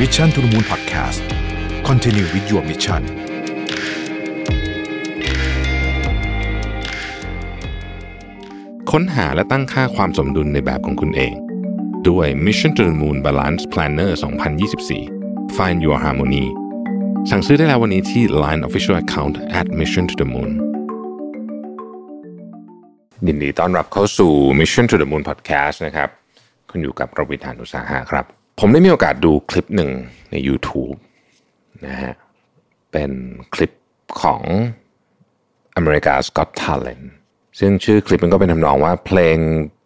Mission to the Moon Podcast continue with your mission ค้นหาและตั้งค่าความสมดุลในแบบของคุณเอง ด้วย Mission to the Moon Balance Planner 2024 Find Your Harmony สั่งซื้อได้แล้ววันนี้ที่ Line Official Account at Mission to the Moon ยินดีต้อนรับเข้าสู่ Mission to the Moon Podcast นะครับ คุณอยู่กับประวิธานอุตสาหะครับ ผมได้มีโอกาสดูคลิปหนึ่งใน YouTube นะฮะเป็นคลิปของ America's Got Talent ซึ่งชื่อคลิปมันก็เป็นทำนองว่าเพลง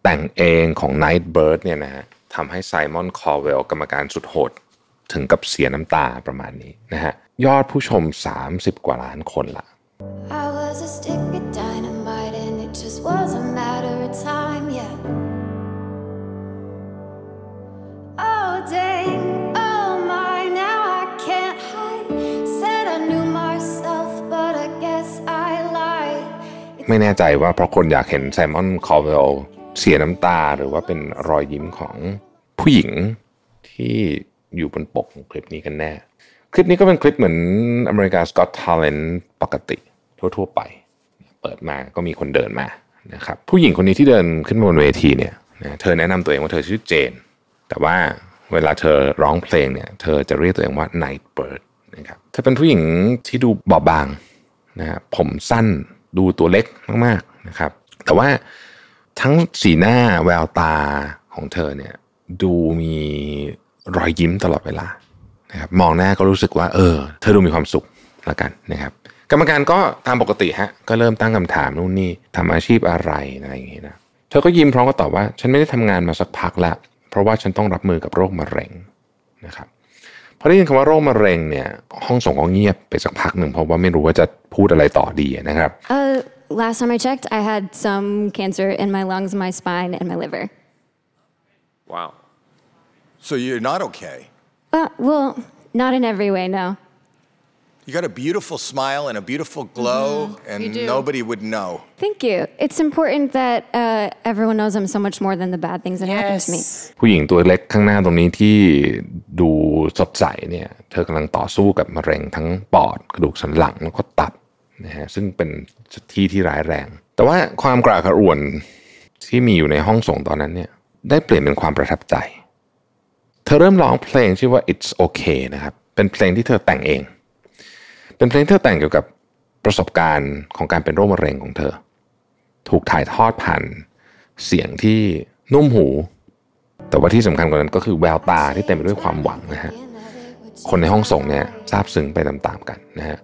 แต่งเองของ Nightbird เนี่ยนะฮะทำให้ไซมอนคอร์เวลกรรมการสุดโหด ถึงกับเสียน้ำตาประมาณนี้นะฮะยอดผู้ชม 30 กว่าล้านคนละ I was a stick of dynamite and it just was ไม่แน่ใจว่าเพราะคนอยากเห็นไซมอนคอร์เวลเสียน้ำตาหรือว่าเป็นรอยยิ้มของผู้หญิงที่อยู่บนปกของคลิปนี้กันแน่ คลิปนี้ก็เป็นคลิปเหมือน America's Got Talent ปกติทั่วๆไป เปิดมาก็มีคนเดินมานะครับผู้หญิงคนนี้ที่เดินขึ้นบนเวทีเนี่ยนะเธอแนะนำตัวเองว่าเธอชื่อเจน แต่ว่า เวลาเธอร้องเพลงเนี่ย เธอจะเรียกตัวเองว่า Nightbird นะครับเธอเป็นผู้หญิงที่ดูบอบบางนะฮะผมสั้นดูตัวเล็กมากๆนะครับ แต่ว่าทั้งสีหน้าแววตาของเธอเนี่ย ดูมีรอยยิ้มตลอดเวลานะครับมองหน้าก็รู้สึกว่า เออ เธอดูมีความสุขละกันนะครับ กรรมการก็ตามปกติฮะก็เริ่มตั้งคำถามนู่นนี่ทำอาชีพอะไรอะไรอย่างเงี้ยนะเธอก็ยิ้มพร้อมก็ตอบว่า ฉันไม่ได้ทำงานมาสักพักละ เพราะว่าฉันต้องรับมือกับโรคมะเร็งนะครับพอได้ยินคำว่าโรคมะเร็งเนี่ย ห้องส่งก็เงียบไปสักพักหนึ่งเพราะว่าไม่รู้ว่าจะพูดอะไรต่อดีนะครับ Uh, last time I checked, I had some cancer in my lungs, my spine, and my liver. Wow. So you're not okay. Uh, well, not in every way, no. You got a beautiful smile and a beautiful glow, and You do. nobody would know. Thank you. It's important that uh, everyone knows I'm so much more than the bad things that happen to me. ผู้หญิงตัวเล็กข้างหน้าตรงนี้ที่ดูสดใสเนี่ย เธอกำลังต่อสู้กับมะเร็งทั้งปอดกระดูกสันหลังแล้วก็ตับนะฮะซึ่งเป็นที่ที่ร้ายแรง แต่ว่าความกระอักกระอ่วนที่มีอยู่ในห้องส่งตอนนั้นเนี่ยได้เปลี่ยนเป็นความประทับใจ เธอเริ่มร้องเพลงชื่อว่า it's okay นะครับ เป็นเพลงที่เธอแต่งเอง เป็นเพลงที่เธอแต่งเกี่ยวกับประสบการณ์ของการเป็นโรคมะเร็งของเธอ ถูกถ่ายทอดผ่านเสียงที่นุ่มหู แต่ว่าที่สำคัญกว่านั้นก็คือแววตาที่เต็มไปด้วยความหวังนะฮะคนในห้องส่งเนี่ยซาบซึ้งไปตามๆกันนะฮะ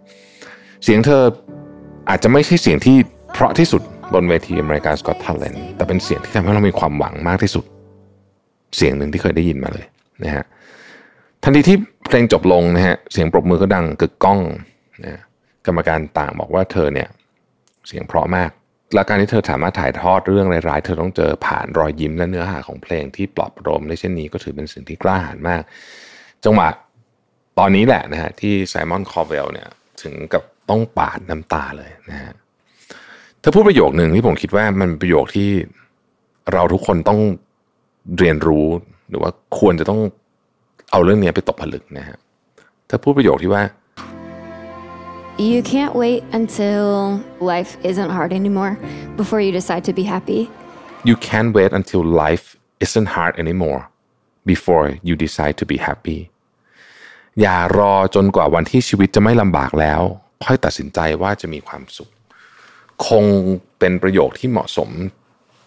เสียงเธออาจจะไม่ใช่เสียงที่เพราะที่สุดบนเวที America's Got Talent แต่เป็นเสียงที่ทำให้เรามีความหวังมากที่สุด เสียงหนึ่งที่เคยได้ยินมาเลยนะฮะทันทีที่เพลงจบลงนะฮะเสียงปรบมือก็ดังกึกก้อง นะกรรมการต่างบอกว่าเธอเนี่ยเสียงเพราะมาก และการที่เธอสามารถถ่ายทอดเรื่องร้ายๆ เธอต้องเจอผ่านรอยยิ้มและเนื้อหาของเพลงที่ปลอบประโลมได้เช่นนี้ก็ถือเป็นสิ่งที่กล้าหาญมาก จังหวะตอนนี้แหละนะฮะที่ไซมอนคอร์เวลเนี่ยถึงกับต้องปาดน้ำตาเลยนะฮะเธอพูดประโยคหนึ่งที่ผมคิดว่ามันเป็นประโยคที่เราทุกคนต้องเรียนรู้หรือว่าควรจะต้องเอาเรื่องนี้ไปตกผลึกนะฮะเธอพูดประโยคที่ว่า You can't wait until life isn't hard anymore before you decide to be happy. you can't wait until life isn't hard anymore before you decide to be happy อย่ารอจนกว่าวันที่ชีวิตจะไม่ลำบากแล้ว ค่อยตัดสินใจว่าจะมีความสุข คงเป็นประโยคที่เหมาะสม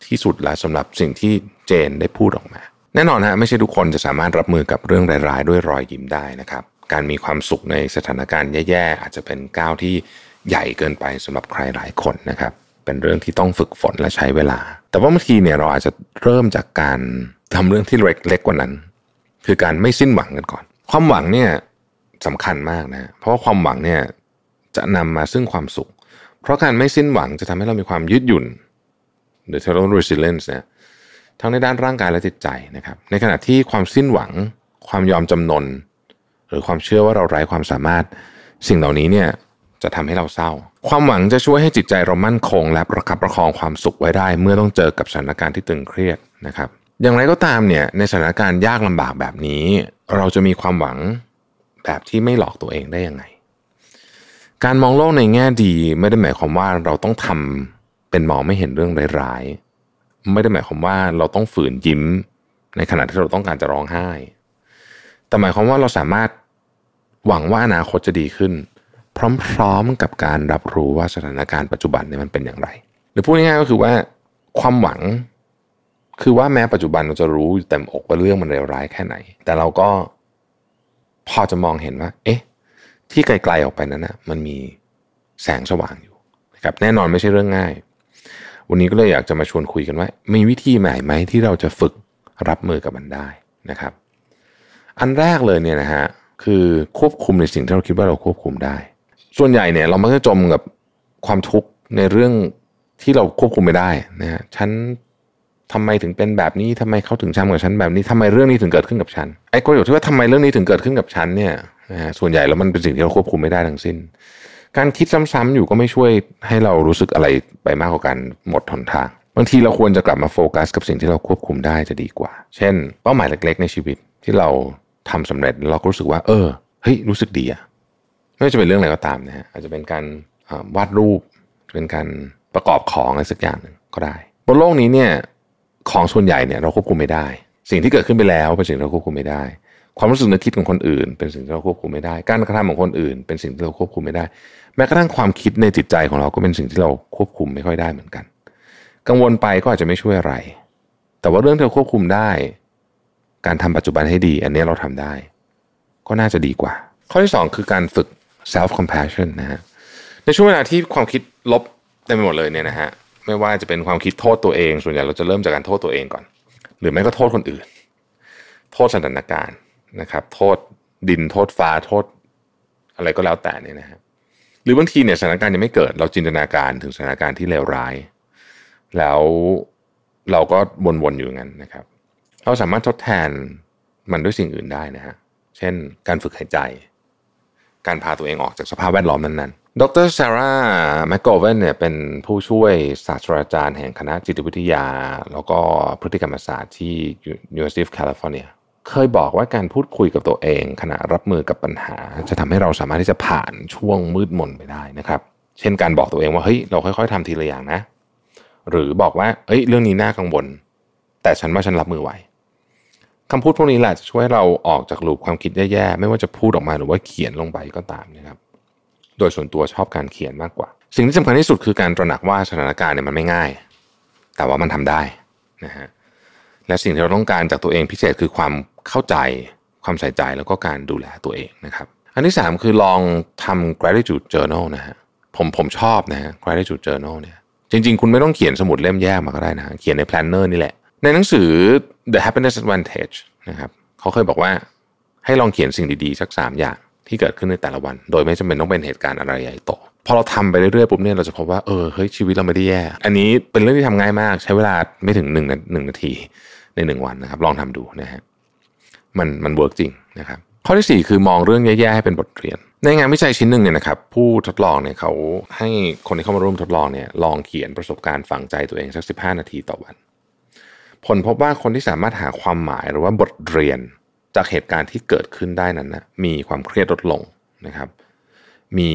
ที่สุดแล้วสำหรับสิ่งที่เจนได้พูดออกมา แน่นอนฮะไม่ใช่ทุกคนจะสามารถรับมือกับเรื่องร้ายๆ ด้วยรอยยิ้มได้นะครับ การมีความสุขในสถานการณ์แย่ๆ อาจจะเป็นก้าวที่ใหญ่เกินไปสำหรับใครหลายคนนะครับ เป็นเรื่องที่ต้องฝึกฝนและใช้เวลา แต่ว่าบางทีเนี่ยเราอาจจะเริ่มจากการทำเรื่องที่เล็กๆกว่านั้น คือการไม่สิ้นหวังกันก่อน ความหวังเนี่ยสำคัญมากนะเพราะว่าความหวังเนี่ยจะนำมาซึ่งความสุข เพราะการไม่สิ้นหวังจะทำให้เรามีความยืดหยุ่นหรือ total resilience เนี่ยทั้งในด้านร่างกายและจิตใจนะครับ ในขณะที่ความสิ้นหวัง ความยอมจำนน หรือความเชื่อว่าเราไร้ความสามารถ สิ่งเหล่านี้เนี่ยจะทำให้เราเศร้า ความหวังจะช่วยให้จิตใจเรามั่นคง และประคับประคองความสุขไว้ได้ เมื่อต้องเจอกับสถานการณ์ที่ตึงเครียดนะครับ อย่างไรก็ตามเนี่ยในสถานการณ์ยากลำบากแบบนี้ เราจะมีความหวังแบบที่ไม่หลอกตัวเองได้ยังไง การมองโลกในแง่ดีไม่ได้หมายความว่าเราต้องทำเป็นมองไม่เห็นเรื่องร้ายๆไม่ได้หมายความว่าเราต้องฝืนยิ้ม ในขณะที่เราต้องการจะร้องไห้ แต่หมายความว่าเราสามารถหวังว่าอนาคตจะดีขึ้น พร้อมๆกับการรับรู้ว่าสถานการณ์ปัจจุบันเนี่ยมันเป็นอย่างไร หรือพูดง่ายๆก็คือว่าความหวัง คือว่าแม้ปัจจุบันเราจะรู้เต็มอกว่าเรื่องมันเลวร้ายแค่ไหน แต่เราก็พอจะมองเห็นว่า เอ๊ะ ที่ไกลๆออกไปนั้นนะมันมีแสงสว่างอยู่นะครับแน่นอนไม่ใช่เรื่องง่าย วันนี้ก็เลยอยากจะมาชวนคุยกันว่า มีวิธีใหม่ไหมที่เราจะฝึกรับมือกับมันได้นะครับ อันแรกเลยเนี่ยนะฮะคือควบคุมในสิ่งที่เราคิดว่าเราควบคุมได้ ส่วนใหญ่เนี่ยเรามักจะจมกับความทุกข์ในเรื่องที่เราควบคุมไม่ได้นะฮะฉันทำไมถึงเป็นแบบนี้ทำไมเขาถึงทำกับฉันแบบนี้ทำไมเรื่องนี้ถึงเกิดขึ้นกับฉันไอ้ประโยชน์ที่ว่าทำไมเรื่องนี้ถึงเกิดขึ้นกับฉันเนี่ยนะฮะส่วนใหญ่แล้วมันเป็นสิ่งที่เราควบคุมไม่ได้ทั้งสิ้น การคิดซ้ำๆอยู่ก็ไม่ช่วยให้เรารู้สึกอะไรไปมากกว่าการหมดหนทางบางทีเราควรจะกลับมาโฟกัสกับสิ่งที่เราควบคุมได้จะดีกว่า เช่น เป้าหมายเล็ก ๆ ในชีวิตที่เรา ทำสำเร็จเราก็รู้สึกว่า เออเฮ้ยรู้สึกดีอะไม่ว่าจะเป็นเรื่องอะไรก็ตามนะฮะอาจจะเป็นการวาดรูปเป็นการประกอบของอะไรสักอย่างหนึ่งก็ได้บนโลกนี้เนี่ยของส่วนใหญ่เนี่ยเราควบคุมไม่ได้ สิ่งที่เกิดขึ้นไปแล้วเป็นสิ่งที่เราควบคุมไม่ได้ ความรู้สึกนึกคิดของคนอื่น เป็นสิ่งที่เราควบคุมไม่ได้ การกระทำของคนอื่น เป็นสิ่งที่เราควบคุมไม่ได้ แม้กระทั่งความคิดในจิตใจของเราก็เป็นสิ่งที่เราควบคุมไม่ค่อยได้เหมือนกัน กังวลไปก็อาจจะไม่ช่วยอะไร แต่ว่าเรื่องที่เราควบคุมได้ การทำปัจจุบันให้ดี อันนี้เราทำได้ ก็น่าจะดีกว่า ข้อที่ 2 คือการฝึก self compassion นะฮะในช่วงเวลาที่ความคิดลบเต็มไปหมดเลยเนี่ยนะฮะไม่ว่าจะเป็นความคิดโทษตัวเอง ส่วนใหญ่เราจะเริ่มจากการโทษตัวเองก่อน หรือไม่ก็โทษคนอื่น โทษสถานการณ์นะครับ โทษดินโทษฟ้าโทษ อะไรก็แล้วแต่เนี่ยนะฮะหรือบางทีเนี่ยสถานการณ์ยังไม่เกิด เราจินตนาการถึงสถานการณ์ที่เลวร้าย แล้วเราก็วนๆอยู่งั้นนะครับ เราสามารถทดแทนมันด้วยสิ่งอื่นได้นะฮะ เช่น การฝึกหายใจ การพาตัวเองออกจากสภาพแวดล้อมนั้นๆ ดรซาร่าแมคโกเวนเนี่ยเป็นผู้ช่วยศาสตราจารย์แห่งคณะจิตวิทยา แล้วก็พฤติกรรมศาสตร์ที่ University of California เคยบอกว่าการพูดคุยกับตัวเอง ขณะรับมือกับปัญหา จะทำให้เราสามารถที่จะผ่านช่วงมืดมนไปได้นะครับ เช่นการบอกตัวเองว่าเฮ้ยเราค่อยๆทำทีละอย่างนะ หรือบอกว่าเอ้ยเรื่องนี้น่ากังวล แต่ฉันว่าฉันรับมือไหว คำพูดพวกนี้แหละจะช่วยเราออกจากลูปความคิดแย่ๆ ไม่ว่าจะพูดออกมาหรือว่าเขียนลงไปก็ตามนะครับ โดยส่วนตัวชอบการเขียนมากกว่า สิ่งที่สำคัญที่สุดคือการตระหนักว่าสถานการณ์เนี่ยมันไม่ง่าย แต่ว่ามันทำได้นะฮะ และสิ่งที่เราต้องการจากตัวเองพิเศษคือความเข้าใจ ความใส่ใจแล้วก็การดูแลตัวเองนะครับ อันที่สามคือลองทำ gratitude journal นะฮะ ผมผมชอบนะฮะ gratitude journal เนี่ย จริง ๆ คุณไม่ต้องเขียนสมุดเล่มแยกมาก็ได้นะ เขียนใน planner นี่แหละ ในหนังสือ The Happiness Advantage นะครับเขาเคยบอกว่าให้ลองเขียนสิ่งดีๆสักสามอย่างที่เกิดขึ้นในแต่ละวัน โดยไม่จำเป็นต้องเป็นเหตุการณ์อะไรใหญ่โตพอเราทำไปเรื่อยๆปุ๊บเนี่ยเราจะพบว่าเออเฮ้ยชีวิตเราไม่ได้แย่ อันนี้เป็นเรื่องที่ทำง่ายมาก ใช้เวลาไม่ถึงหนึ่งหนึ่งนาทีในหนึ่งวันนะครับ ลองทำดูนะฮะมันมันเวิร์กจริงนะครับข้อที่สี่คือมองเรื่องแย่ๆให้เป็นบทเรียน ในงานวิจัยชิ้นหนึ่งเนี่ยนะครับผู้ทดลองเนี่ยเขาให้คนที่เข้ามาร่วมทดลองเนี่ยลองเขียนประสบการณ์ฝังใจตัวเองสักสิบห้านาทีต่อวัน ผลพบว่าคนที่สามารถหาความหมายหรือว่าบทเรียนจากเหตุการณ์ที่เกิดขึ้นได้นั้นนะมีความเครียดลดลงนะครับ มี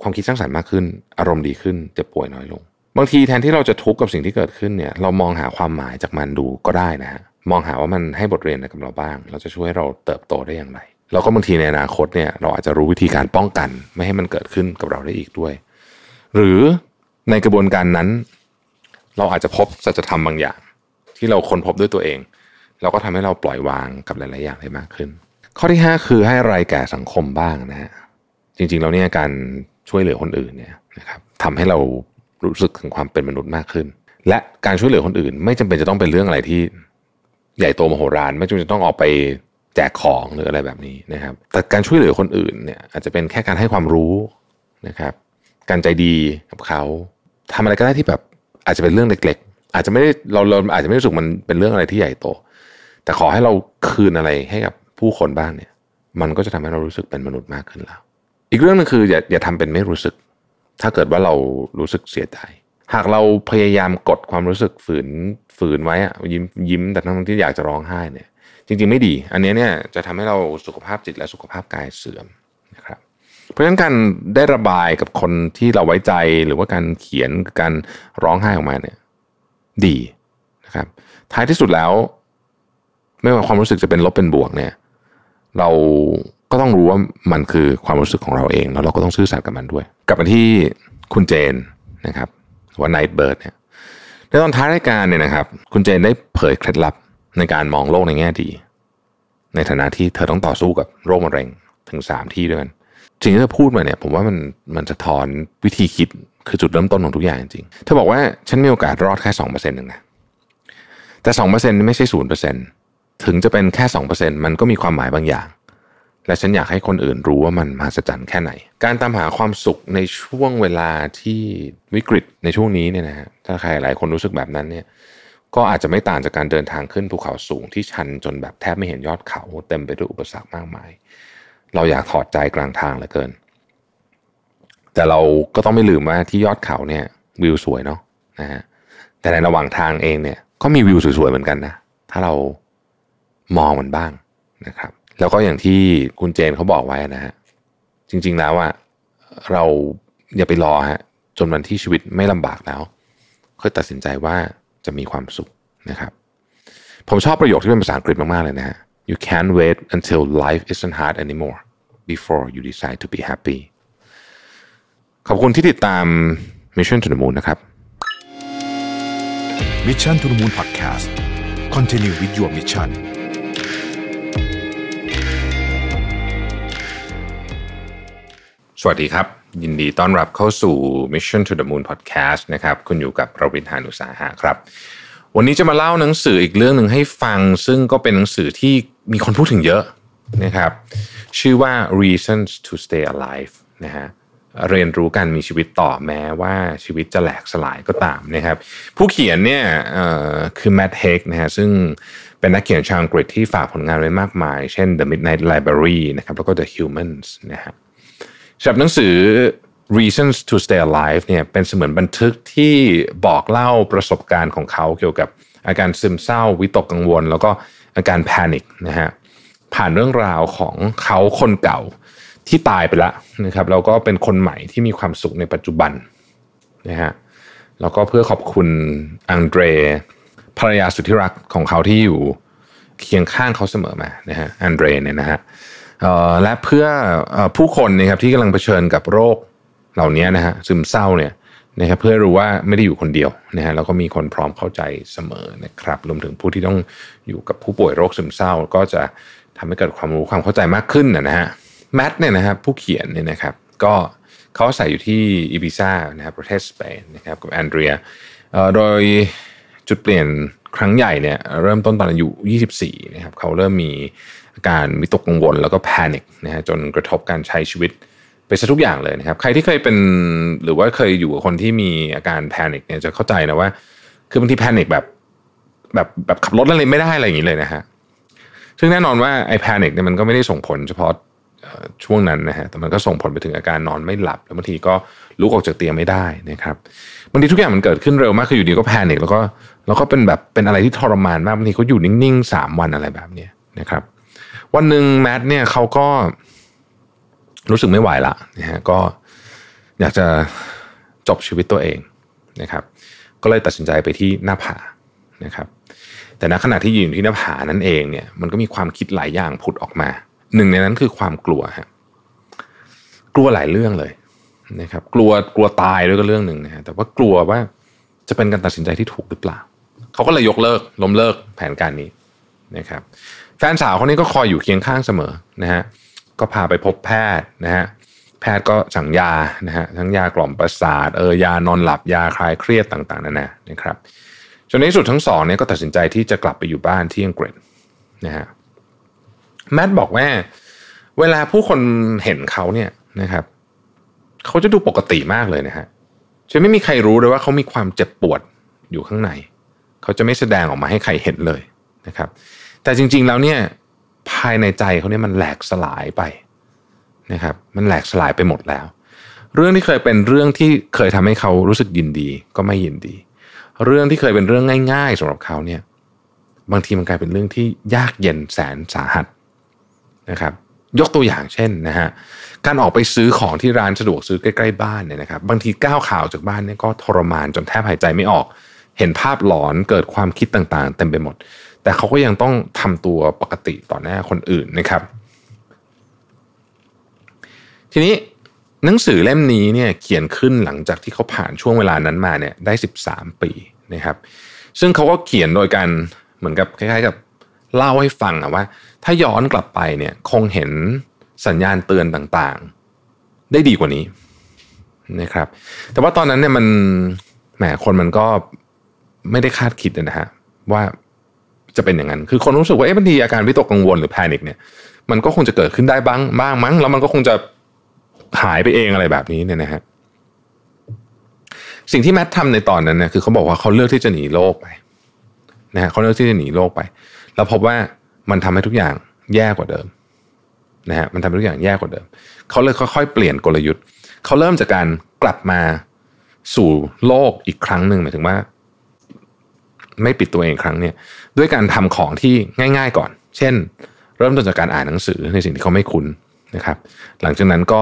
ความคิดสร้างสรรค์มากขึ้น อารมณ์ดีขึ้นเจ็บป่วยน้อยลง บางทีแทนที่เราจะทุกข์กับสิ่งที่เกิดขึ้นเนี่ยเรามองหาความหมายจากมันดูก็ได้นะฮะมองหาว่ามันให้บทเรียนอะไรกับเราบ้าง เราจะช่วยให้เราเติบโตได้อย่างไรแล้วก็บางทีในอนาคตเนี่ยเราอาจจะรู้วิธีการป้องกัน ไม่ให้มันเกิดขึ้นกับเราได้อีกด้วย หรือในกระบวนการนั้น เราอาจจะพบสัจธรรมบางอย่าง ที่เราค้นพบด้วยตัวเอง เราก็ทำให้เราปล่อยวางกับหลาย ๆ อย่างได้มากขึ้น ข้อที่ 5 คือให้อะไรแก่สังคมบ้างนะฮะจริง ๆ แล้วเนี่ยการช่วยเหลือคนอื่นเนี่ยนะครับทำให้เรารู้สึกถึงความเป็นมนุษย์มากขึ้น และการช่วยเหลือคนอื่น ไม่จำเป็นจะต้องเป็นเรื่องอะไรที่ใหญ่โตมโหฬารไม่จำเป็นจะต้องออกไปแจกของหรืออะไรแบบนี้นะครับ แต่การช่วยเหลือคนอื่นเนี่ยอาจจะเป็นแค่การให้ความรู้นะครับ การใจดีกับเขาทำอะไรก็ได้ที่แบบอาจจะเป็นเรื่องเล็ก อาจจะไม่ได้เราเราอาจจะไม่รู้สึกมันเป็นเรื่องอะไรที่ใหญ่โต แต่ขอให้เราคืนอะไรให้กับผู้คนบ้างเนี่ย มันก็จะทำให้เรารู้สึกเป็นมนุษย์มากขึ้นแล้ว อีกเรื่องนึงคืออย่าอย่าทำเป็นไม่รู้สึก ถ้าเกิดว่าเรารู้สึกเสียใจหากเราพยายามกดความรู้สึกฝืนฝืนไว้อะยิ้มยิ้มแต่ทั้งที่อยากจะร้องไห้เนี่ย จริง ๆไม่ดี อันนี้เนี่ยจะทำให้เราสุขภาพจิตและสุขภาพกายเสื่อมนะครับ เพราะฉะนั้นการได้ระบายกับคนที่เราไว้ใจหรือว่าการเขียนการร้องไห้ออกมาเนี่ย ดีนะครับ ท้ายที่สุดแล้ว ไม่ว่าความรู้สึกจะเป็นลบเป็นบวกเนี่ย เราก็ต้องรู้ว่ามันคือความรู้สึกของเราเอง แล้วเราก็ต้องซื่อสัตย์กับมันด้วย กลับมาที่คุณเจนนะครับว่า Night Bird เนี่ยในตอนท้ายรายการเนี่ยนะครับ คุณเจนได้เผยเคล็ดลับในการมองโลกในแง่ดี ในฐานะที่เธอต้องต่อสู้กับโรคมะเร็งถึงสามที่ด้วยกัน สิ่งที่เธอพูดมาเนี่ย ผมว่ามันมันสะท้อนวิธีคิดคือจุดเริ่มต้นของทุกอย่างจริงเธอบอกว่าฉันมีโอกาสรอดแค่สองเปอร์เซ็นต์หนึ่งนะแต่สองเปอร์เซ็นต์ไม่ใช่ศูนย์เปอร์เซ็นต์ถึงจะเป็นแค่สองเปอร์เซ็นต์มันก็มีความหมายบางอย่าง และฉันอยากให้คนอื่นรู้ว่ามันมหัศจรรย์แค่ไหน การตามหาความสุขในช่วงเวลาที่วิกฤตในช่วงนี้เนี่ยนะฮะถ้าใครหลายคนรู้สึกแบบนั้นเนี่ยก็อาจจะไม่ต่างจากการเดินทางขึ้นภูเขาสูงที่ชันจนแบบแทบไม่เห็นยอดเขาเต็มไปด้วยอุปสรรคมากมาย เราอยากถอดใจกลางทางเหลือเกิน แต่เราก็ต้องไม่ลืมว่าที่ยอดเขาเนี่ยวิวสวยเนาะนะฮะแต่ในระหว่างทางเองเนี่ยก็มีวิวสวยๆเหมือนกันนะถ้าเรามองมันบ้างนะครับ แล้วก็อย่างที่คุณเจนเขาบอกไว้นะฮะจริง ๆแล้วอะเราอย่าไปรอฮะจนวันที่ชีวิตไม่ลำบากแล้วค่อยตัดสินใจว่าจะมีความสุขนะครับ ผมชอบประโยคที่เป็นภาษาอังกฤษมากๆเลยนะฮะ you can't wait until life isn't hard anymore before you decide to be happy ขอบคุณที่ติดตาม Mission to the Moon นะครับ Mission to the Moon Podcast Continue with your mission สวัสดีครับ ยินดีต้อนรับเข้าสู่ Mission to the Moon Podcast นะครับ คุณอยู่กับประวิทยานุสาหะครับ วันนี้จะมาเล่าหนังสืออีกเรื่องหนึ่งให้ฟัง ซึ่งก็เป็นหนังสือที่ มีคนพูดถึงเยอะนะครับ ชื่อว่า Reasons to Stay Alive นะฮะเรียนรู้การมีชีวิตต่อแม้ว่าชีวิตจะแหลกสลายก็ตามนะครับ ผู้เขียนเนี่ยคือแมดเฮกนะฮะซึ่งเป็นนักเขียนชาวอังกฤษที่ฝากผลงานไว้มากมาย เช่น The Midnight Library นะครับแล้วก็ The Humans นะฮะสำหรับหนังสือ Reasons to Stay Alive เนี่ยเป็นเสมือนบันทึกที่บอกเล่าประสบการณ์ของเขาเกี่ยวกับ อาการซึมเศร้าวิตกกังวล แล้วก็อาการแพนิคนะฮะผ่านเรื่องราวของเขาคนเก่าที่ตายไปแล้วนะครับแล้วก็เป็นคนใหม่ที่มีความสุขในปัจจุบันนะฮะแล้วก็เพื่อขอบคุณอังเดรภรรยาสุดที่รักของเขาที่อยู่เคียงข้างเขาเสมอมานะฮะอันเดรเนี่ยนะฮะและเพื่อผู้คนนะครับที่กำลังเผชิญกับโรคเหล่านี้นะฮะซึมเศร้าเนี่ย นะครับเพื่อรู้ว่าไม่ได้อยู่คนเดียวนะฮะแล้วก็มีคนพร้อมเข้าใจเสมอนะครับรวมถึงผู้ที่ต้องอยู่กับผู้ป่วยโรคซึมเศร้า ก็จะทำให้เกิดความรู้ความเข้าใจมากขึ้นนะฮะแมทเนี่ยนะครับผู้เขียนเนี่ยนะครับก็เขาอาศัยอยู่ที่อีบิซ่านะครับประเทศสเปนนะครับกับแอนเดรียโดยจุดเปลี่ยนครั้งใหญ่เนี่ยเริ่มต้นตอนอายุ 24 นะครับเขาเริ่มมีอาการวิตกกังวลแล้วก็แพนิคนะฮะจนกระทบการใช้ชีวิต ไปซะทุกอย่างเลยนะครับ ใครที่เคยเป็นหรือว่าเคยอยู่กับคนที่มีอาการ panic เนี่ยจะเข้าใจนะว่า คือบางที panic แบบแบบแบบขับรถอะไรไม่ได้อะไรอย่างนี้เลยนะฮะซึ่งแน่นอนว่าไอ้ panic เนี่ยมันก็ไม่ได้ส่งผลเฉพาะช่วงนั้นนะฮะแต่มันก็ส่งผลไปถึงอาการนอนไม่หลับ แล้วบางทีก็ลุกออกจากเตียงไม่ได้นะครับบางทีทุกอย่างมันเกิดขึ้นเร็วมากคืออยู่ดีก็ panic แล้วก็แล้วก็เป็นแบบเป็นอะไรที่ทรมานมากบางทีเขาอยู่นิ่งๆสามวันอะไรแบบเนี้ยนะครับ วันหนึ่งแมทเนี่ยเขาก็ รู้สึกไม่ไหวละนะฮะก็อยากจะจบชีวิตตัวเองนะครับ ก็เลยตัดสินใจไปที่หน้าผานะครับ แต่ณขณะที่ยืนอยู่ที่หน้าผานั่นเองเนี่ยมันก็มีความคิดหลายอย่างผุดออกมา หนึ่งในนั้นคือความกลัวฮะกลัวหลายเรื่องเลยนะครับ กลัวกลัวตายด้วยก็เรื่องหนึ่งนะฮะแต่ว่ากลัวว่าจะเป็นการตัดสินใจที่ถูกหรือเปล่าเขาก็เลยยกเลิกล้มเลิกแผนการนี้นะครับ แฟนสาวคนนี้ก็คอยอยู่เคียงข้างเสมอนะฮะ ก็พาไปพบแพทย์นะฮะแพทย์ก็สั่งยานะฮะทั้งยากล่อมประสาทเออยานอนหลับยาคลายเครียดต่างๆนานานะครับจนในที่สุดทั้งสองเนี่ยก็ตัดสินใจที่จะกลับไปอยู่บ้านที่อังกฤษนะฮะแมทบอกว่า เวลาผู้คนเห็นเขาเนี่ยนะครับเขาจะดูปกติมากเลยนะฮะจะไม่มีใครรู้เลยว่าเขามีความเจ็บปวดอยู่ข้างใน เขาจะไม่แสดงออกมาให้ใครเห็นเลยนะครับ แต่จริงๆแล้วเนี่ย ภายในใจเขาเนี่ยมันแหลกสลายไปนะครับ มันแหลกสลายไปหมดแล้ว เรื่องที่เคยเป็นเรื่องที่เคยทำให้เขารู้สึกยินดีก็ไม่ยินดี เรื่องที่เคยเป็นเรื่องง่าย ๆสำหรับเขาเนี่ย บางทีมันกลายเป็นเรื่องที่ยากเย็นแสนสาหัสนะครับยกตัวอย่างเช่นนะฮะการออกไปซื้อของที่ร้านสะดวกซื้อใกล้ๆบ้านเนี่ยนะครับบางทีก้าวข่าวจากบ้านเนี่ยก็ทรมานจนแทบหายใจไม่ออก เห็นภาพหลอนเกิดความคิดต่างๆ เต็มไปหมด แต่เขาก็ยังต้องทำตัวปกติต่อหน้าคนอื่นนะครับ ทีนี้หนังสือเล่มนี้เนี่ยเขียนขึ้นหลังจากที่เขาผ่านช่วงเวลานั้นมาเนี่ยได้ 13 ปีนะครับ ซึ่งเขาก็เขียนโดยการเหมือนกับคล้ายๆกับเล่าให้ฟังอะว่า ถ้าย้อนกลับไปเนี่ยคงเห็นสัญญาณเตือนต่างๆ ได้ดีกว่านี้นะครับ แต่ว่าตอนนั้นเนี่ยมันแหมคนมันก็ไม่ได้คาดคิดนะฮะว่า จะเป็นอย่างนั้น คือคนรู้สึกว่าเอ๊ะบางทีอาการวิตกกังวลหรือแพนิคเนี่ย มันก็คงจะเกิดขึ้นได้บ้างบ้างมั้ง แล้วมันก็คงจะหายไปเองอะไรแบบนี้เนี่ยนะฮะสิ่งที่แมททำในตอนนั้นเนี่ยคือเขาบอกว่าเขาเลือกที่จะหนีโลกไปนะฮะเขาเลือกที่จะหนีโลกไป แล้วพบว่ามันทำให้ทุกอย่างแย่กว่าเดิมนะฮะมันทำให้ทุกอย่างแย่กว่าเดิม เขาเลยค่อยๆเปลี่ยนกลยุทธ์ เขาเริ่มจากการกลับมาสู่โลกอีกครั้งหนึ่งหมายถึงว่า ไม่ปิดตัวเองครั้งเนี่ย ด้วยการทำของที่ง่าย ๆก่อน เช่น เริ่มต้นจากการอ่านหนังสือในสิ่งที่เขาไม่คุ้นนะครับ หลังจากนั้นก็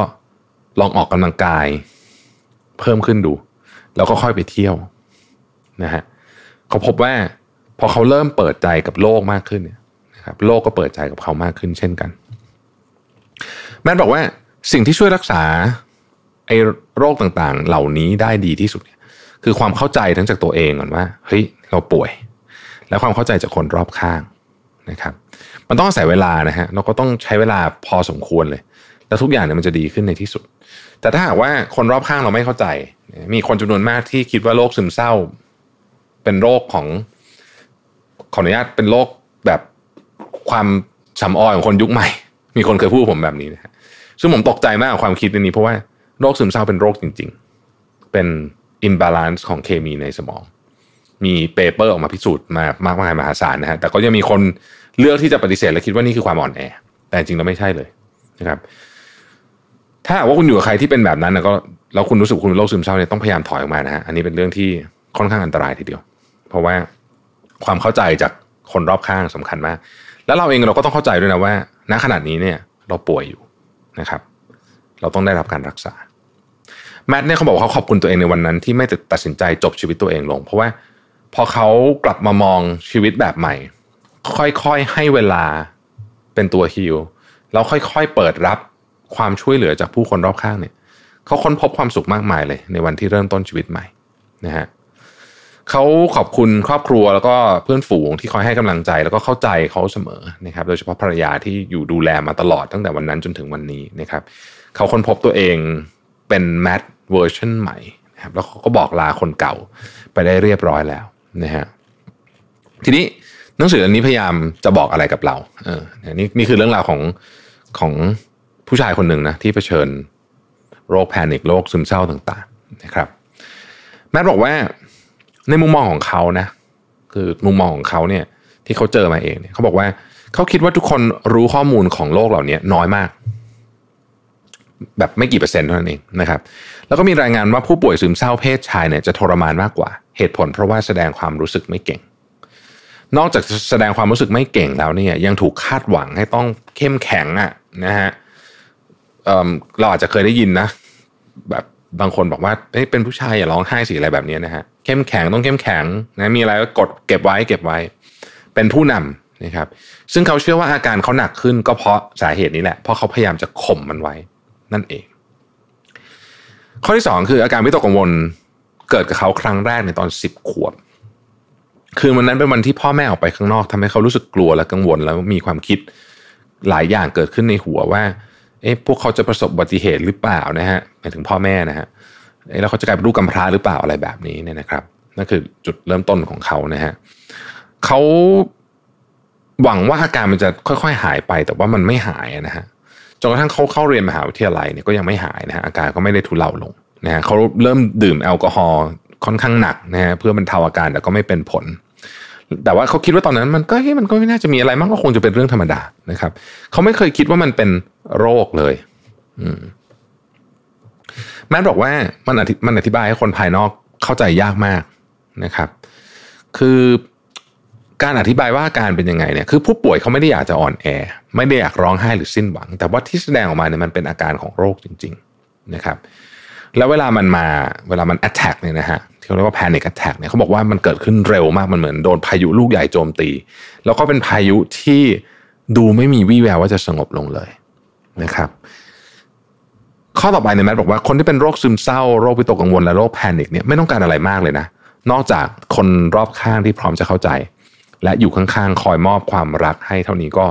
ลองออกกำลังกายเพิ่มขึ้นดู แล้วก็ค่อยไปเที่ยวนะฮะเขาพบว่าพอเขาเริ่มเปิดใจกับโลกมากขึ้นเนี่ยนะครับโลกก็เปิดใจกับเขามากขึ้นเช่นกัน แมทบอกว่าสิ่งที่ช่วยรักษาไอ้โรคต่างๆ เหล่านี้ได้ดีที่สุด คือความเข้าใจทั้งจากตัวเองก่อนว่าเฮ้ยเราป่วย และความเข้าใจจากคนรอบข้างนะครับ มันต้องอาศัยเวลานะฮะเราก็ต้องใช้เวลาพอสมควรเลย แล้วทุกอย่างเนี่ยมันจะดีขึ้นในที่สุด แต่ถ้าหากว่าคนรอบข้างเราไม่เข้าใจ มีคนจำนวนมากที่คิดว่าโรคซึมเศร้า เป็นโรคของขออนุญาตเป็นโรคแบบความสำออยของคนยุคใหม่ มีคนเคยพูดผมแบบนี้นะฮะซึ่งผมตกใจมากกับความคิดนี้เพราะว่าโรคซึมเศร้าเป็นโรคจริง ๆ เป็น imbalance ของเคมีในสมอง มีเปเปอร์ออกมาพิสูจน์มามากมายมหาศาลนะฮะแต่ก็ยังมีคนเลือกที่จะปฏิเสธและคิดว่านี่คือความอ่อนแอ แต่จริงแล้วไม่ใช่เลยนะครับ ถ้าว่าคุณอยู่กับใครที่เป็นแบบนั้นนะก็แล้วคุณรู้สึกคุณเป็นโรคซึมเศร้าเนี่ยต้องพยายามถอยออกมานะฮะอันนี้เป็นเรื่องที่ค่อนข้างอันตรายทีเดียว เพราะว่าความเข้าใจจากคนรอบข้างสำคัญมาก แล้วเราเองเราก็ต้องเข้าใจด้วยนะว่า ณขนาดนี้เนี่ย เราป่วยอยู่นะครับ เราต้องได้รับการรักษาแมทเนี่ยเขาบอกเขาขอบคุณตัวเองในวันนั้นที่ไม่ตัดสินใจจบชีวิตตัวเองลง เพราะว่า พอเขากลับมามองชีวิตแบบใหม่ ค่อยๆให้เวลาเป็นตัวฮิลแล้วค่อยๆเปิดรับความช่วยเหลือจากผู้คนรอบข้างเนี่ยเขาค้นพบความสุขมากมายเลย ในวันที่เริ่มต้นชีวิตใหม่นะฮะเขาขอบคุณครอบครัวแล้วก็เพื่อนฝูงที่คอยให้กำลังใจแล้วก็เข้าใจเขาเสมอนะครับ โดยเฉพาะภรรยาที่อยู่ดูแลมาตลอดตั้งแต่วันนั้นจนถึงวันนี้นะครับเขาค้นพบตัวเองเป็นแมทเวอร์ชันใหม่นะครับแล้วเขาก็บอกลาคนเก่าไปได้เรียบร้อยแล้ว นะฮะทีนี้หนังสืออันนี้พยายามจะบอกอะไรกับเราเออนี่นี่คือเรื่องราวของของผู้ชายคนหนึ่งนะที่เผชิญโรคแพนิคโรคซึมเศร้าต่างๆนะครับ แมทบอกว่าในมุมมองของเขานะ คือมุมมองของเขาเนี่ย ที่เขาเจอมาเองเนี่ยเขาบอกว่าเขาคิดว่าทุกคนรู้ข้อมูลของโลกเหล่านี้น้อยมาก แบบไม่กี่เปอร์เซ็นต์เท่านั้นเองนะครับ แล้วก็มีรายงานว่าผู้ป่วยซึมเศร้าเพศชายเนี่ยจะทรมานมากกว่า เหตุผลเพราะว่าแสดงความรู้สึกไม่เก่ง นอกจากแสดงความรู้สึกไม่เก่งแล้วเนี่ยยังถูกคาดหวังให้ต้องเข้มแข็งอะนะฮะเเราอาจจะเคยได้ยินนะ แบบบางคนบอกว่าเป็นผู้ชายอย่าร้องไห้สิอะไรแบบนี้นะฮะเข้มแข็งต้องเข้มแข็งนะมีอะไรก็กดเก็บไว้เก็บไว้ เป็นผู้นำนะครับ ซึ่งเขาเชื่อว่าอาการเขาหนักขึ้นก็เพราะสาเหตุนี้แหละเพราะเขาพยายามจะข่มมันไว้ นั่นเอง ข้อที่สองคืออาการวิตกกังวลเกิดกับเขาครั้งแรกในตอนสิบขวบ คือวันนั้นเป็นวันที่พ่อแม่ออกไปข้างนอกทำให้เขารู้สึกกลัวและกังวลแล้วมีความคิดหลายอย่างเกิดขึ้นในหัวว่า เอ๊ะพวกเขาจะประสบอุบัติเหตุหรือเปล่านะฮะหมายถึงพ่อแม่นะฮะแล้วเขาจะกลายเป็นลูกกำพร้าหรือเปล่าอะไรแบบนี้เนี่ยนะครับนั่นคือจุดเริ่มต้นของเขานะฮะเขาหวังว่าอาการมันจะค่อย ๆ หายไป แต่ว่ามันไม่หายนะฮะ จนกระทั่งเขาเข้าเรียนมหาวิทยาลัยเนี่ยก็ยังไม่หายนะฮะอาการก็ไม่ได้ทุเลาลงนะฮะเขาเริ่มดื่มแอลกอฮอล์ค่อนข้างหนักนะฮะเพื่อบรรเทาอาการแต่ก็ไม่เป็นผล แต่ว่าเขาคิดว่าตอนนั้นมันก็เฮ้ยมันก็ไม่น่าจะมีอะไรมากก็คงจะเป็นเรื่องธรรมดานะครับเขาไม่เคยคิดว่ามันเป็นโรคเลย อืมแม้บอกว่ามันอธิมันอธิบายให้คนภายนอกเข้าใจยากมากนะครับ คือ การอธิบายว่าอาการเป็นยังไงเนี่ยคือผู้ป่วยเขาไม่ได้อยากจะอ่อนแอ ไม่ได้อยากร้องไห้หรือสิ้นหวัง แต่ว่าที่แสดงออกมาเนี่ยมันเป็นอาการของโรคจริง ๆนะครับ แล้วเวลามันมาเวลามัน attack เนี่ยนะฮะที่เขาเรียกว่า panic attack เนี่ยเขาบอกว่ามันเกิดขึ้นเร็วมากมันเหมือนโดนพายุลูกใหญ่โจมตี แล้วก็เป็นพายุที่ดูไม่มีวี่แววว่าจะสงบลงเลยนะครับข้อต่อไปเนี่ยแมทบอกว่าคนที่เป็นโรคซึมเศร้าโรควิตกกังวลและโรคแพนิคเนี่ยไม่ต้องการอะไรมากเลยนะนอกจากคนรอบข้างที่พร้อมจะเข้าใจ และอยู่ข้างๆ คอยมอบความรักให้เท่านี้ก็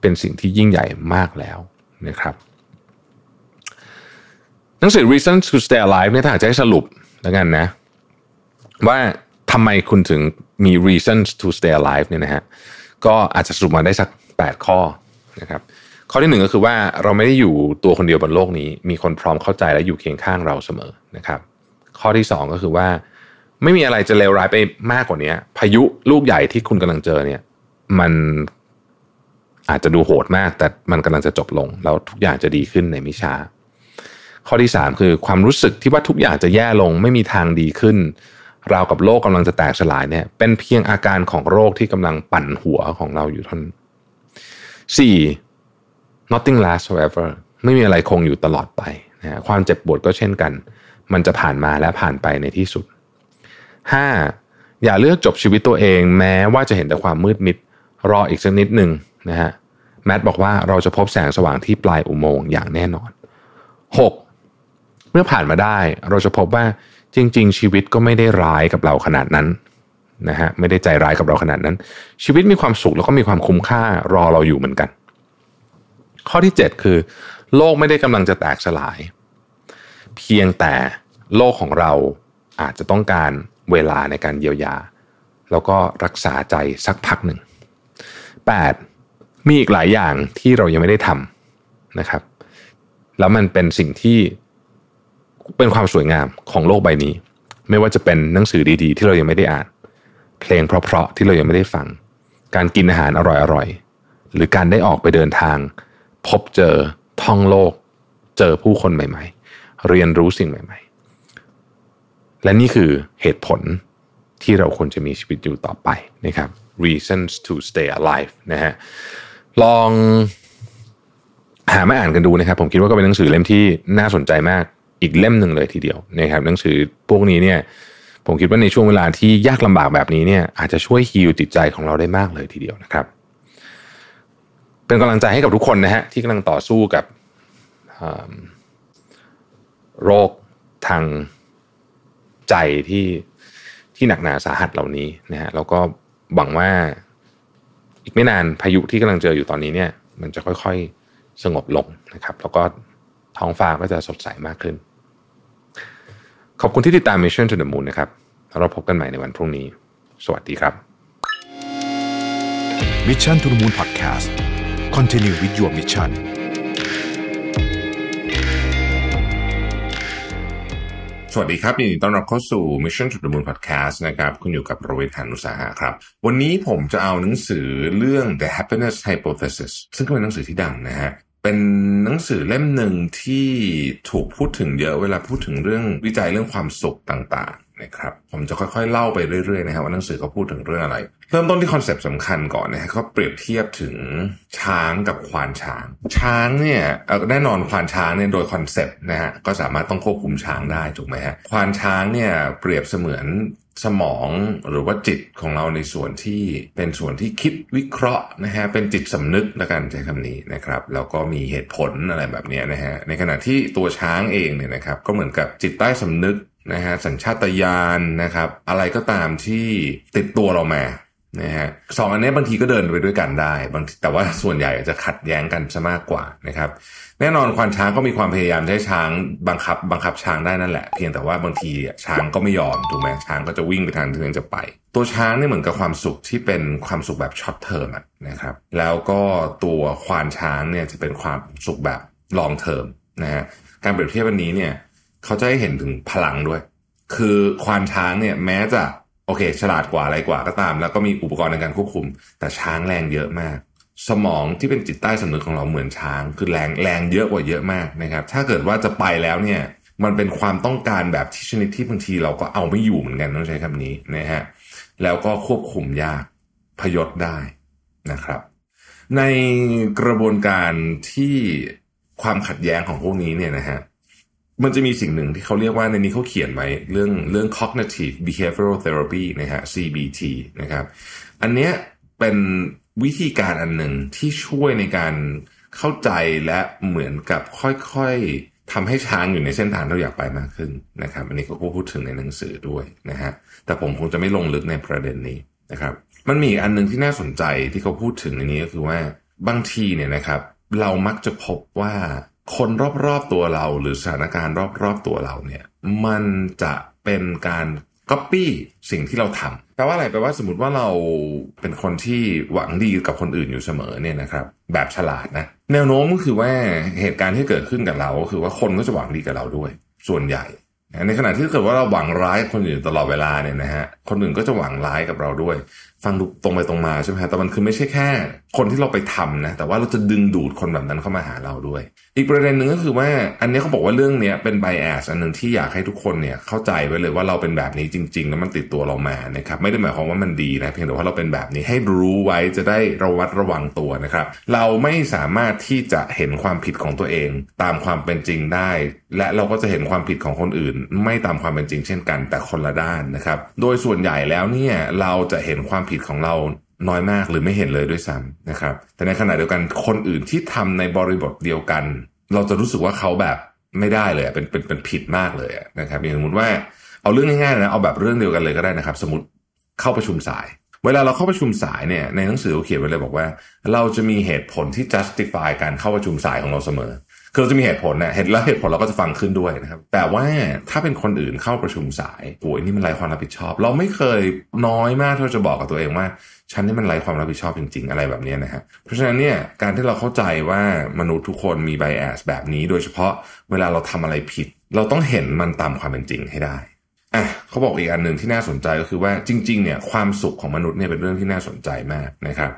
เป็นสิ่งที่ยิ่งใหญ่มากแล้วนะครับหนังสือ Reason to Stay Alive เนี่ยถ้าหากจะให้สรุปแล้วกันนะ ว่าทำไมคุณถึงมี Reason to stay alive เนี่ยนะฮะก็อาจจะสรุปมาได้สัก 8 ข้อนะครับข้อที่หนึ่งก็คือว่าเราไม่ได้อยู่ตัวคนเดียวบนโลกนี้ มีคนพร้อมเข้าใจและอยู่เคียงข้างเราเสมอนะครับ ข้อที่สองก็คือว่า ไม่มีอะไรจะเลวร้ายไปมากกว่านี้พายุลูกใหญ่ที่คุณกำลังเจอเนี่ย มันอาจจะดูโหดมาก แต่มันกำลังจะจบลง แล้วทุกอย่างจะดีขึ้นในไมิช้า ข้อที่สามคือความรู้สึกที่ว่าทุกอย่างจะแย่ลง ไม่มีทางดีขึ้น ราวกับโลกกำลังจะแตกสลายเนี่ย เป็นเพียงอาการของโรคที่กำลังปั่นหัวของเราอยู่ท่านสี่ nothing lasts forever ไม่มีอะไรคงอยู่ตลอดไปนะฮะความเจ็บปวดก็เช่นกัน มันจะผ่านมาและผ่านไปในที่สุด 5. อย่าเลือกจบชีวิตตัวเอง แม้ว่าจะเห็นแต่ความมืดมิด รออีกสักนิดหนึ่งนะฮะแมทบอกว่าเราจะพบแสงสว่างที่ปลายอุโมงค์อย่างแน่นอน 6. เมื่อผ่านมาได้เราจะพบว่าจริง ๆ ชีวิตก็ไม่ได้ร้ายกับเราขนาดนั้นนะฮะไม่ได้ใจร้ายกับเราขนาดนั้น ชีวิตมีความสุขแล้วก็มีความคุ้มค่ารอเราอยู่เหมือนกัน ข้อที่ 7 คือ โลกไม่ได้กำลังจะแตกสลาย เพียงแต่โลกของเราอาจจะต้องการ เวลาในการเยียวยา แล้วก็รักษาใจสักพักหนึ่ง 8. มีอีกหลายอย่างที่เรายังไม่ได้ทำนะครับ แล้วมันเป็นสิ่งที่เป็นความสวยงามของโลกใบนี้ ไม่ว่าจะเป็นหนังสือดีๆ ที่เรายังไม่ได้อ่าน เพลงเพราะๆที่เรายังไม่ได้ฟัง การกินอาหารอร่อยๆหรือการได้ออกไปเดินทาง พบเจอท่องโลก เจอผู้คนใหม่ ๆ เรียนรู้สิ่งใหม่ ๆ และนี่คือเหตุผลที่เราควรจะมีชีวิตอยู่ต่อไปนะครับ reasons to stay alive นะฮะลองหามาอ่านกันดูนะครับ ผมคิดว่าก็เป็นหนังสือเล่มที่น่าสนใจมากอีกเล่มหนึ่งเลยทีเดียวนะครับหนังสือพวกนี้เนี่ยผมคิดว่าในช่วงเวลาที่ยากลำบากแบบนี้เนี่ยอาจจะช่วยฮีลจิตใจของเราได้มากเลยทีเดียวนะครับ เป็นกำลังใจให้กับทุกคนนะฮะที่กำลังต่อสู้กับโรคทาง ใจที่ที่หนักหนาสาหัสเหล่านี้นะฮะแล้วก็หวังว่าอีกไม่นานพายุที่กำลังเจออยู่ตอนนี้เนี่ย มันจะค่อยๆสงบลงนะครับ แล้วก็ท้องฟ้าก็จะสดใสมากขึ้น ขอบคุณที่ติดตาม Mission to the Moon นะครับเราพบกันใหม่ในวันพรุ่งนี้ สวัสดีครับ Mission to the Moon Podcast Continue with your mission สวัสดีครับยินดีต้อนรับเข้าสู่ Mission to the Moon Podcast นะครับคุณอยู่กับโรเวทหานุสาหะครับ วันนี้ผมจะเอาหนังสือเรื่อง The Happiness Hypothesis ซึ่งก็เป็นหนังสือที่ดังนะฮะเป็นหนังสือเล่มหนึ่งที่ถูกพูดถึงเยอะเวลาพูดถึงเรื่องวิจัยเรื่องความสุขต่าง นะครับผมจะค่อยๆเล่าไปเรื่อยๆนะครับว่าหนังสือเขาพูดถึงเรื่องอะไร เริ่มต้นที่คอนเซปต์สำคัญก่อนนะฮะเขาเปรียบเทียบถึงช้างกับควานช้าง ช้างเนี่ยแน่นอนควานช้างเนี่ยโดย concept นะฮะก็สามารถต้องควบคุมช้างได้ถูกไหมฮะควานช้างเนี่ยเปรียบเสมือนสมองหรือว่าจิตของเราในส่วนที่เป็นส่วนที่คิดวิเคราะห์นะฮะเป็นจิตสำนึกละกันใช้คำนี้นะครับแล้วก็มีเหตุผลอะไรแบบนี้นะฮะในขณะที่ตัวช้างเองเนี่ยนะครับก็เหมือนกับจิตใต้สำนึก นะฮะสัญชาตญาณนะครับ อะไรก็ตามที่ติดตัวเรามานะฮะสองอันนี้บางทีก็เดินไปด้วยกันได้บางแต่ว่าส่วนใหญ่จะขัดแย้งกันซะมากกว่านะครับ แน่นอนควานช้างก็มีความพยายามให้ช้างบังคับ บังคับช้างได้นั่นแหละ เพียงแต่ว่าบางทีช้างก็ไม่ยอมถูกไหมช้างก็จะวิ่งไปทางที่ตัวเองจะไป ตัวช้างนี่เหมือนกับความสุขที่เป็นความสุขแบบ short term นะครับ แล้วก็ตัวควานช้างเนี่ยจะเป็นความสุขแบบ long term นะฮะการเปรียบเทียบวันนี้เนี่ย เขาจะให้เห็นถึงพลังด้วย คือควานช้างเนี่ยแม้จะโอเค ฉลาดกว่าอะไรกว่าก็ตาม แล้วก็มีอุปกรณ์ในการควบคุม แต่ช้างแรงเยอะมาก สมองที่เป็นจิตใต้สำนึกของเราเหมือนช้าง คือแรงแรงเยอะกว่าเยอะมากนะครับ ถ้าเกิดว่าจะไปแล้วเนี่ยมันเป็นความต้องการแบบที่ชนิดที่บางทีเราก็เอาไม่อยู่เหมือนกันต้องใช้คำนี้นะฮะแล้วก็ควบคุมยากพยศได้นะครับ ในกระบวนการที่ความขัดแย้งของพวกนี้เนี่ยนะฮะ มันจะมีสิ่งหนึ่งที่เขาเรียกว่าในนี้เขาเขียนไว้เรื่องเรื่อง cognitive behavioral therapy นะฮะ CBT นะครับ อันเนี้ยเป็นวิธีการอันหนึ่งที่ช่วยในการเข้าใจและเหมือนกับค่อยๆทำให้ช้างอยู่ในเส้นทางที่เราอยากไปมากขึ้นนะครับ อันนี้เขาก็พูดถึงในหนังสือด้วยนะฮะแต่ผมคงจะไม่ลงลึกในประเด็นนี้นะครับ มันมีอีกอันหนึ่งที่น่าสนใจที่เขาพูดถึงในนี้ก็คือว่าบางทีเนี่ยนะครับ เรามักจะพบว่า คนรอบๆตัวเราหรือสถานการณ์รอบๆตัวเราเนี่ย มันจะเป็นการก๊อปปี้สิ่งที่เราทำแปลว่าอะไรแปลว่าสมมติว่าเราเป็นคนที่หวังดีกับคนอื่นอยู่เสมอเนี่ยนะครับ แบบฉลาดนะ แนวโน้มก็คือว่าเหตุการณ์ที่เกิดขึ้นกับเราก็คือว่าคนก็จะหวังดีกับเราด้วย ส่วนใหญ่ในขณะที่เกิดว่าเราหวังร้ายกับคนอื่นตลอดเวลาเนี่ยนะฮะคนอื่นก็จะหวังร้ายกับเราด้วย ฟังดูตรงไปตรงมาใช่ไหมฮะแต่มันคือไม่ใช่แค่ คนที่เราไปทำนะ แต่ว่าเราจะดึงดูดคนแบบนั้นเข้ามาหาเราด้วย อีกประเด็นหนึ่งก็คือว่า อันนี้เขาบอกว่าเรื่องนี้เป็นไบแอสอันหนึ่งที่อยากให้ทุกคนเนี่ยเข้าใจไว้เลยว่าเราเป็นแบบนี้จริงๆ แล้วมันติดตัวเรามานะครับ ไม่ได้หมายความว่ามันดีนะ เพียงแต่ว่าเราเป็นแบบนี้ให้รู้ไว้จะได้ระวัดระวังตัวนะครับ เราไม่สามารถที่จะเห็นความผิดของตัวเอง ตามความเป็นจริงได้ และเราก็จะเห็นความผิดของคนอื่น ไม่ตามความเป็นจริงเช่นกัน แต่คนละด้านนะครับ โดยส่วนใหญ่แล้วเนี่ยเราจะเห็นความผิดของเราน้อยมากหรือไม่เห็นเลยด้วยซ้ำนะครับ แต่ในขณะเดียวกันคนอื่นที่ทำในบริบทเดียวกัน เราจะรู้สึกว่าเขาแบบไม่ได้เลยเป็นเป็นเป็นผิดมากเลยนะครับอย่างสมมติว่าเอาเรื่องง่ายๆนะเอาแบบเรื่องเดียวกันเลยก็ได้นะครับ สมมติเข้าประชุมสาย เวลาเราเข้าประชุมสายเนี่ยในหนังสือเขาเขียนไว้เลยบอกว่า เราจะมีเหตุผลที่ justify การเข้าประชุมสายของเราเสมอ คือเราจะมีเหตุผลเนี่ยเหตุแล้วเหตุผลเราก็จะฟังขึ้นด้วยนะครับ แต่ว่าถ้าเป็นคนอื่นเข้าประชุมสายโอ้ยนี่มันไร้ความรับผิดชอบ เราไม่เคยน้อยมากที่จะบอกกับตัวเองว่าฉันนี่มันไร้ความรับผิดชอบจริง ๆ อะไรแบบนี้นะฮะเพราะฉะนั้นเนี่ยการที่เราเข้าใจว่ามนุษย์ทุกคนมีไบแอสแบบนี้ โดยเฉพาะเวลาเราทำอะไรผิด เราต้องเห็นมันตามความเป็นจริงให้ได้อะเขาบอกอีกอันหนึ่งที่น่าสนใจก็คือว่าจริง ๆ เนี่ยความสุขของมนุษย์เนี่ยเป็นเรื่องที่น่าสนใจมากนะครับ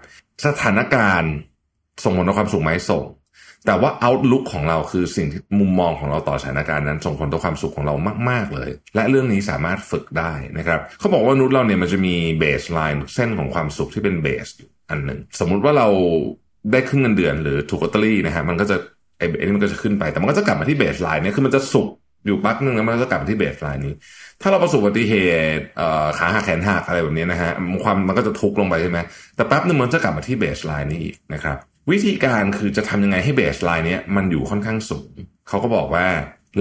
สถานการณ์ส่งผลต่อความสุขไหมส่ง แต่ว่า outlook ของเราคือสิ่งที่มุมมองของเราต่อสถานการณ์นั้นส่งผลต่อความสุขของเรามาก ๆ เลย และเรื่องนี้สามารถฝึกได้นะครับเขาบอกว่ามนุษย์เราเนี่ยมันจะมี baseline เส้นของความสุขที่เป็น base อยู่อันหนึ่งสมมุติว่าเราได้ขึ้นเงินเดือนหรือถูกลอตเตอรี่นะฮะมันก็จะไอ้นี่มันก็จะขึ้นไปแต่มันก็จะกลับมาที่ baseline เนี่ยคือมันจะสุขอยู่พักหนึ่งแล้วมันก็จะกลับมาที่ baseline นี้ ถ้าเราประสบอุบัติเหตุขาหักแขนหักอะไรแบบนี้นะฮะความมันก็จะทุกลงไปใช่ไหมแต่แป๊บหนึ่งมันจะกลับมาที่ baseline นี้อีกนะครับ วิธีการคือจะทำยังไงให้ baseline เนี้ยมันอยู่ค่อนข้างสูงเขาก็บอกว่า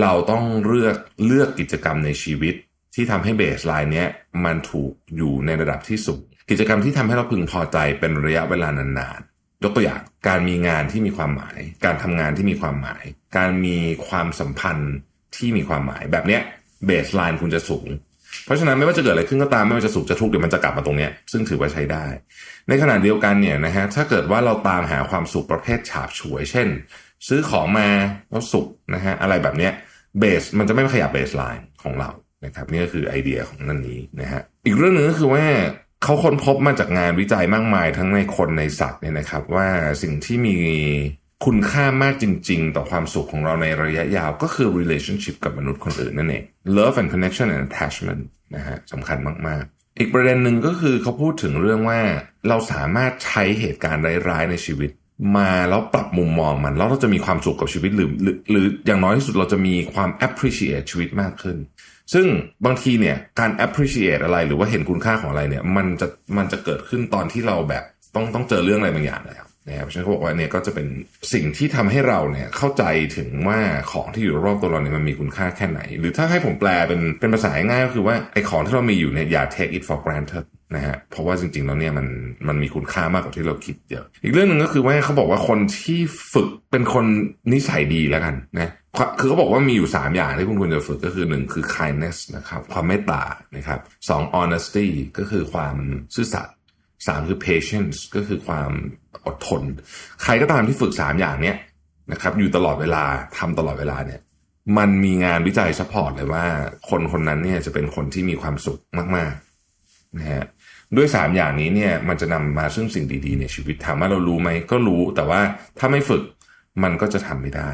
เราต้องเลือกเลือกกิจกรรมในชีวิต ที่ทำให้เบสไลน์เนี้ยมันถูกอยู่ในระดับที่สูงกิจกรรมที่ทำให้เราพึงพอใจเป็นระยะเวลานานๆยกตัวอย่างการมีงานที่มีความหมาย การทำงานที่มีความหมาย การมีความสัมพันธ์ที่มีความหมายแบบเนี้ยเบสไลน์คุณจะสูง เพราะฉะนั้นไม่ว่าจะเกิดอะไรขึ้นก็ตามไม่ว่าจะสุขจะทุกข์เดี๋ยวมันจะกลับมาตรงเนี้ยซึ่งถือว่าใช้ได้ ในขณะเดียวกันเนี่ยนะฮะถ้าเกิดว่าเราตามหาความสุขประเภทฉาบฉวย เช่น ซื้อของมาแล้วสุขนะฮะอะไรแบบเนี้ยเบสมันจะไม่ขยับเบสไลน์ของเรานะครับนี่ก็คือไอเดียของนั่นนี้นะฮะอีกเรื่องหนึ่งก็คือว่าเขาค้นพบมาจากงานวิจัยมากมายทั้งในคนในสัตว์เนี่ยนะครับ ว่าสิ่งที่มี คุณค่ามากจริง ๆ ต่อความสุขของเราในระยะยาวก็คือ relationship กับมนุษย์คนอื่นนั่นเอง love and connection and attachment นะฮะสำคัญมาก ๆ อีกประเด็นหนึ่งก็คือเขาพูดถึงเรื่องว่าเราสามารถใช้เหตุการณ์ร้ายๆในชีวิต มาแล้วปรับมุมมองมันแล้วเราจะมีความสุขกับชีวิตหรือหรือรออย่างน้อยที่สุดเราจะมีความ appreciate ชีวิตมากขึ้น ซึ่งบางทีเนี่ยการ appreciate อะไรหรือว่าเห็นคุณค่าของอะไรเนี่ยมันจะมันจะเกิดขึ้นตอนที่เราแบบต้องต้องเจอเรื่องอะไรบางอย่างแล้ว นะครับฉันก็บอกว่าเนี่ยก็จะเป็นสิ่งที่ทำให้เราเนี่ยเข้าใจถึงว่าของที่อยู่รอบตัวเราเนี่ยมันมีคุณค่าแค่ไหน หรือถ้าให้ผมแปลเป็นเป็นภาษาง่ายก็คือว่าไอ้ของที่เรามีอยู่เนี่ยอย่า take it for granted นะฮะเพราะว่าจริงๆแล้วเนี่ยมันมันมีคุณค่ามากกว่าที่เราคิดเยอะอีกเรื่องหนึ่งก็คือว่าเขาบอกว่าคนที่ฝึกเป็นคนนิสัยดีแล้วกันนะคือเขาบอกว่ามีอยู่ 3 อย่างที่คุณควรจะฝึกก็คือ 1 คือ kindness นะครับความเมตตานะครับสอง honesty ก็คือความซื่อสัตย์สามคือ patience ก็คือความ อดทน ใครก็ตามที่ฝึกสามอย่างเนี้ยนะครับอยู่ตลอดเวลาทำตลอดเวลาเนี่ย มันมีงานวิจัย support เลยว่า คนคนนั้นเนี่ยจะเป็นคนที่มีความสุขมากๆนะฮะด้วยสามอย่างนี้เนี่ยมันจะนำมาซึ่งสิ่งดีๆ ในชีวิตถามว่าเรารู้ไหมก็รู้ แต่ว่าถ้าไม่ฝึกมันก็จะทำไม่ได้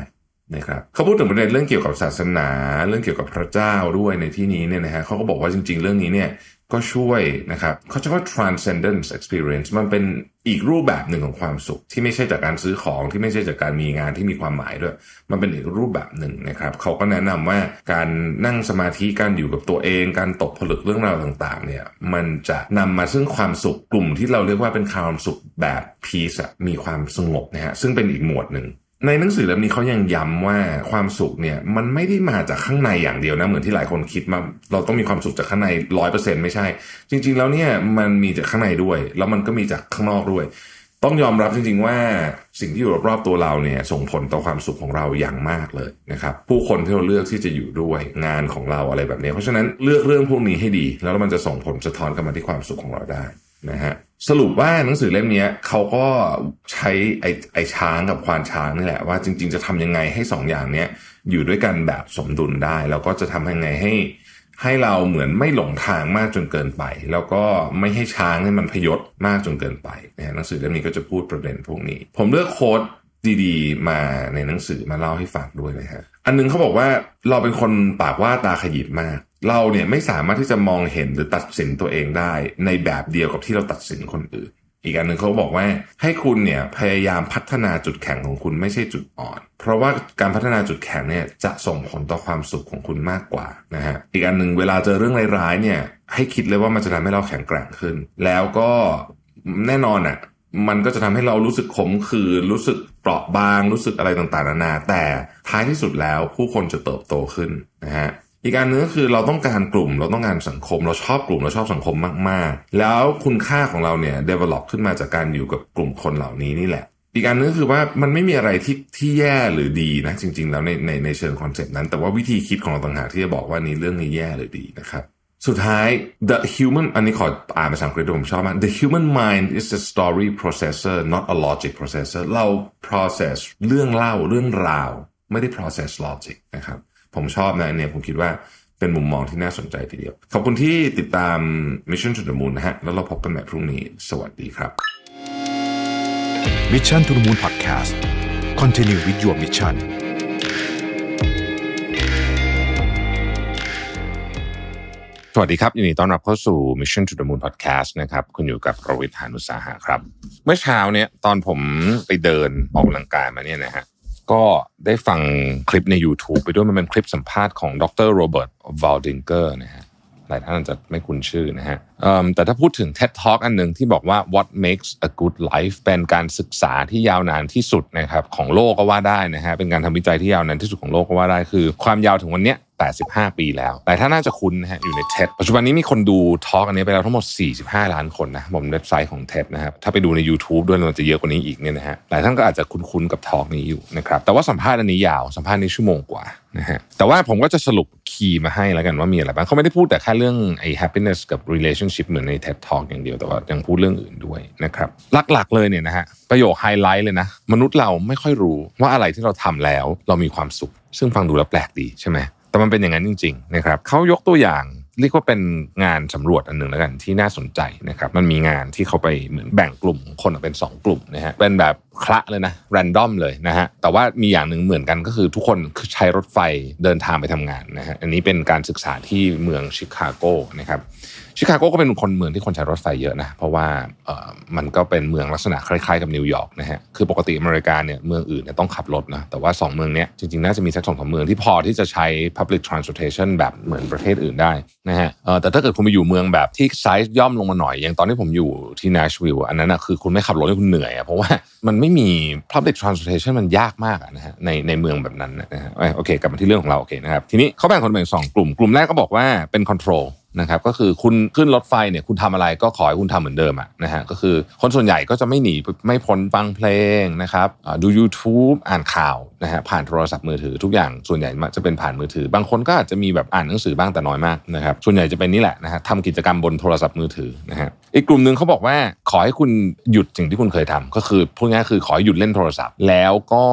นะครับเขาพูดถึงประเด็นเรื่องเกี่ยวกับศาสนา เรื่องเกี่ยวกับพระเจ้าด้วยในที่นี้เนี่ยนะฮะเขาก็บอกว่าจริง ๆ เรื่องนี้เนี่ย ก็ช่วยนะครับเขาจะว่า transcendence experience มันเป็นอีกรูปแบบหนึ่งของความสุข ที่ไม่ใช่จากการซื้อของที่ไม่ใช่จากการมีงานที่มีความหมายด้วย มันเป็นอีกรูปแบบหนึ่งนะครับเขาก็แนะนำว่าการนั่งสมาธิการอยู่กับตัวเอง การตกผลึกเรื่องราวต่างๆเนี่ยมันจะนำมาซึ่งความสุขกลุ่มที่เราเรียกว่าเป็นความสุขแบบ peace มีความสงบนะฮะซึ่งเป็นอีกหมวดหนึ่ง ในหนังสือเล่มนี้เขายังย้ำว่าความสุขเนี่ยมันไม่ได้มาจากข้างในอย่างเดียวนะเหมือนที่หลายคนคิดมาเราต้องมีความสุขจากข้างในร้อยเปอร์เซ็นไม่ใช่ จริง ๆ แล้วเนี่ยมันมีจากข้างในด้วย แล้วมันก็มีจากข้างนอกด้วย ต้องยอมรับจริง ๆ ว่าสิ่งที่อยู่รอบๆตัวเราเนี่ยส่งผลต่อความสุขของเราอย่างมากเลยนะครับผู้คนที่เราเลือกที่จะอยู่ด้วยงานของเราอะไรแบบนี้ เพราะฉะนั้นเลือกเรื่องพวกนี้ให้ดี แล้วมันจะส่งผลสะท้อนกลับมาที่ความสุขของเราได้นะฮะ สรุปว่าหนังสือเล่มนี้เขาก็ใช้ไอ้ไอช้างกับควานช้างนี่แหละว่าจริง ๆ จะทำยังไงให้สองอย่างเนี้ยอยู่ด้วยกันแบบสมดุลได้ แล้วก็จะทำยังไงให้ให้เราเหมือนไม่หลงทางมากจนเกินไป แล้วก็ไม่ให้ช้างให้มันพยศมากจนเกินไปนะหนังสือเล่มนี้ก็จะพูดประเด็นพวกนี้ ผมเลือกโค้ดดีๆ มาในหนังสือมาเล่าให้ฟังด้วยนะฮะอันหนึงเขาบอกว่าเราเป็นคนปากว่าตาขยิบมาก เราเนี่ยไม่สามารถที่จะมองเห็นหรือตัดสินตัวเองได้ ในแบบเดียวกับที่เราตัดสินคนอื่น อีกอันหนึ่งเขาบอกว่าให้คุณเนี่ยพยายามพัฒนาจุดแข็งของคุณไม่ใช่จุดอ่อน เพราะว่าการพัฒนาจุดแข็งเนี่ยจะส่งผลต่อความสุขของคุณมากกว่านะฮะอีกอันหนึ่งเวลาเจอเรื่องร้ายๆเนี่ยให้คิดเลยว่ามันจะทำให้เราแข็งแกร่งขึ้น แล้วก็แน่นอนอะมันก็จะทำให้เรารู้สึกขมขื่นรู้สึกเปราะบางรู้สึกอะไรต่างๆนานาแต่ท้ายที่สุดแล้วผู้คนจะเติบโตขึ้นนะฮะ อีกอันนึงก็คือเราต้องการกลุ่ม เราต้องการสังคม เราชอบกลุ่มเราชอบสังคมมากๆ แล้วคุณค่าของเราเนี่ย develop ขึ้นมาจากการอยู่กับกลุ่มคนเหล่านี้นี่แหละ อีกอันนึงก็คือว่ามันไม่มีอะไรที่ที่แย่หรือดีนะ จริง ๆ แล้วในในในเชิง concept นั้น แต่ว่าวิธีคิดของเราต่างหากที่จะบอกว่านี้เรื่องนี้แย่หรือดีนะครับสุดท้าย the human อันนี้ขออ่านภาษาอังกฤษผมชอบมาก the human mind is a story processor not a logic processor เรา process เรื่องเล่าเรื่องราว ไม่ได้ process logic นะครับ ผมชอบนะอันเนี่ยผมคิดว่าเป็นมุมมองที่น่าสนใจทีเดียว ขอบคุณที่ติดตาม Mission to the Moon นะฮะ แล้วเราพบกันใหม่พรุ่งนี้ สวัสดีครับ Mission to the Moon Podcast Continue with your mission สวัสดีครับยินดีต้อนรับเข้าสู่ Mission to the Moon Podcast นะครับคุณอยู่กับประวิทยานุสาหะครับ เมื่อเช้าเนี่ยตอนผมไปเดินออกกำลังกายมาเนี่ยนะฮะ ก็ได้ฟังคลิปใน YouTube ไปด้วยมันเป็นคลิปสัมภาษณ์ของดรโรเบิร์ตวอลดิงเกอร์นะฮะหลายท่านอาจจะไม่คุ้นชื่อนะฮะแต่ถ้าพูดถึง TED Talk อันหนึ่งที่บอกว่า what makes a good life เป็นการศึกษาที่ยาวนานที่สุดนะครับของโลกก็ว่าได้นะฮะเป็นการทำวิจัยที่ยาวนานที่สุดของโลกก็ว่าได้คือ ความยาวถึงวันนี้85 ปีแล้วหลายท่านน่าจะคุ้นนะฮะอยู่ใน TED ปัจจุบันนี้มีคนดู talk อันนี้ไปแล้วทั้งหมด 45 ล้านคนนะบนเว็บไซต์ของ TED นะครับถ้าไปดูใน YouTube ด้วยมันจะเยอะกว่านี้อีกเนี่ยนะฮะหลายท่านก็อาจจะคุ้นๆกับ talk นี้อยู่นะครับแต่ว่าสัมภาษณ์อันนี้ยาวสัมภาษณ์นี้ชั่วโมงกว่านะฮะแต่ว่าผมก็จะสรุป key มาให้แล้วกันว่ามีอะไรบ้างเขาไม่ได้พูดแต่แค่เรื่องไอ้ happiness กับ relationship เหมือนใน TED Talk อย่างเดียวแต่ว่ายังพูดเรื่องอื่นด้วยนะครับหลักๆเลยเนี่ยนะฮะประโยคไฮไลท์เลยนะมนุษย์เราไม่ค่อยรู้ว่าอะไรที่เราทำแล้วเรามีความสุข ซึ่งฟังดูแล้วแปลกดีใช่ไหมแต่มันเป็นอย่างนั้นจริงๆนะครับเขายกตัวอย่างเรียกว่าเป็นงานสำรวจอันหนึ่งแล้วกันที่น่าสนใจนะครับมันมีงานที่เขาไปเหมือนแบ่งกลุ่มคนออกเป็น 2 กลุ่มนะฮะเป็นแบบคละเลยนะ random เลยนะฮะแต่ว่ามีอย่างหนึ่งเหมือนกันก็คือทุกคนใช้รถไฟเดินทางไปทำงานนะฮะอันนี้เป็นการศึกษาที่เมืองชิคาโกนะครับ ชิคาโกก็เป็นคนเมืองที่คนใช้รถไฟเยอะนะเพราะว่าเออมันก็เป็นเมืองลักษณะคล้ายๆกับนิวยอร์กนะฮะคือปกติอเมริกาเนี่ยเมืองอื่นเนี่ยต้องขับรถนะแต่ว่า 2 เมืองเนี้ยจริงๆ น่าจะมีสักสองสามเมืองที่พอที่จะใช้ public transportation แบบเหมือนประเทศอื่นได้นะฮะเออแต่ถ้าเกิดคุณไปอยู่เมืองแบบที่ไซส์ย่อมลงมาหน่อยอย่างตอนที่ผมอยู่ที่น s ชวิลล์อันนั้นนะคือคุณไม่ขับรถให้คุณเหนื่อยอะเพราะว่ามันไม่มี public transportation มันยากมากนะฮะในในเมืองแบบนั้นนะฮะโอเคกลับมาที่เรื่องของเราโอเคนะครับทีนี้เขาแบ่งคนเป็นสองกลุ่มกลุ่มแรกก็บอกว่าเป็น control นะครับก็คือคุณขึ้นรถไฟเนี่ยคุณทำอะไรก็ขอให้คุณทำเหมือนเดิมอะนะฮะก็คือคนส่วนใหญ่ก็จะไม่หนีไม่พ้นฟังเพลงนะครับดู YouTube อ่านข่าวนะฮะผ่านโทรศัพท์มือถือทุกอย่างส่วนใหญ่จะเป็นผ่านมือถือ บางคนก็อาจจะมีแบบอ่านหนังสือบ้างแต่น้อยมากนะครับส่วนใหญ่จะเป็นนี่แหละนะฮะทำกิจกรรมบนโทรศัพท์มือถือนะฮะอีกกลุ่มหนึ่งเขาบอกว่าขอให้คุณหยุดสิ่งที่คุณเคยทำก็คือพูดง่ายคือขอให้หยุดเล่นโทรศัพท์ แล้วก็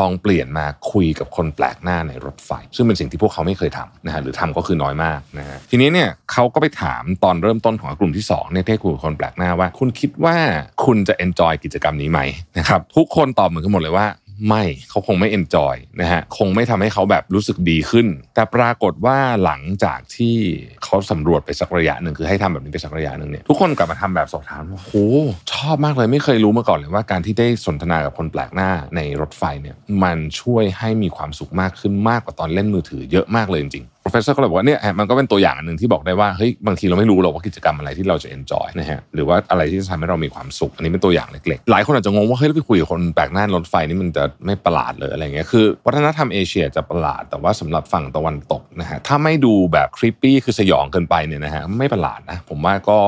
ลองเปลี่ยนมาคุยกับคนแปลกหน้าในรถไฟ ซึ่งเป็นสิ่งที่พวกเขาไม่เคยทำนะฮะหรือทำก็คือน้อยมากนะฮะทีนี้เนี่ยเขาก็ไปถามตอนเริ่มต้นของกลุ่มที่2เนี่ยที่คุยกับคนแปลกหน้าว่า คุณคิดว่าคุณจะ enjoy กิจกรรมนี้ไหมนะครับทุกคนตอบเหมือนกันหมดเลยว่า ไม่เขาคงไม่ enjoy นะฮะคงไม่ทำให้เขาแบบรู้สึกดีขึ้น แต่ปรากฏว่าหลังจากที่เขาสำรวจไปสักระยะหนึ่งคือให้ทำแบบนี้ไปสักระยะหนึ่งเนี่ยทุกคนกลับมาทำแบบสอบถามว่าโหชอบมากเลยไม่เคยรู้มาก่อนเลยว่าการที่ได้สนทนากับคนแปลกหน้าในรถไฟเนี่ยมันช่วยให้มีความสุขมากขึ้นมากกว่าตอนเล่นมือถือเยอะมากเลยจริงๆ professor ก็เลยบอกว่าเนี่ยมันก็เป็นตัวอย่างอันหนึ่งที่บอกได้ว่าเฮ้ยบางทีเราไม่รู้หรอกว่ากิจกรรมอะไรที่เราจะ enjoy นะฮะหรือว่าอะไรที่จะทำให้เรามีความสุข อันนี้เป็นตัวอย่างเล็กๆ หลายคนอาจจะงงว่าเฮ้ยเราไปคุยกับคนแปลกหน้ารถไฟนี่มันจะไม่ประหลาดเลยอะไรเงี้ยคือ วัฒนธรรมเอเชียจะประหลาด แต่ว่าสำหรับฝั่งตะวันตกนะฮะถ้าไม่ดูแบบ creepy คือสยองเกินไปเนี่ยนะฮะไม่ประหลาดนะผมว่าก็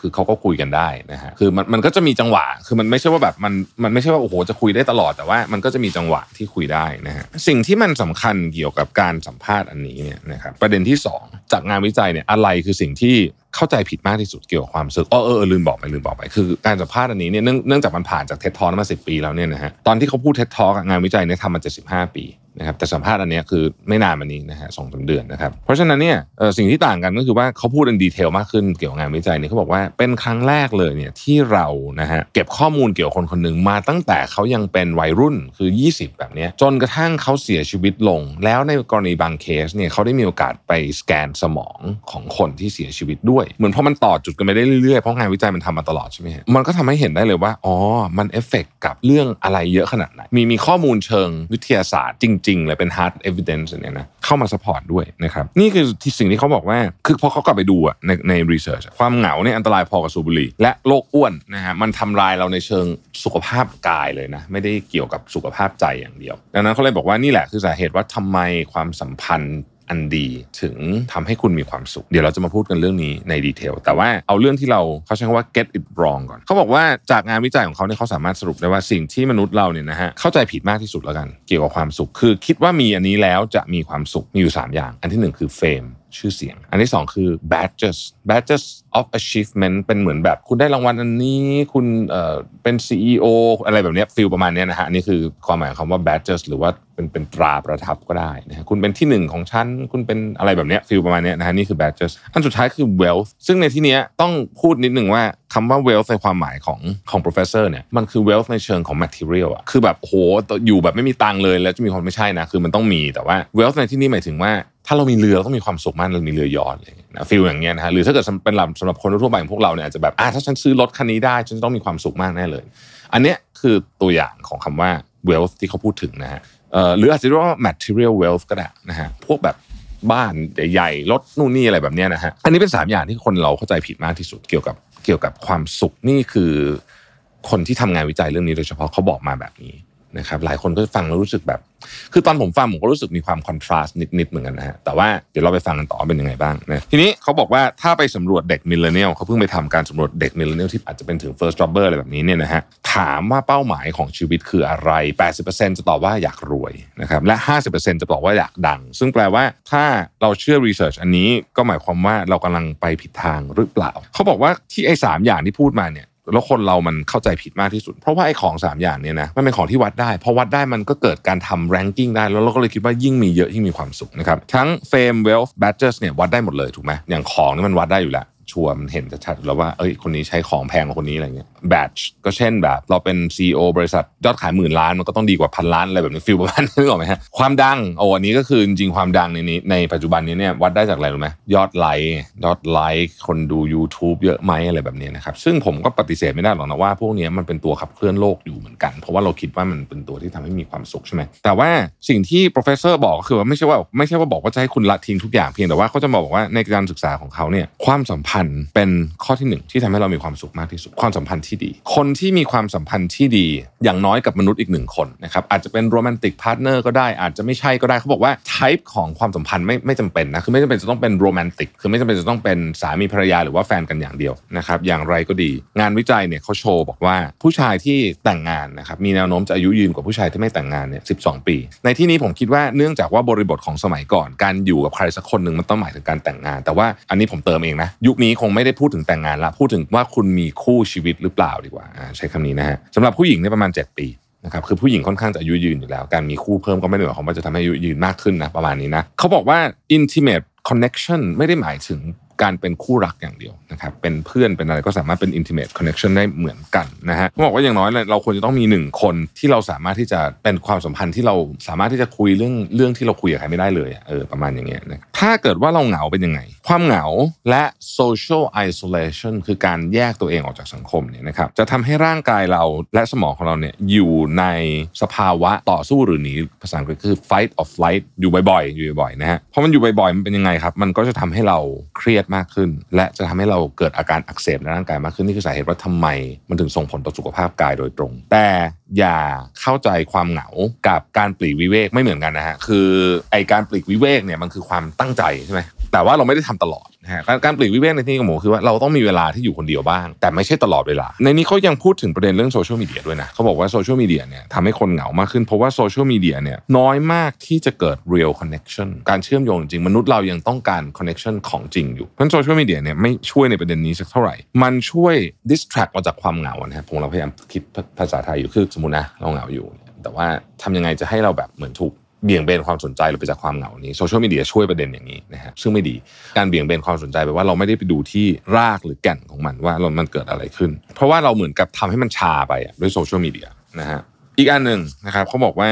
คือเขาก็คุยกันได้นะฮะคือมันมันก็จะมีจังหวะ คือมันไม่ใช่ว่าแบบมันมันไม่ใช่ว่าโอ้โหจะคุยได้ตลอดแต่ว่า มันก็จะมีจังหวะที่คุยได้นะฮะสิ่งที่มันสำคัญเกี่ยวกับการสัมภาษณ์อันนี้เนี่ยนะครับประเด็นที่ 2 จากงานวิจัยเนี่ยอะไรคือสิ่งที่เข้าใจผิดมากที่สุดเกี่ยวกับความรู้สึกอ๋อเออลืมบอกไปลืมบอกไปคือการสัมภาษณ์อันนี้เนี่ยเนื่องจากมันผ่านจากเท็ตทอมาสิปีแล้วเนี่ยนะฮะตอนที่เขาพูดเท็ตทองานวิจัยเนี่ยทำมา75 ปี นะครับแต่สัมภาษณ์อันนี้คือไม่นานมานี้นะฮะสองสาเดือนนะครับ เพราะฉะนั้นเนี่ยสิ่งที่ต่างกันก็คือว่าเขาพูดในดีเทลมากขึ้นเกี่ยวกับงานวิจัยนี่เขาบอกว่าเป็นครั้งแรกเลยเนี่ยที่เรานะฮะเก็บข้อมูลเกี่ยวกับคนคนหนึ่งมาตั้งแต่เขายังเป็นวัยรุ่นคือ 20 แบบนี้จนกระทั่งเขาเสียชีวิตลง แล้วในกรณีบางเคสเนี่ยเขาได้มีโอกาสไปสแกนสมองของคนที่เสียชีวิตด้วย เหมือนพอมันต่อจุดกันไปได้เรื่อยๆเพราะงานวิจัยมันทำมาตลอดใช่ไหมฮะมันก็ทำให้เห็นได้เลยว่าอ๋อมันเอฟเฟกกับเรื่องอะไรเยอะขนาดไหนมีมีข้อมูลเชิงวิทยาศาสตร์จริงๆเลยเป็น hard evidence เนี่ยนะเข้ามา support ด้วยนะครับนี่คือที่สิ่งที่เขาบอกว่าคือพอเขากลับไปดูอะในใน research ความเหงาเนี่ยอันตรายพอกับสูบบุหรี่และโรคอ้วนนะฮะมันทำลายเราในเชิงสุขภาพกายเลยนะไม่ได้เกี่ยวกับสุขภาพใจอย่างเดียว ดังนั้นเขาเลยบอกว่านี่แหละคือสาเหตุว่าทำไมความสัมพันธ์ อันดีถึงทำให้คุณมีความสุข เดี๋ยวเราจะมาพูดกันเรื่องนี้ใน detail แต่ว่าเอาเรื่องที่เราเขาใช้คำว่า get it wrong ก่อน เขาบอกว่าจากงานวิจัยของเขาเนี่ยเขาสามารถสรุปได้ว่าสิ่งที่มนุษย์เราเนี่ยนะฮะเข้าใจผิดมากที่สุดแล้วกัน เกี่ยวกับความสุข คือคิดว่ามีอันนี้แล้วจะมีความสุขมีอยู่ 3 อย่าง อันที่ 1 คือ fame ชื่อเสียง อันที่2คือ badges badges of achievement เป็นเหมือนแบบ คุณได้รางวัลอันนี้คุณเอ่อเป็น CEO อะไรแบบนี้ feel ประมาณนี้นะฮะอันนี้คือความหมายของคำว่า badges หรือว่าเป็นเป็นตราประทับก็ได้นะฮะคุณเป็นที่หนึ่งของฉันคุณเป็นอะไรแบบนี้ feel ประมาณนี้นะฮะนี่คือ badges อันสุดท้ายคือ wealth ซึ่งในที่นี้ต้องพูดนิดหนึ่งว่าคำว่า wealth ในความหมายของของ professor เนี่ยมันคือ wealth ในเชิงของ material อะคือแบบโหอยู่แบบไม่มีตังเลยแล้วจะมีคนไม่ใช่นะคือมันต้องมีแต่ว่า wealth ในที่นี้หมายถึงว่า ถ้าเรามีเรือเราต้องมีความสุขมากเรามีเรือยอทเลยนะฟิลอย่างเงี้ยนะฮะหรือถ้าเกิดเป็นสำหรับคนทั่วไปอย่างพวกเราเนี่ยอาจจะแบบอ่าถ้าฉันซื้อรถคันนี้ได้ฉันจะต้องมีความสุขมากแน่เลย อันเนี้ยคือตัวอย่างของคำว่า wealth ที่เขาพูดถึงนะฮะหรืออาจจะเรียกว่า material wealth ก็ได้นะฮะพวกแบบบ้านใหญ่ๆรถนู่นนี่อะไรแบบเนี้ยนะฮะอันนี้เป็นสามอย่างที่คนเราเข้าใจผิดมากที่สุดเกี่ยวกับเกี่ยวกับความสุขนี่คือ คนที่ทำงานวิจัยเรื่องนี้โดยเฉพาะเขาบอกมาแบบนี้ นะครับหลายคนก็ฟังแล้วรู้สึกแบบ คือตอนผมฟังผมก็รู้สึกมีความ contrast นิดๆเหมือนกันนะฮะแต่ว่าเดี๋ยวเราไปฟังกันต่อเป็นยังไงบ้างนะทีนี้เขาบอกว่าถ้าไปสำรวจเด็ก millennial เขาเพิ่งไปทำการสำรวจเด็ก millennial ที่อาจจะเป็นถึง first jobber อะไรแบบนี้เนี่ยนะฮะถามว่าเป้าหมายของชีวิตคืออะไร 80%จะตอบว่าอยากรวยนะครับและ 50%จะบอกว่าอยากดัง ซึ่งแปลว่าถ้าเราเชื่อรีเสิร์ชอันนี้ก็หมายความว่าเรากำลังไปผิดทางหรือเปล่า เขาบอกว่าที่ไอ้สามอย่างที่พูดมาเนี่ย แล้วคนเรามันเข้าใจผิดมากที่สุด เพราะว่าไอ้ของ 3 อย่างเนี่ยนะมันเป็นของที่วัดได้พอวัดได้มันก็เกิดการทำแรงกิ้งได้แล้วเราก็เลยคิดว่ายิ่งมีเยอะยิ่งมีความสุขนะครับทั้ง fame wealth badges เนี่ยวัดได้หมดเลยถูกไหมอย่างของนี่มันวัดได้อยู่แล้วชัวร์มันเห็นชัดๆแล้วว่าเอ้ยคนนี้ใช้ของแพงกว่าคนนี้อะไรเงี้ยแบตก็เช่นแบบ เราเป็น CEO บริษัทยอดขายหมื่นล้านมันก็ต้องดีกว่าพันล้านอะไรแบบนี้ฟิลประมาณนี้หรอไหมฮะความดังโอ้อันนี้ก็คือจริงความดังในนี้ในปัจจุบันนี้เนี่ยวัดได้จากอะไรรู้ไหมยอดไลค์ยอดไลค์คนดู YouTube เยอะไหมอะไรแบบนี้นะครับซึ่งผมก็ปฏิเสธไม่ได้หรอกนะว่าพวกนี้มันเป็นตัวขับเคลื่อนโลกอยู่เหมือนกัน เพราะว่าเราคิดว่ามันเป็นตัวที่ทำให้มีความสุขใช่ไหมแต่ว่าสิ่งที่ professor บอกก็คือว่าไม่ใช่ว่าไม่ใช่ว่าบอกว่าจะให้คุณละทิ้งทุกอย่างเพียงแต่ว่าเขาจะบอกว่าในการศึกษาของเขาเนี่ยความสัมพันธ์เป็นข้อที่หนึ่งที่ทำให้เรามีความสุขมากที่สุดความสัมพันธ์ที่ดี คนที่มีความสัมพันธ์ที่ดี อย่างน้อยกับมนุษย์อีกหนึ่งคนนะครับอาจจะเป็น romantic partner ก็ได้อาจจะไม่ใช่ก็ได้เขาบอกว่า type ของความสัมพันธ์ไม่ไม่จำเป็นนะคือไม่จำเป็นจะต้องเป็น romantic คือไม่จำเป็นจะต้องเป็นสามีภรรยาหรือว่าแฟนกันอย่างเดียวนะครับอย่างไรก็ดี งานวิจัยเนี่ยเขาโชว์บอกว่าผู้ชายที่แต่งงานนะครับมีแนวโน้มจะอายุยืนกว่าผู้ชายที่ไม่แต่งงานเนี่ยสิปี ในที่นี้ผมคิดว่าเนื่องจากว่าบริบทของสมัยก่อน การอยู่กับใครสักคนหนึ่งมันต้องหมายถึงการแต่งงาน แต่ว่าอันนี้ผมเติมเองนะยุคนี้คงไม่ได้พูดถึงแต่งงานละพูดถึงว่าคุณมีคู่ชีวิตหรือเปล่าละดีกว่าใช้คำนี้นะฮะสำหรับผู้หญิงเนี่ยประมาณ 7 ปีนะครับคือผู้หญิงค่อนข้างจะอายุยืนอยู่แล้ว การมีคู่เพิ่มก็ไม่ได้หมายความว่าจะทำให้อายุยืนมากขึ้นนะประมาณนี้นะเขาบอกว่า intimate connection ไม่ได้หมายถึง การเป็นคู่รักอย่างเดียวนะครับเป็นเพื่อนเป็นอะไรก็สามารถเป็น intimate connection ได้เหมือนกันนะฮะผมบอกว่าอย่างน้อยเราควรจะต้องมีหนึ่งคนที่เราสามารถที่จะเป็นความสัมพันธ์ที่เราสามารถที่จะคุยเรื่องเรื่องที่เราคุยกับใครไม่ได้เลยเออประมาณอย่างเงี้ยนะถ้าเกิดว่าเราเหงาเป็นยังไง ความเหงาและ social isolation คือการแยกตัวเองออกจากสังคมเนี่ยนะครับจะทำให้ร่างกายเราและสมองของเราเนี่ยอยู่ในสภาวะต่อสู้หรือหนีภาษาอังกฤษคือ fight or flight อยู่บ่อยๆอยู่บ่อยๆนะฮะเพราะมันอยู่บ่อยๆมันเป็นยังไงครับ มันก็จะทำให้เราเครียดมากขึ้น และจะทำให้เราเกิดอาการอักเสบในร่างกายมากขึ้นนี่คือสาเหตุว่าทำไม มันถึงส่งผลต่อสุขภาพกายโดยตรง แต่อย่าเข้าใจความเหงากับการปลีกวิเวกไม่เหมือนกันนะฮะคือไอการปลีกวิเวกเนี่ยมันคือความตั้งใจใช่ไหม แต่ว่าเราไม่ได้ทำตลอดนะฮะการปลีกวิเวกในที่นี้ของผมคือว่าเราต้องมีเวลาที่อยู่คนเดียวบ้าง แต่ไม่ใช่ตลอดเวลา ในนี้เขายังพูดถึงประเด็นเรื่องโซเชียลมีเดียด้วยนะเขาบอกว่าโซเชียลมีเดียเนี่ยทำให้คนเหงามากขึ้นเพราะว่าโซเชียลมีเดียเนี่ยน้อยมากที่จะเกิด real connection การเชื่อมโยงจริง มนุษย์เรายังต้องการ connection ของจริงอยู่เพราะโซเชียลมีเดียเนี่ยไม่ช่วยในประเด็นนี้สักเท่าไหร่ มันช่วย distract เราจากความเหงานะฮะผมเราพยายามคิดภาษาไทยอยู่คือสมมตินะเราเหงาอยู่แต่ว่าทำยังไงจะให้เราแบบเหมือนถูก เบี่ยงเบนความสนใจเราไปจากความเหงานี้โซเชียลมีเดียช่วยประเด็นอย่างนี้นะฮะซึ่งไม่ดีการเบี่ยงเบนความสนใจแปลว่าเราไม่ได้ไปดูที่รากหรือแก่นของมันว่าเรามันเกิดอะไรขึ้น เพราะว่าเราเหมือนกับทำให้มันชาไปด้วยโซเชียลมีเดียนะฮะอีกอันหนึ่งนะครับเขาบอกว่า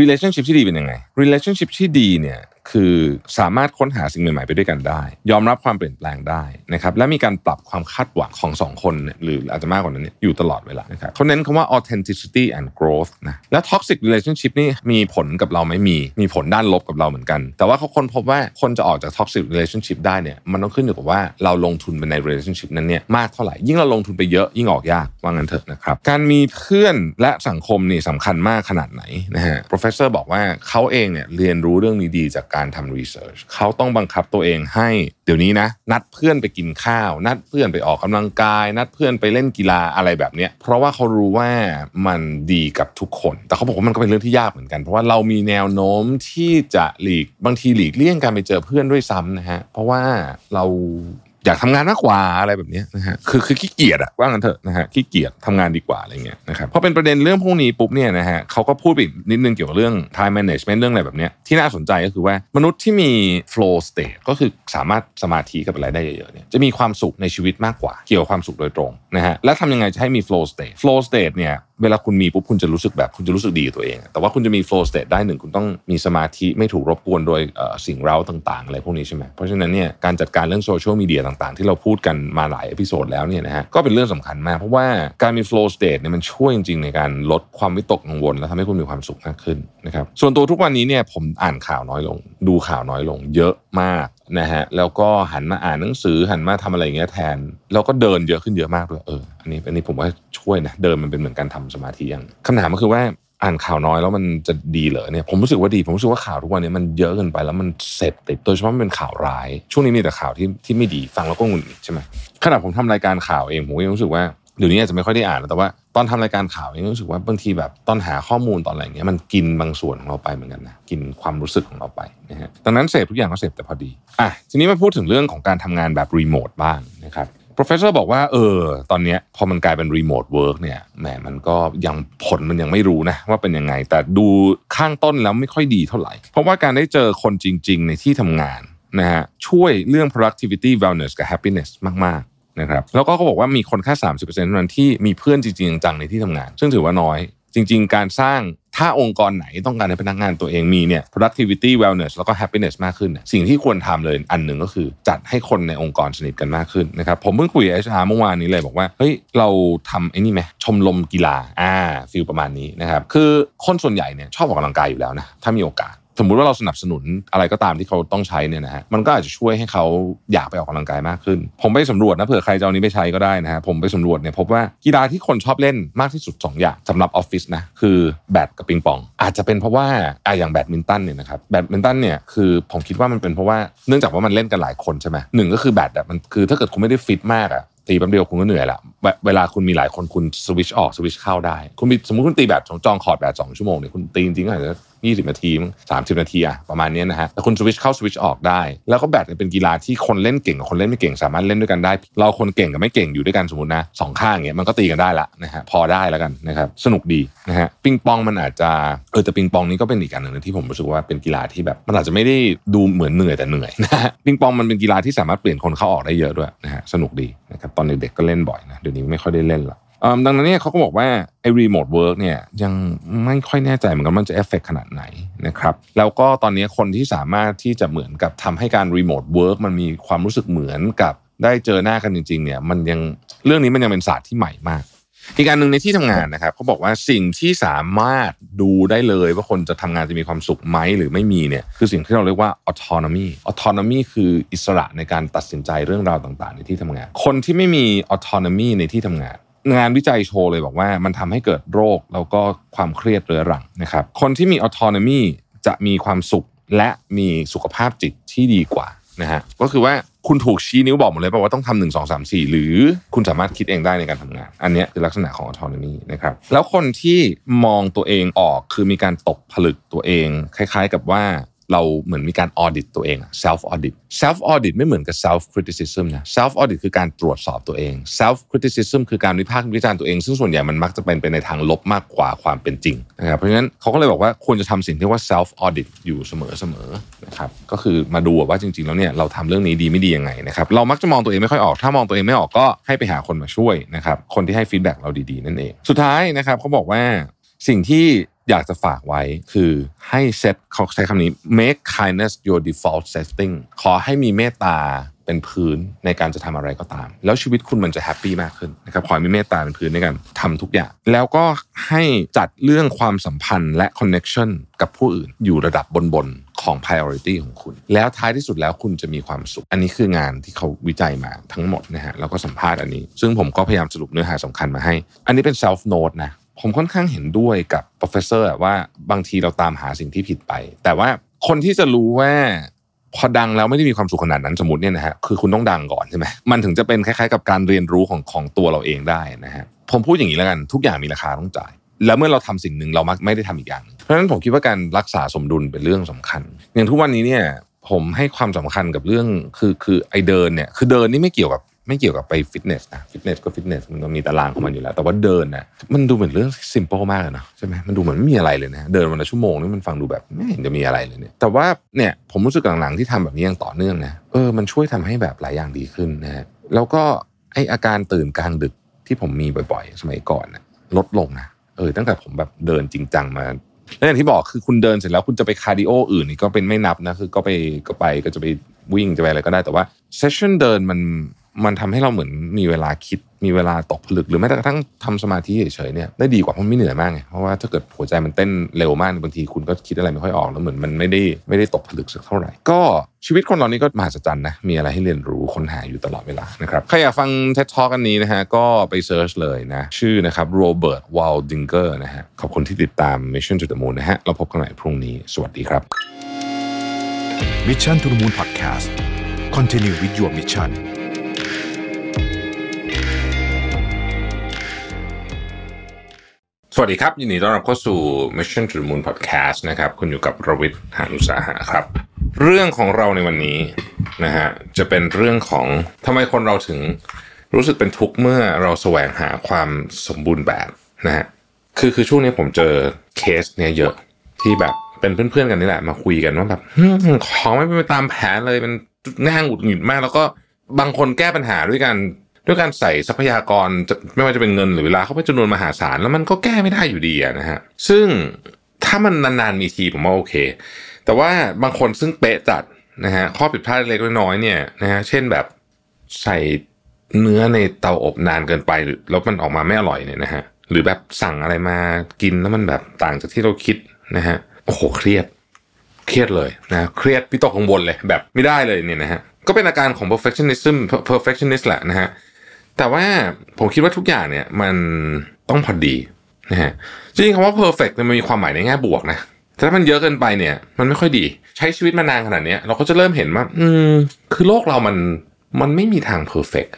relationship ที่ดีเป็นยังไง relationship ที่ดีเนี่ย คือสามารถค้นหาสิ่งใหม่ๆไปด้วยกันได้ ยอมรับความเปลี่ยนแปลงได้นะครับและมีการปรับความคาดหวังของสองคนหรืออาจจะมากกว่านั้นอยู่ตลอดเวลานะครับเขาเน้นคำว่า authenticity and growth นะและ toxic relationship นี่มีผลกับเราไหมมีมีผลด้านลบกับเราเหมือนกัน แต่ว่าเขาค้นพบว่าคนจะออกจาก toxic relationship ได้เนี่ยมันต้องขึ้นอยู่กับว่าเราลงทุนไปใน relationship นั้นเนี่ยมากเท่าไหร่ยิ่งเราลงทุนไปเยอะยิ่งออกยากว่างั้นเถอะนะครับการมีเพื่อนและสังคมนี่สำคัญมากขนาดไหนนะฮะ professor บอกว่าเขาเองเนี่ยเรียนรู้เรื่องนี้ดีจากการทำรีเสิร์ชเขาต้องบังคับตัวเองให้เดี๋ยวนี้นะ นัดเพื่อนไปกินข้าว นัดเพื่อนไปออกกำลังกาย นัดเพื่อนไปเล่นกีฬาอะไรแบบเนี้ยเพราะว่าเขารู้ว่ามันดีกับทุกคน แต่เขาบอกว่ามันก็เป็นเรื่องที่ยากเหมือนกัน เพราะว่าเรามีแนวโน้มที่จะหลีกบางทีหลีกเลี่ยงการไปเจอเพื่อนด้วยซ้ำนะฮะเพราะว่าเรา อยากทำงานมากกว่าอะไรแบบนี้นะฮะคือคือขี้เกียจอะว่างันเถอะนะฮะขี้เกียจทำงานดีกว่าอะไรเงี้ยนะครับพอเป็นประเด็นเรื่องพวกนี้ปุ๊บเนี่ยนะฮะเขาก็พูดไปอีกนิดนึงเกี่ยวกับเรื่อง time management เรื่องอะไรแบบนี้ที่น่าสนใจก็คือว่ามนุษย์ที่มี flow state ก็คือสามารถสมาธิกับอะไรได้เยอะๆเนี่ยจะมีความสุขในชีวิตมากกว่า เกี่ยวกับความสุขโดยตรงนะฮะแล้วทำยังไงจะให้มี flow state flow state เนี่ย เวลาคุณมีปุ๊บคุณจะรู้สึกแบบคุณจะรู้สึกดีตัวเอง แต่ว่าคุณจะมี flow state ได้หนึ่งคุณต้องมีสมาธิไม่ถูกรบกวนโดยสิ่งเร้าต่างๆ อะไรพวกนี้ใช่ไหมเพราะฉะนั้นเนี่ยการจัดการเรื่องโซเชียลมีเดียต่างๆ ที่เราพูดกันมาหลาย episode แล้วเนี่ยนะฮะก็เป็นเรื่องสำคัญมาก เพราะว่าการมี flow state เนี่ยมันช่วยจริงๆในการลดความวิตกกังวล และทำให้คุณมีความสุขมากขึ้นนะครับส่วนตัวทุกวันนี้เนี่ยผมอ่านข่าวน้อยลง ดูข่าวน้อยลง เยอะมาก นะฮะแล้วก็หันมาอ่านหนังสือหันมาทำอะไรอย่างเงี้ยแทน แล้วก็เดินเยอะขึ้นเยอะมากด้วยเอออันนี้อันนี้ผมว่าช่วยนะเดินมันเป็นเหมือนการทำสมาธิอย่างคำถามก็คือว่าอ่านข่าวน้อยแล้วมันจะดีเหรอเนี่ยผมรู้สึกว่าดี ผมรู้สึกว่าข่าวทุกวันนี้มันเยอะเกินไปแล้วมันเสพติดโดยเฉพาะมันเป็นข่าวร้าย ช่วงนี้มีแต่ข่าวที่ที่ไม่ดีฟังแล้วก็หงุดหงิดใช่ไหมขณะผมทำรายการข่าวเองผมก็ยังรู้สึกว่า เดี๋ยวนี้อาจจะไม่ค่อยได้อ่านแล้วแต่ว่าตอนทำรายการข่าวเองรู้สึกว่าบางทีแบบตอนหาข้อมูลตอนอะไรเงี้ยมันกินบางส่วนของเราไปเหมือนกันนะกินความรู้สึกของเราไปนะฮะดังนั้นเสพทุกอย่างก็เสพแต่พอดีอะทีนี้มาพูดถึงเรื่องของการทำงานแบบรีโมทบ้างนะครับ professor บอกว่าเออตอนนี้พอมันกลายเป็น remote work เนี่ยแหมมันก็ยังผลมันยังไม่รู้นะว่าเป็นยังไง แต่ดูข้างต้นแล้วไม่ค่อยดีเท่าไหร่ เพราะว่าการได้เจอคนจริง ๆ ในที่ทำงานนะฮะช่วยเรื่อง productivity wellness กับ happiness มาก นะครับแล้วก็เขาบอกว่ามีคนแค่30%เท่านั้นที่มีเพื่อนจริงๆจังในที่ทำงาน ซึ่งถือว่าน้อย จริง ๆ การสร้างถ้าองค์กรไหนต้องการให้พนักงานตัวเองมีเนี่ย productivity wellness แล้วก็ happiness มากขึ้น สิ่งที่ควรทำเลยอันหนึ่งก็คือ จัดให้คนในองค์กรสนิทกันมากขึ้นนะครับ ผมเพิ่งคุยกับ HR เมื่อวานนี้เลยบอกว่า เฮ้ย เราทำไอ้นี่ไหมชมรมกีฬาอ่าฟิลประมาณนี้นะครับ คือคนส่วนใหญ่เนี่ยชอบออกกำลังกายอยู่แล้วนะ ถ้ามีโอกาส สมมุติว่าเราสนับสนุนอะไรก็ตามที่เขาต้องใช้เนี่ยนะฮะมันก็อาจจะช่วยให้เขาอยากไปออกกำลังกายมากขึ้น ผมไปสำรวจนะเผื่อใครจะเอานี้ไปใช้ก็ได้นะฮะผมไปสำรวจเนี่ยพบว่ากีฬาที่คนชอบเล่นมากที่สุด 2 อย่างสำหรับออฟฟิศนะคือแบดกับปิงปอง อาจจะเป็นเพราะว่าอะอย่างแบดมินตันเนี่ยนะครับแบดมินตันเนี่ยคือผมคิดว่ามันเป็นเพราะว่าเนื่องจากว่ามันเล่นกันหลายคนใช่ไหมหนึ่งก็คือแบดอะมันคือถ้าเกิดคุณไม่ได้ฟิตมากอะตีแป๊บเดียวคุณก็เหนื่อยละเวลาคุณมีหลายคนคุณสวิชออกสวิชเข้าได้ คุณมีสมมติคุณตีแบบจองคอร์ตแบบสองชั่วโมงเนี่ยคุณตีจริงๆก็อาจจะ ยี่สิบนาทีสามสิบนาทีอะประมาณนี้นะฮะแต่คุณสวิชเข้าสวิชออกได้ แล้วก็แบดเนี่ยเป็นกีฬาที่คนเล่นเก่งกับคนเล่นไม่เก่งสามารถเล่นด้วยกันได้ เราคนเก่งกับไม่เก่งอยู่ด้วยกันสมมตินะสองข้างเงี้ยมันก็ตีกันได้ละนะฮะพอได้แล้วกันนะครับสนุกดีนะฮะปิงปองมันอาจจะเออแต่ปิงปองนี้ก็เป็นอีกอันหนึ่งที่ผมรู้สึกว่าเป็นกีฬาที่แบบมันอาจจะไม่ได้ดูเหมือนเหนื่อยแต่เหนื่อยนะฮะปิงปองมันเป็นกีฬาที่สามารถเปลี่ยนคนเข้าออกได้เยอะด้วยนะฮะสนุกดีนะครับตอนเด็กๆก็เล่นบ่อยนะเดี๋ยวนี้ไม่ค่อยได้เล่นละ ดังนั้นเนี่ยเขาก็บอกว่าไอ้ remote work เนี่ยยังไม่ค่อยแน่ใจเหมือนกันมันจะเอฟเฟกขนาดไหนนะครับแล้วก็ตอนนี้คนที่สามารถที่จะเหมือนกับทำให้การ remote work มันมีความรู้สึกเหมือนกับได้เจอหน้ากันจริงๆเนี่ยมันยังเรื่องนี้มันยังเป็นศาสตร์ที่ใหม่มาก อีกการหนึ่งในที่ทำงานนะครับเขาบอกว่าสิ่งที่สามารถดูได้เลยว่าคนจะทำงานจะมีความสุขไหมหรือไม่มีเนี่ยคือสิ่งที่เราเรียกว่า autonomy autonomy คืออิสระในการตัดสินใจเรื่องราวต่างๆ ในที่ทำงาน คนที่ไม่มี autonomy ในที่ทำงาน งานวิจัยโชว์เลยบอกว่ามันทำให้เกิดโรคแล้วก็ความเครียดเรื้อรังนะครับคนที่มี autonomy จะมีความสุขและมีสุขภาพจิตที่ดีกว่านะฮะก็คือว่าคุณถูกชี้นิ้วบอกหมดเลยป่ะว่าต้องทำหนึ่งสองสามสี่หรือคุณสามารถคิดเองได้ในการทำงาน อันนี้คือลักษณะของ autonomy นะครับแล้วคนที่มองตัวเองออกคือมีการตกผลึกตัวเอง คล้าย ๆ กับว่า เราเหมือนมีการ audit ตัวเอง self audit self audit ไม่เหมือนกับ self criticism นะ self audit คือการตรวจสอบตัวเอง self criticism คือการวิพากษ์วิจารณ์ตัวเอง ซึ่งส่วนใหญ่มันมักจะเป็นไปในทางลบมากกว่าความเป็นจริงนะครับเพราะฉะนั้นเขาก็เลยบอกว่าควรจะทำสิ่งที่ว่า self audit อยู่เสมอๆนะครับก็คือมาดูว่าจริง ๆ แล้วเนี่ยเราทำเรื่องนี้ดีไม่ดียังไงนะครับเรามักจะมองตัวเองไม่ค่อยออก ถ้ามองตัวเองไม่ออกก็ให้ไปหาคนมาช่วยนะครับคนที่ให้ฟีดแบ็กเราดีๆ นั่นเอง สุดท้ายนะครับเขาบอกว่าสิ่งที่ อยากจะฝากไว้คือให้เซตเขาใช้คำนี้ make kindness your default setting ขอให้มีเมตตาเป็นพื้นในการจะทำอะไรก็ตาม แล้วชีวิตคุณมันจะแฮปปี้มากขึ้นนะครับขอให้มีเมตตาเป็นพื้นในการทำทุกอย่าง แล้วก็ให้จัดเรื่องความสัมพันธ์และ connection กับผู้อื่นอยู่ระดับบนๆของ priority ของคุณ แล้วท้ายที่สุดแล้วคุณจะมีความสุข อันนี้คืองานที่เขาวิจัยมาทั้งหมดนะฮะแล้วก็สัมภาษณ์อันนี้ ซึ่งผมก็พยายามสรุปเนื้อหาสำคัญมาให้ อันนี้เป็น self note นะ ผมค่อนข้างเห็นด้วยกับ professor ว่าบางทีเราตามหาสิ่งที่ผิดไป แต่ว่าคนที่จะรู้ว่าพอดังแล้วไม่ได้มีความสุขขนาดนั้นสมมติเนี่ยนะฮะคือคุณต้องดังก่อนใช่ไหมมันถึงจะเป็นคล้ายๆ กับการเรียนรู้ของของตัวเราเองได้นะฮะผมพูดอย่างนี้แล้วกันทุกอย่างมีราคาต้องจ่าย แล้วเมื่อเราทำสิ่งหนึ่งเรามักไม่ได้ทำอีกอย่างเพราะฉะนั้นผมคิดว่าการรักษาสมดุลเป็นเรื่องสำคัญ อย่างทุกวันนี้เนี่ยผมให้ความสำคัญกับเรื่องคือคือไอเดินเนี่ยคือเดินนี่ไม่เกี่ยวกับ ไม่เกี่ยวกับไปฟิตเนสนะฟิตเนสก็ฟิตเนสมันก็มีตารางของมันอยู่แล้ว แต่ว่าเดินนะมันดูเหมือนเรื่อง simple มากเลยนะใช่ไหมมันดูเหมือนไม่มีอะไรเลยนะเดินวันละชั่วโมงนี่มันฟังดูแบบไม่เห็นจะมีอะไรเลยเนี่ยแต่ว่าเนี่ยผมรู้สึกหลังๆที่ทำแบบนี้อย่างต่อเนื่องนะเออมันช่วยทำให้แบบหลายอย่างดีขึ้นนะฮะแล้วก็ไออาการตื่นกลางดึกที่ผมมีบ่อย ๆ สมัยก่อนนะลดลงนะเออตั้งแต่ผมแบบเดินจริงจังมาแล้วอย่างที่บอกคือคุณเดินเสร็จแล้วคุณจะไปคาร์ดิโออื่นนี่ก็เป็นไม่นับนะคือก็ไปก็ไปก็จะไปวิ่งจะไปอะไรก็ได้แต่ว่า session เดินมัน มันทำให้เราเหมือนมีเวลาคิดมีเวลาตกผลึกหรือแม้แต่กระทั่งทำสมาธิเฉยๆเนี่ยได้ดีกว่าเพราะไม่เหนื่อยมากไงเพราะว่าถ้าเกิดหัวใจมันเต้นเร็วมากบางทีคุณก็คิดอะไรไม่ค่อยออกแล้วเหมือนมันไม่ได้ไม่ได้ตกผลึกสักเท่าไหร่ ก็ชีวิตคนเรานี่ก็มหัศจรรย์นะมีอะไรให้เรียนรู้ค้นหาอยู่ตลอดเวลานะครับใครอยากฟัง TED Talk อันนี้นะฮะก็ไป search เลยนะชื่อนะครับ Robert Waldinger นะฮะขอบคุณที่ติดตาม Mission to the Moon นะฮะเราพบกันใหม่พรุ่งนี้สวัสดีครับ Mission to the Moon Podcast Continue with your mission สวัสดีครับ ยินดีต้อนรับเข้าสู่ Mission to the Moon Podcast นะครับ คุณอยู่กับรวิทย์หานุสาหะครับ เรื่องของเราในวันนี้นะฮะจะเป็นเรื่องของทำไมคนเราถึงรู้สึกเป็นทุกข์เมื่อเราแสวงหาความสมบูรณ์แบบนะฮะคือคือช่วงนี้ผมเจอเคสเนี่ยเยอะที่แบบเป็นเพื่อนๆกันนี่แหละมาคุยกันว่าแบบของไม่เป็นไปตามแผนเลยเป็นง่างหงุดหงิดมาก แล้วก็บางคนแก้ปัญหาด้วยกัน ด้วยการใส่ทรัพยากรไม่ว่าจะเป็นเงินหรือเวลาเข้าไปจำนวนมหาศาลแล้วมันก็แก้ไม่ได้อยู่ดีนะฮะซึ่งถ้ามันนานๆมีทีผมว่าโอเค แต่ว่าบางคนซึ่งเป๊ะจัดนะฮะข้อผิดพลาดเล็กๆน้อยๆเนี่ยนะฮะเช่นแบบใส่เนื้อในเตาอบนานเกินไปหรือแล้วมันออกมาไม่อร่อยเนี่ยนะฮะหรือแบบสั่งอะไรมากินแล้วมันแบบต่างจากที่เราคิดนะฮะโอ้โหเครียดเครียดเลยนะเครียดพิตกกังวลเลยแบบไม่ได้เลยเนี่ยนะฮะก็เป็นอาการของ perfectionism perfectionist แหละนะฮะ แต่ว่าผมคิดว่าทุกอย่างเนี่ยมันต้องพอดีนะฮะจริงๆคำว่า perfect เนี่ยมันมีความหมายในแง่บวกนะแต่ถ้ามันเยอะเกินไปเนี่ย มันไม่ค่อยดี ใช้ชีวิตมานานขนาดนี้เราก็จะเริ่มเห็นว่าอืมคือโลกเรามันมันไม่มีทาง perfect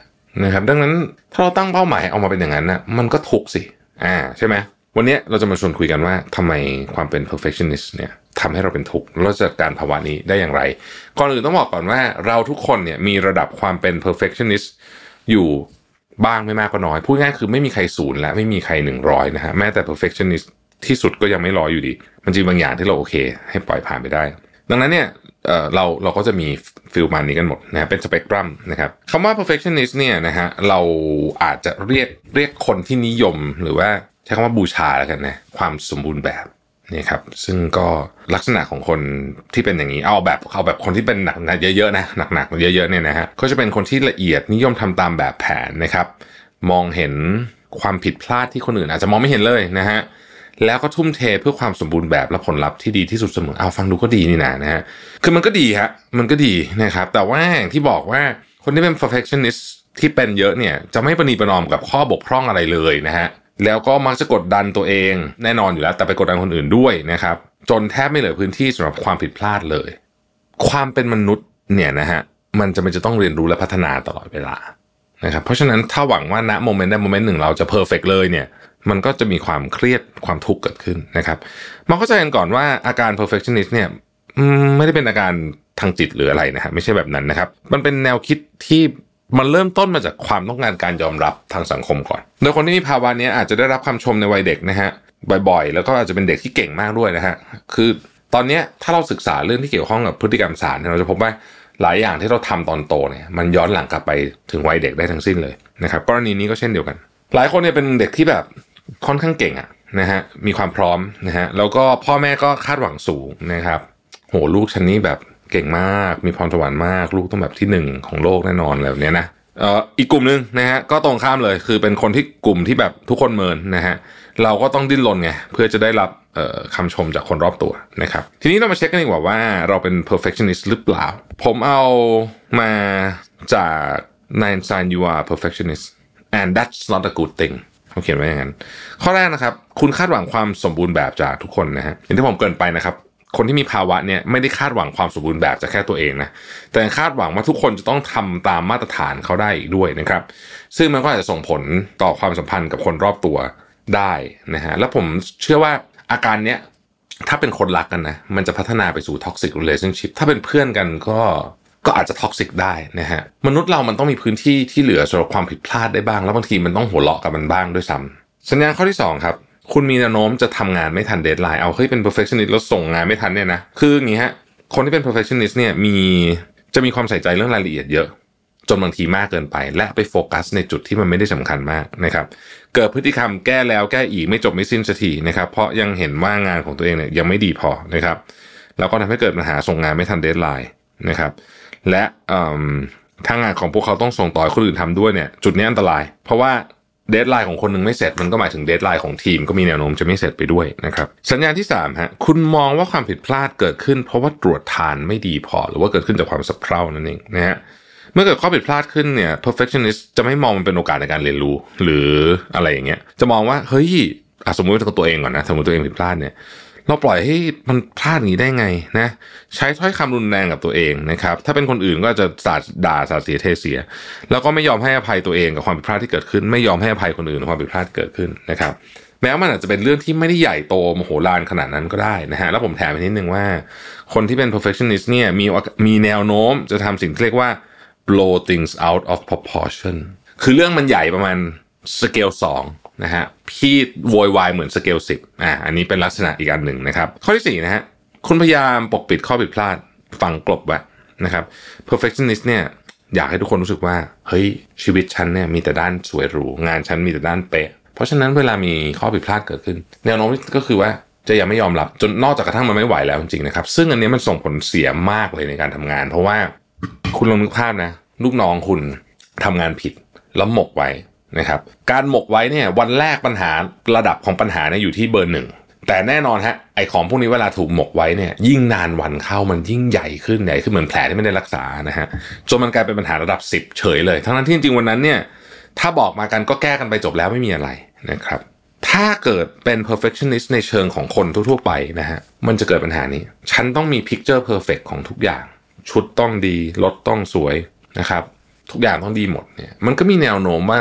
นะครับดังนั้นถ้าเราตั้งเป้าหมายออกมาเป็นอย่างนั้นนะมันก็ถูกสิอ่าใช่ไหมวันนี้เราจะมาชวนคุยกันว่าทำไมความเป็น perfectionist เนี่ยทำให้เราเป็นทุกข์แล้วจัดการภาวะนี้ได้อย่างไร ก่อนอื่นต้องบอกก่อนว่าเราทุกคนเนี่ยมีระดับความเป็น perfectionist อยู่ บ้างไม่มากก็น้อย พูดง่ายคือไม่มีใครศูนย์และไม่มีใครหนึ่งร้อยนะฮะแม้แต่ perfectionist ที่สุดก็ยังไม่ร้อยอยู่ดี มันจริงบางอย่างที่เราโอเค ให้ปล่อยผ่านไปได้ ดังนั้นเนี่ยเราเราก็จะมีฟิลมันนี้กันหมดนะฮะเป็นสเปกตรัมนะครับคำว่า perfectionist เนี่ยนะฮะเราอาจจะเรียกเรียกคนที่นิยมหรือว่าใช้คำว่าบูชาแล้วกันนะความสมบูรณ์แบบ นี่ครับซึ่งก็ลักษณะของคนที่เป็นอย่างนี้เอาแบบเอาแบบคนที่เป็นหนักหนักเยอะๆนะหนักๆเยอะๆเนี่ยนะฮะก็จะเป็นคนที่ละเอียดนิยมทำตามแบบแผนนะครับ มองเห็นความผิดพลาดที่คนอื่นอาจจะมองไม่เห็นเลยนะฮะแล้วก็ทุ่มเทเพื่อความสมบูรณ์แบบและผลลัพธ์ที่ดีที่สุดเสมอเอาฟังดูก็ดีนี่นะนะฮะคือมันก็ดีฮะมันก็ดีนะครับ แต่ว่าอย่างที่บอกว่าคนที่เป็น perfectionist ที่เป็นเยอะเนี่ยจะไม่ประนีประนอมกับข้อบกพร่องอะไรเลยนะฮะ แล้วก็มักจะกดดันตัวเองแน่นอนอยู่แล้ว แต่ไปกดดันคนอื่นด้วยนะครับ จนแทบไม่เหลือพื้นที่สำหรับความผิดพลาดเลย ความเป็นมนุษย์เนี่ยนะฮะมันจะมันจะต้องเรียนรู้และพัฒนาตลอดเวลานะครับเพราะฉะนั้นถ้าหวังว่าณ moment ใด moment หนึ่งเราจะ perfect เลยเนี่ยมันก็จะมีความเครียดความทุกข์เกิดขึ้นนะครับมาเข้าใจกันก่อนว่าอาการ perfectionist เนี่ยไม่ได้เป็นอาการทางจิตหรืออะไรนะฮะไม่ใช่แบบนั้นนะครับ มันเป็นแนวคิดที่ มันเริ่มต้นมาจากความต้องการการยอมรับทางสังคมก่อน โดยคนที่มีภาวะนี้อาจจะได้รับคำชมในวัยเด็กนะฮะบ่อยๆ แล้วก็อาจจะเป็นเด็กที่เก่งมากด้วยนะฮะ คือตอนนี้ถ้าเราศึกษาเรื่องที่เกี่ยวข้องกับพฤติกรรมสารเนี่ยเราจะพบว่าหลายอย่างที่เราทำตอนโตเนี่ยมันย้อนหลังกลับไปถึงวัยเด็กได้ทั้งสิ้นเลยนะครับกรณีนี้ก็เช่นเดียวกัน หลายคนเนี่ยเป็นเด็กที่แบบค่อนข้างเก่งอะนะฮะมีความพร้อมนะฮะแล้วก็พ่อแม่ก็คาดหวังสูงนะครับ โหลูกฉันนี่แบบ เก่งมาก มีพรสวรรค์มาก ลูกต้องแบบที่หนึ่งของโลกแน่นอนอะไรแบบเนี้ยนะอีกกลุ่มหนึ่งนะฮะก็ตรงข้ามเลยคือเป็นคนที่กลุ่มที่แบบทุกคนเมินนะฮะเราก็ต้องดิ้นรนไงเพื่อจะได้รับคำชมจากคนรอบตัวนะครับ ทีนี้เรามาเช็คกันดีกว่าว่าเราเป็น perfectionist หรือเปล่า ผมเอามาจาก nine sign you are perfectionist and that's not a good thing เขาเขียนไว้อย่างนั้น ข้อแรกนะครับ คุณคาดหวังความสมบูรณ์แบบจากทุกคนนะฮะอย่างที่ผมเกินไปนะครับ คนที่มีภาวะเนี่ยไม่ได้คาดหวังความสมบูรณ์แบบจากแค่ตัวเองนะแต่คาดหวังว่าทุกคนจะต้องทำตามมาตรฐานเขาได้อีกด้วยนะครับ ซึ่งมันก็อาจจะส่งผลต่อความสัมพันธ์กับคนรอบตัวได้นะฮะแล้วผมเชื่อว่าอาการเนี้ยถ้าเป็นคนรักกันนะมันจะพัฒนาไปสู่ toxic relationship ถ้าเป็นเพื่อนกันก็ก็อาจจะ toxic ได้นะฮะมนุษย์เรามันต้องมีพื้นที่ที่เหลือสำหรับความผิดพลาดได้บ้าง แล้วบางทีมันต้องหัวเราะกับมันบ้างด้วยซ้ำสัญญาณข้อที่ 2 ครับ คุณมีแนวโน้มจะทำงานไม่ทัน deadline เอาเฮ้ยเป็น perfectionist แล้วส่งงานไม่ทันเนี่ยนะคืออย่างนี้ฮะคนที่เป็น perfectionist เนี่ยมีจะมีความใส่ใจเรื่องรายละเอียดเยอะ จนบางทีมากเกินไป และไปโฟกัสในจุดที่มันไม่ได้สำคัญมากนะครับเกิดพฤติกรรมแก้แล้วแก้อีกไม่จบไม่สิ้นสักทีนะครับเพราะยังเห็นว่างานของตัวเองเนี่ยยังไม่ดีพอนะครับแล้วก็ทำให้เกิดปัญหาส่งงานไม่ทัน deadline นะครับ และถ้างานของพวกเขาต้องส่งต่อคนอื่นทำด้วยเนี่ย จุดนี้อันตราย เพราะว่า deadline ของคนหนึ่งไม่เสร็จมันก็หมายถึง deadline ของทีมก็มีแนวโน้มจะไม่เสร็จไปด้วยนะครับสัญญาณที่3ฮะคุณมองว่าความผิดพลาดเกิดขึ้น เพราะว่าตรวจทานไม่ดีพอ หรือว่าเกิดขึ้นจากความสะเพร่านั่นเองนะฮะเมื่อเกิดข้อผิดพลาดขึ้นเนี่ย perfectionist จะไม่มองมันเป็นโอกาสในการเรียนรู้ หรืออะไรอย่างเงี้ยจะมองว่าเฮ้ยสมมติตัวเองก่อนนะสมมติตัวเองผิดพลาดเนี่ย เราปล่อยให้มันพลาดอย่างนี้ได้ไงนะใช้ถ้อยคำรุนแรงกับตัวเองนะครับ ถ้าเป็นคนอื่นก็จะสาดด่าสาดเสียเทเสีย แล้วก็ไม่ยอมให้อภัยตัวเองกับความผิดพลาดที่เกิดขึ้น ไม่ยอมให้อภัยคนอื่นกับความผิดพลาดเกิดขึ้นนะครับ แม้ว่ามันอาจจะเป็นเรื่องที่ไม่ได้ใหญ่โตมโหฬารขนาดนั้นก็ได้นะฮะแล้วผมแถมไปนิดนึงว่า คนที่เป็น perfectionist เนี่ยมีมีแนวโน้มจะทำสิ่งที่เรียกว่า blow things out of proportion คือเรื่องมันใหญ่ประมาณสเกลสองนะฮะ พี่โวยวายเหมือนสเกลสิบอ่าอันนี้เป็นลักษณะอีกอันหนึ่งนะครับ ข้อที่สี่นะฮะคุณพยายามปกปิดข้อผิดพลาดฝังกลบไว้นะครับ perfectionist เนี่ยอยากให้ทุกคนรู้สึกว่า เฮ้ย ชีวิตฉันเนี่ยมีแต่ด้านสวยหรู งานฉันมีแต่ด้านเป๊ะ เพราะฉะนั้นเวลามีข้อผิดพลาดเกิดขึ้น แนวโน้มก็คือว่าจะยังไม่ยอมรับ จนนอกจากกระทั่งมันไม่ไหวแล้วจริงๆนะครับ ซึ่งอันนี้มันส่งผลเสียมากเลยในการทำงาน เพราะว่าคุณลองนึกภาพนะ ลูกน้องคุณทำงานผิดแล้วหมกไว้ นะครับการหมกไว้เนี่ยวันแรกปัญหาระดับของปัญหาเนี่ยอยู่ที่เบอร์หนึ่งแต่แน่นอนฮะไอของพวกนี้เวลาถูกหมกไว้เนี่ยยิ่งนานวันเข้ามันยิ่งใหญ่ขึ้นใหญ่ขึ้นเหมือนแผลที่ไม่ได้รักษานะฮะจนมันกลายเป็นปัญหาระดับ 10 เฉยเลย ทั้งนั้นที่จริงวันนั้นเนี่ยถ้าบอกมากันก็แก้กันไปจบแล้วไม่มีอะไรนะครับถ้าเกิดเป็น perfectionist ในเชิงของคนทั่วๆไปนะฮะมันจะเกิดปัญหานี้ ฉันต้องมี picture perfect ของทุกอย่าง ชุดต้องดีรถต้องสวยนะครับทุกอย่างต้องดีหมดเนี่ยมันก็มีแนวโน้มว่า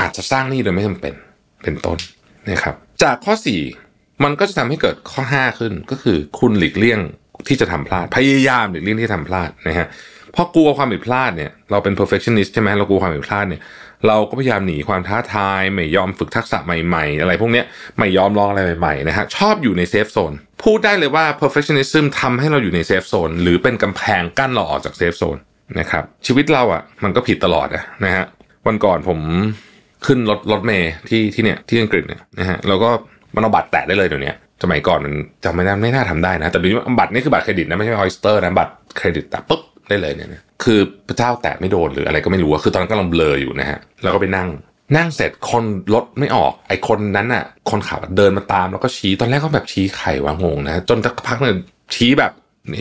อาจจะสร้างหนี้โดยไม่จำเป็นเป็นต้นนะครับ จากข้อ 4 มันก็จะทำให้เกิดข้อ 5 ขึ้นก็คือคุณหลีกเลี่ยงที่จะทำพลาดพยายามหลีกเลี่ยงที่จะทำพลาดนะฮะเพราะกลัวความผิดพลาดเนี่ยเราเป็น perfectionist ใช่ไหมเรากลัวความผิดพลาดเนี่ยเราก็พยายามหนีความท้าทาย ไม่ยอมฝึกทักษะใหม่ๆ อะไรพวกเนี้ยไม่ยอมลองอะไรใหม่ๆนะฮะชอบอยู่ใน safe zone พูดได้เลยว่า perfectionism ทำให้เราอยู่ใน safe zone หรือเป็นกำแพงกั้นเราออกจาก safe zone นะครับชีวิตเราอะมันก็ผิดตลอดอะนะฮะวันก่อนผม ขึ้นรถรถเมล์ที่ที่เนี่ยที่อังกฤษเนี่ยนะฮะแล้วก็มันเอาบัตรแตะได้เลยเดี๋ยวนี้สมัยก่อนมันจำไม่ได้ไม่น่าทำได้นะ แต่เดี๋ยวบัตรนี่คือบัตรเครดิตนะไม่ใช่ Oyster นะบัตรเครดิตแตะปุ๊บได้เลยเนี่ยนะคือพระเจ้าแตะไม่โดนหรืออะไรก็ไม่รู้อะคือตอนนั้นกำลังเบลออยู่นะฮะแล้วก็ไปนั่งนั่งเสร็จคนรถไม่ออก ไอคนนั้นอะ คนขับเดินมาตามแล้วก็ชี้ตอนแรกก็แบบชี้ไข่วางงนะ จนสักพักหนึ่งชี้แบบ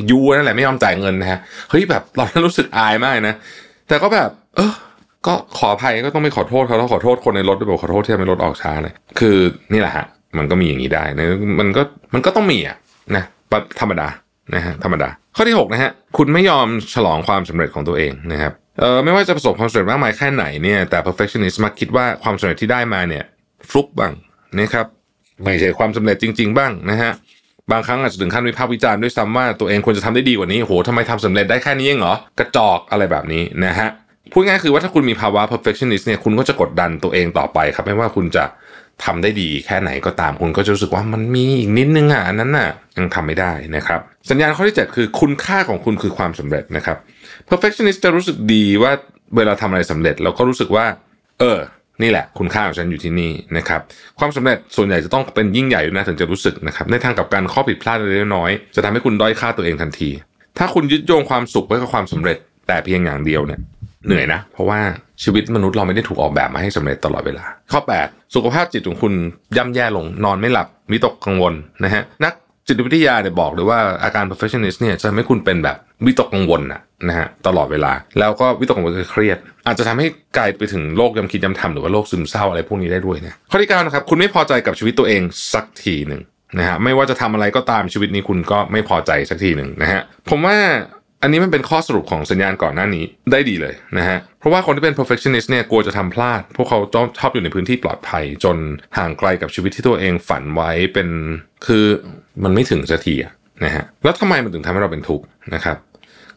ยูนั่นแหละไม่ยอมจ่ายเงินนะฮะเฮ้ยแบบตอนนั้นรู้สึกอายมากนะ แต่ก็แบบ เออ ก็ขออภัยก็ต้องไม่ขอโทษเขาแล้วขอโทษคนในรถด้วยบอกขอโทษที่ทำให้รถออกช้าเลยคือนี่แหละฮะมันก็มีอย่างนี้ได้นะมันก็มันก็ต้องมีอะนะธรรมดานะฮะธรรมดา ข้อที่6นะฮะคุณไม่ยอมฉลองความสำเร็จของตัวเองนะครับเออไม่ว่าจะประสบความสำเร็จมากมายแค่ไหนเนี่ยแต่ perfectionist มักคิดว่าความสำเร็จที่ได้มาเนี่ยฟลุกบ้างนะครับไม่ใช่ความสำเร็จจริง ๆ บ้างนะฮะบางครั้งอาจจะถึงขั้นวิพากษ์วิจารณ์ด้วยซ้ำว่าตัวเองควรจะทำได้ดีกว่านี้โหทำไมทำสำเร็จได้แค่นี้เองเหรอกระจอกอะไรแบบนี้นะฮะ พูดง่ายคือว่าถ้าคุณมีภาวะ perfectionist เนี่ยคุณก็จะกดดันตัวเองต่อไปครับ ไม่ว่าคุณจะทำได้ดีแค่ไหนก็ตามคุณก็จะรู้สึกว่ามันมีอีกนิดนึงอะอันนั้นน่ะยังทำไม่ได้นะครับ สัญญาณข้อที่ 7 คือคุณค่าของคุณคือความสำเร็จนะครับ perfectionist จะรู้สึกดีว่าเวลาทำอะไรสำเร็จเราก็รู้สึกว่า เออ นี่แหละ คุณค่าของฉันอยู่ที่นี่นะครับ ความสำเร็จส่วนใหญ่จะต้องเป็นยิ่งใหญ่นะถึงจะรู้สึกนะครับ ในทางกับการข้อผิดพลาดเล็กน้อยจะทำให้คุณด้อยค่าตัวเองทันที ถ้าคุณยึดโยงความสุขไว้กับความสำเร็จ แต่เพียงอย่างเดียวเนี่ย เหนื่อยนะ เพราะว่าชีวิตมนุษย์เราไม่ได้ถูกออกแบบมาให้สำเร็จตลอดเวลา ข้อ 8 สุขภาพจิตของคุณย่ำแย่ลงนอนไม่หลับวิตกกังวลนะฮะนักจิตวิทยาเนี่ยบอกเลยว่าอาการ perfectionist เนี่ยจะทำให้คุณเป็นแบบวิตกกังวลนะนะฮะตลอดเวลา แล้วก็วิตกกังวลคือเครียด อาจจะทำให้กลายไปถึงโรคยำคิดยำทำหรือว่าโรคซึมเศร้าอะไรพวกนี้ได้ด้วยนะข้อที่9นะครับคุณไม่พอใจกับชีวิตตัวเองสักทีหนึ่งนะฮะไม่ว่าจะทำอะไรก็ตามชีวิตนี้คุณก็ไม่พอใจสักทีหนึ่งนะฮะผมว่า อันนี้มันเป็นข้อสรุปของสัญญาณก่อนหน้านี้ได้ดีเลยนะฮะ เพราะว่าคนที่เป็น perfectionist เนี่ยกลัวจะทำพลาด พวกเขาชอบอยู่ในพื้นที่ปลอดภัย จนห่างไกลกับชีวิตที่ตัวเองฝันไว้เป็นคือมันไม่ถึงสักทีนะฮะ แล้วทำไมมันถึงทำให้เราเป็นทุกข์นะครับ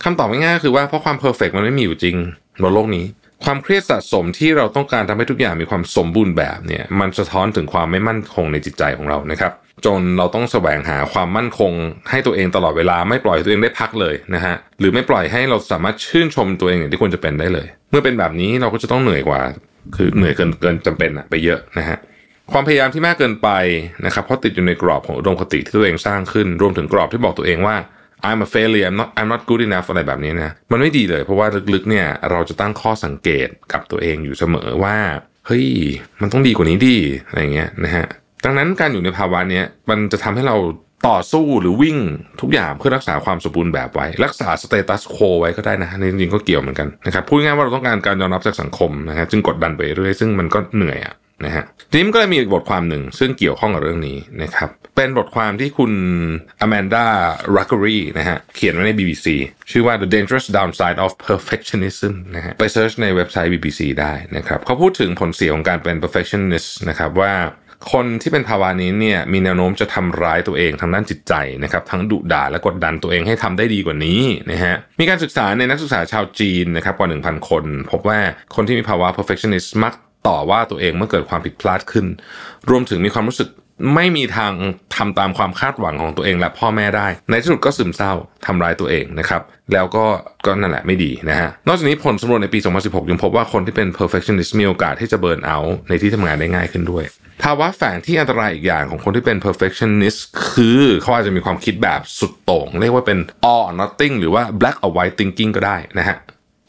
คำตอบง่ายๆคือว่าเพราะความ perfect มันไม่มีอยู่จริงบนโลกนี้ ความเครียดสะสมที่เราต้องการทำให้ทุกอย่างมีความสมบูรณ์แบบเนี่ยมันสะท้อนถึงความไม่มั่นคงในจิตใจของเรานะครับ จนเราต้องแสวงหาความมั่นคง ให้ตัวเองตลอดเวลาไม่ปล่อยตัวเองได้พักเลยนะฮะหรือไม่ปล่อยให้เราสามารถชื่นชมตัวเองอย่างที่ควรจะเป็นได้เลย เมื่อเป็นแบบนี้เราก็จะต้องเหนื่อยกว่า คือเหนื่อยเกินเกินจำเป็นอะไปเยอะนะฮะความพยายามที่มากเกินไปนะครับเพราะติดอยู่ในกรอบของอุดมคติที่ตัวเองสร้างขึ้น รวมถึงกรอบที่บอกตัวเองว่า I'm a failure I'm not I'm not good enough อะไรแบบนี้นะมันไม่ดีเลย เพราะว่าลึกๆเนี่ยเราจะตั้งข้อสังเกตกับตัวเองอยู่เสมอว่าเฮ้ยมันต้องดีกว่านี้ดีอะไรเงี้ยนะฮะ ดังนั้นการอยู่ในภาวะนี้มันจะทำให้เราต่อสู้หรือวิ่งทุกอย่างเพื่อรักษาความสมบูรณ์แบบไว้ รักษา status quo ไว้ก็ได้นะในจริงๆก็เกี่ยวเหมือนกันนะครับพูดง่ายว่าเราต้องการการยอมรับจากสังคมนะฮะจึงกดดันไปเรื่อยซึ่งมันก็เหนื่อยอะนะฮะทีนี้มันก็เลยมีอีกบทความหนึ่ง ซึ่งเกี่ยวข้องกับเรื่องนี้นะครับเป็นบทความที่คุณ Amanda Ruggeri นะฮะเขียนไว้ใน BBC ชื่อว่า The Dangerous Downside of Perfectionism นะฮะไป search ในเว็บไซต์ BBC ได้นะครับเขาพูดถึงผลเสียของการเป็น perfectionist นะครับว่า คนที่เป็นภาวะนี้เนี่ยมีแนวโน้มจะทำร้ายตัวเองทางด้านจิตใจนะครับทั้งดุด่าและกดดันตัวเองให้ทำได้ดีกว่านี้นะฮะมีการศึกษาในนักศึกษาชาวจีนนะครับกว่า 1,000 คน พบว่าคนที่มีภาวะ perfectionist มักต่อว่าตัวเองเมื่อเกิดความผิดพลาดขึ้น รวมถึงมีความรู้สึกไม่มีทาง ทำตามความคาดหวังของตัวเองและพ่อแม่ได้ ในที่สุดก็ซึมเศร้าทำร้ายตัวเองนะครับแล้วก็ก็นั่นแหละไม่ดีนะฮะนอกจากนี้ผลสำรวจในปี 2016 ยังพบว่าคนที่เป็น perfectionist มีโอกาสที่จะเบิร์นเอาท์ในที่ทำงานได้ง่ายขึ้นด้วยภาวะแฝงที่อันตรายอีกอย่างของคนที่เป็น perfectionist คือเขาอาจจะมีความคิดแบบสุดโต่ง เรียกว่าเป็น all or nothing หรือว่า black or white thinking ก็ได้นะฮะ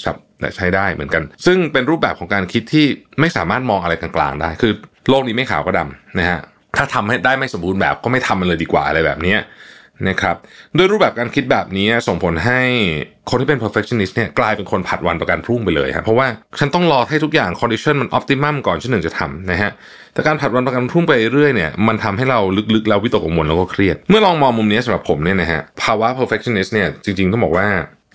ครับใช้ได้เหมือนกัน ซึ่งเป็นรูปแบบของการคิดที่ไม่สามารถมองอะไรกลางๆได้ คือโลกนี้ไม่ขาวก็ดำนะฮะ ถ้าทำให้ได้ไม่สมบูรณ์แบบก็ไม่ทำมันเลยดีกว่าอะไรแบบนี้นะครับด้วยรูปแบบการคิดแบบนี้ส่งผลให้คนที่เป็น perfectionist เนี่ยกลายเป็นคนผัดวันประกันพรุ่งไปเลยครับเพราะว่าฉันต้องรอให้ทุกอย่าง condition มัน optimum ก่อนฉันถึงจะทำนะฮะแต่การผัดวันประกันพรุ่งไปเรื่อยเนี่ยมันทำให้เราลึกๆแล้ววิตกกังวลแล้วก็เครียด เมื่อลองมองมุมนี้สำหรับผมเนี่ยนะฮะภาวะ perfectionist เนี่ยจริงๆต้องบอกว่า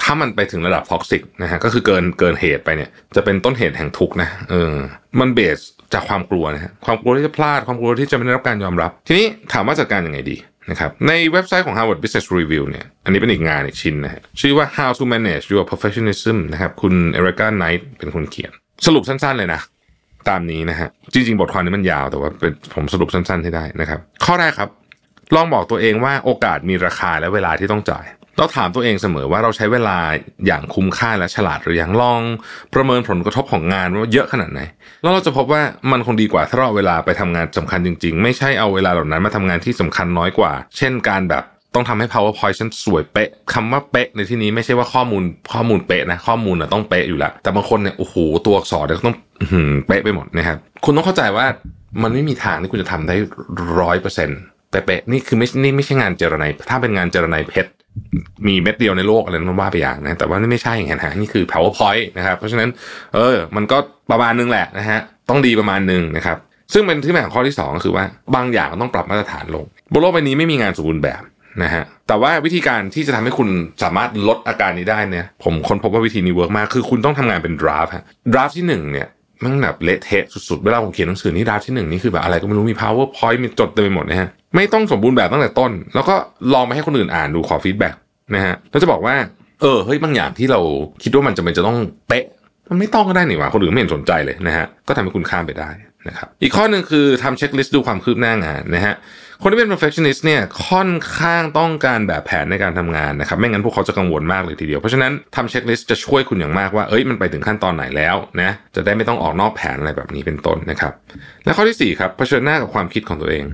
ถ้ามันไปถึงระดับ toxic นะฮะก็คือเกินเกินเหตุไปเนี่ยจะเป็นต้นเหตุแห่งทุกข์นะเออมัน base จากความกลัวนะฮะความกลัวที่จะพลาดความกลัวที่จะไม่ได้รับการยอมรับ ทีนี้ถามว่าจัดการยังไงดีนะครับในเว็บไซต์ของ Harvard Business Review เนี่ยอันนี้เป็นอีกงานอีกชิ้นนะฮะชื่อว่า How to Manage Your Perfectionism นะครับคุณ Rebecca Knight เป็นคนเขียน สรุปสั้นๆเลยนะ ตามนี้นะฮะจริง ๆ บทความนี้มันยาวแต่ว่าเป็นผมสรุปสั้นๆให้ได้นะครับ ข้อแรกครับ ลองบอกตัวเองว่าโอกาสมีราคาและเวลาที่ต้องจ่าย เราถามตัวเองเสมอว่าเราใช้เวลาอย่างคุ้มค่าและฉลาดหรือยังลองประเมินผลกระทบของงานว่าเยอะขนาดไหน แล้วเราจะพบว่ามันคงดีกว่าถ้าเราเอาเวลาไปทำงานสำคัญจริง ๆ ไม่ใช่เอาเวลาเหล่านั้นมาทำงานที่สำคัญน้อยกว่า เช่นการแบบต้องทำให้ powerpoint ฉันสวยเป๊ะคำว่าเป๊ะในที่นี้ไม่ใช่ว่าข้อมูลข้อมูลเป๊ะนะข้อมูลนะต้องเป๊ะอยู่แล้วแต่บางคนเนี่ยโอ้โหตัวอักษรเนี่ยต้องอื้อหือเป๊ะไปหมดนะครับคุณต้องเข้าใจว่ามันไม่มีทางที่คุณจะทำได้ร้อยเปอร์เซ็นต์เป๊ะๆนี่คือไม่นี่ไม่ใช่งานเจรไนถ้าเป็นงานเจรไนเพชร มีเม็ดเดียวในโลกอะไรนั้นว่าไปอย่างนะ แต่ว่านี่ไม่ใช่อย่างนั้นฮะนี่คือ powerpoint นะครับเพราะฉะนั้นเออมันก็ประมาณนึงแหละนะฮะต้องดีประมาณนึงนะครับซึ่งเป็นที่มาของข้อที่ 2 ก็คือว่าบางอย่างต้องปรับมาตรฐานลงบนโลกใบนี้ไม่มีงานสมบูรณ์แบบนะฮะแต่ว่าวิธีการที่จะทำให้คุณสามารถลดอาการนี้ได้เนี่ยผมค้นพบว่าวิธีนี้ work มากคือคุณต้องทำงานเป็น draft ฮะ draft ที่หนึ่งเนี่ยมันแบบเละเทะสุดๆเวลาผมเขียนหนังสือนี่ draft ที่หนึ่งนี่คือแบบอะไรก็ไม่รู้มี powerpoint มีจดเต็มไปหมดนะฮะ ไม่ต้องสมบูรณ์แบบตั้งแต่ต้น แล้วก็ลองไปให้คนอื่นอ่านดูขอ feedback นะฮะแล้วจะบอกว่า เออเฮ้ยบางอย่างที่เราคิดว่ามันจะเป็นจะต้องเป๊ะมันไม่ต้องก็ได้นี่หว่าคนอื่นไม่เห็นสนใจเลยนะฮะก็ทำให้คุณข้ามไปได้นะครับอีกข้อหนึ่งคือทำ checklist ดูความคืบหน้างานนะฮะ คนที่เป็น perfectionist เนี่ยค่อนข้างต้องการแบบแผนในการทำงานนะครับไม่งั้นพวกเขาจะกังวลมากเลยทีเดียว เพราะฉะนั้นทำเช็คลิสต์จะช่วยคุณอย่างมากว่าเอ้ยมันไปถึงขั้นตอนไหนแล้วนะจะได้ไม่ต้องออกนอกแผนอะไรแบบนี้เป็นต้นนะครับ และข้อที่สี่ครับเผชิญหน้ากับความคิดของตัวเอง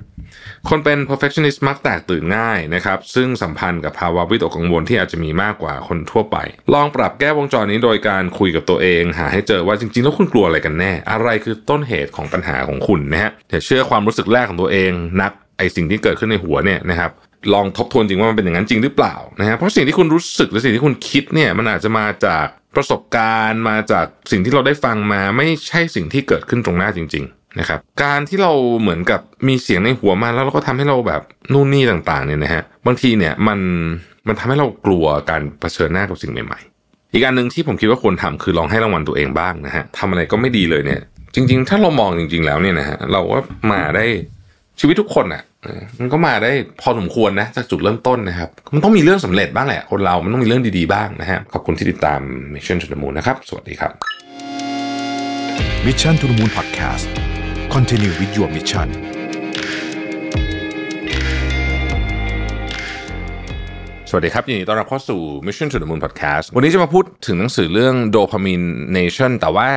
คนเป็น perfectionist มักแตกตื่นง่ายนะครับซึ่งสัมพันธ์กับภาวะวิตกกังวลที่อาจจะมีมากกว่าคนทั่วไป ลองปรับแก้วงจรนี้โดยการคุยกับตัวเอง หาให้เจอว่าจริงๆ แล้วคุณกลัวอะไรกันแน่ อะไรคือต้นเหตุของปัญหาของคุณนะฮะอย่าเชื่อความรู้สึกแรกของตัวเองนัก ไอสิ่งที่เกิดขึ้นในหัวเนี่ยนะครับลองทบทวนจริงว่ามันเป็นอย่างนั้นจริงหรือเปล่านะฮะเพราะสิ่งที่คุณรู้สึกหรือสิ่งที่คุณคิดเนี่ยมันอาจจะมาจากประสบการณ์มาจากสิ่งที่เราได้ฟังมาไม่ใช่สิ่งที่เกิดขึ้นตรงหน้าจริง ๆ นะครับ การที่เราเหมือนกับมีเสียงในหัวมาแล้วเราก็ทำให้เราแบบนู่นนี่ต่างๆเนี่ยนะฮะบางทีเนี่ยมันมันทำให้เรากลัวการเผชิญหน้ากับสิ่งใหม่ๆ อีกอันหนึ่งที่ผมคิดว่าควรทำคือลองให้รางวัลตัวเองบ้างนะฮะทำอะไรก็ไม่ดีเลยเนี่ยจริง ๆ ถ้าเรามองจริง ๆ แล้วเนี่ยนะฮะเราก็มาได้ ชีวิตทุกคนอะเออมันก็มาได้พอสมควรนะจากจุดเริ่มต้นนะครับ มันต้องมีเรื่องสำเร็จบ้างแหละ คนเรา มันต้องมีเรื่องดีๆบ้างนะฮะขอบคุณที่ติดตาม Mission to the Moon นะครับ สวัสดีครับ Mission to the Moon Podcast Continue with your mission สวัสดีครับยินดีต้อนรับเข้าสู่ Mission to the Moon Podcast วันนี้จะมาพูดถึงหนังสือเรื่อง Dopamine Nation แต่ว่า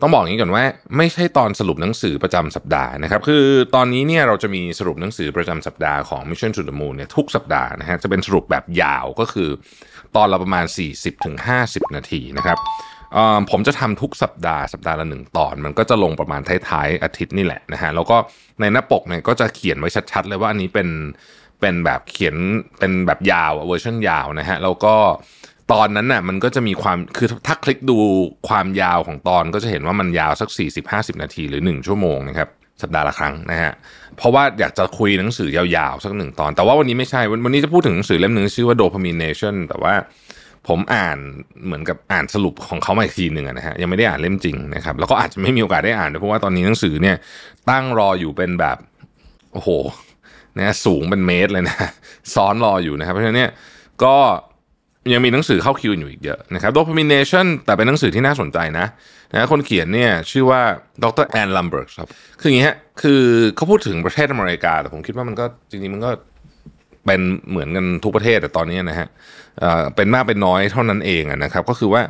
ต้องบอกอย่างนี้ก่อนว่า ไม่ใช่ตอนสรุปหนังสือประจำสัปดาห์นะครับ คือตอนนี้เนี่ยเราจะมีสรุปหนังสือประจำสัปดาห์ของ Mission to the Moon เนี่ยทุกสัปดาห์นะฮะจะเป็นสรุปแบบยาวก็คือ ตอนละประมาณ 40-50 นาทีนะครับผมจะทำทุกสัปดาห์สัปดาห์ละหนึ่งตอน มันก็จะลงประมาณท้ายๆอาทิตย์นี่แหละนะฮะแล้วก็ในหน้าปกเนี่ยก็จะเขียนไว้ชัดๆ เลยว่าอันนี้เป็นเป็นแบบเขียนเป็นแบบยาวเวอร์ชันยาวนะฮะแล้วก็ ตอนนั้นน่ะมันก็จะมีความคือถ้าคลิกดูความยาวของตอนก็จะเห็นว่ามันยาวสัก 40-50 นาทีหรือ 1 ชั่วโมงนะครับสัปดาห์ละครั้งนะฮะ เพราะว่าอยากจะคุยหนังสือยาวๆ สักหนึ่งตอน แต่ว่าวันนี้ไม่ใช่ วันนี้จะพูดถึงหนังสือเล่มหนึ่งชื่อว่า Dopamine Nation แต่ว่าผมอ่านเหมือนกับอ่านสรุปของเขามาอีกทีหนึ่งนะฮะ ยังไม่ได้อ่านเล่มจริงนะครับ แล้วก็อาจจะไม่มีโอกาสได้อ่านเพราะว่าตอนนี้หนังสือเนี่ยตั้งรออยู่เป็นแบบ โอ้โหนะสูงเป็นเมตรเลยนะ ซ้อนรออยู่นะครับ เพราะฉะนั้นเนี่ยก็ ยังมีหนังสือเข้าคิวอยู่อีกเยอะนะครับ Dopamination แต่เป็นหนังสือที่น่าสนใจนะนะคนเขียนเนี่ยชื่อว่าดรแอนลัมเบิร์กครับ คืออย่างนี้ฮะคือเขาพูดถึงประเทศอเมริกา แต่ผมคิดว่ามันก็จริงๆมันก็เป็นเหมือนกันทุกประเทศแต่ตอนนี้นะฮะเป็นมากเป็นน้อยเท่านั้นเองนะครับ ก็คือว่า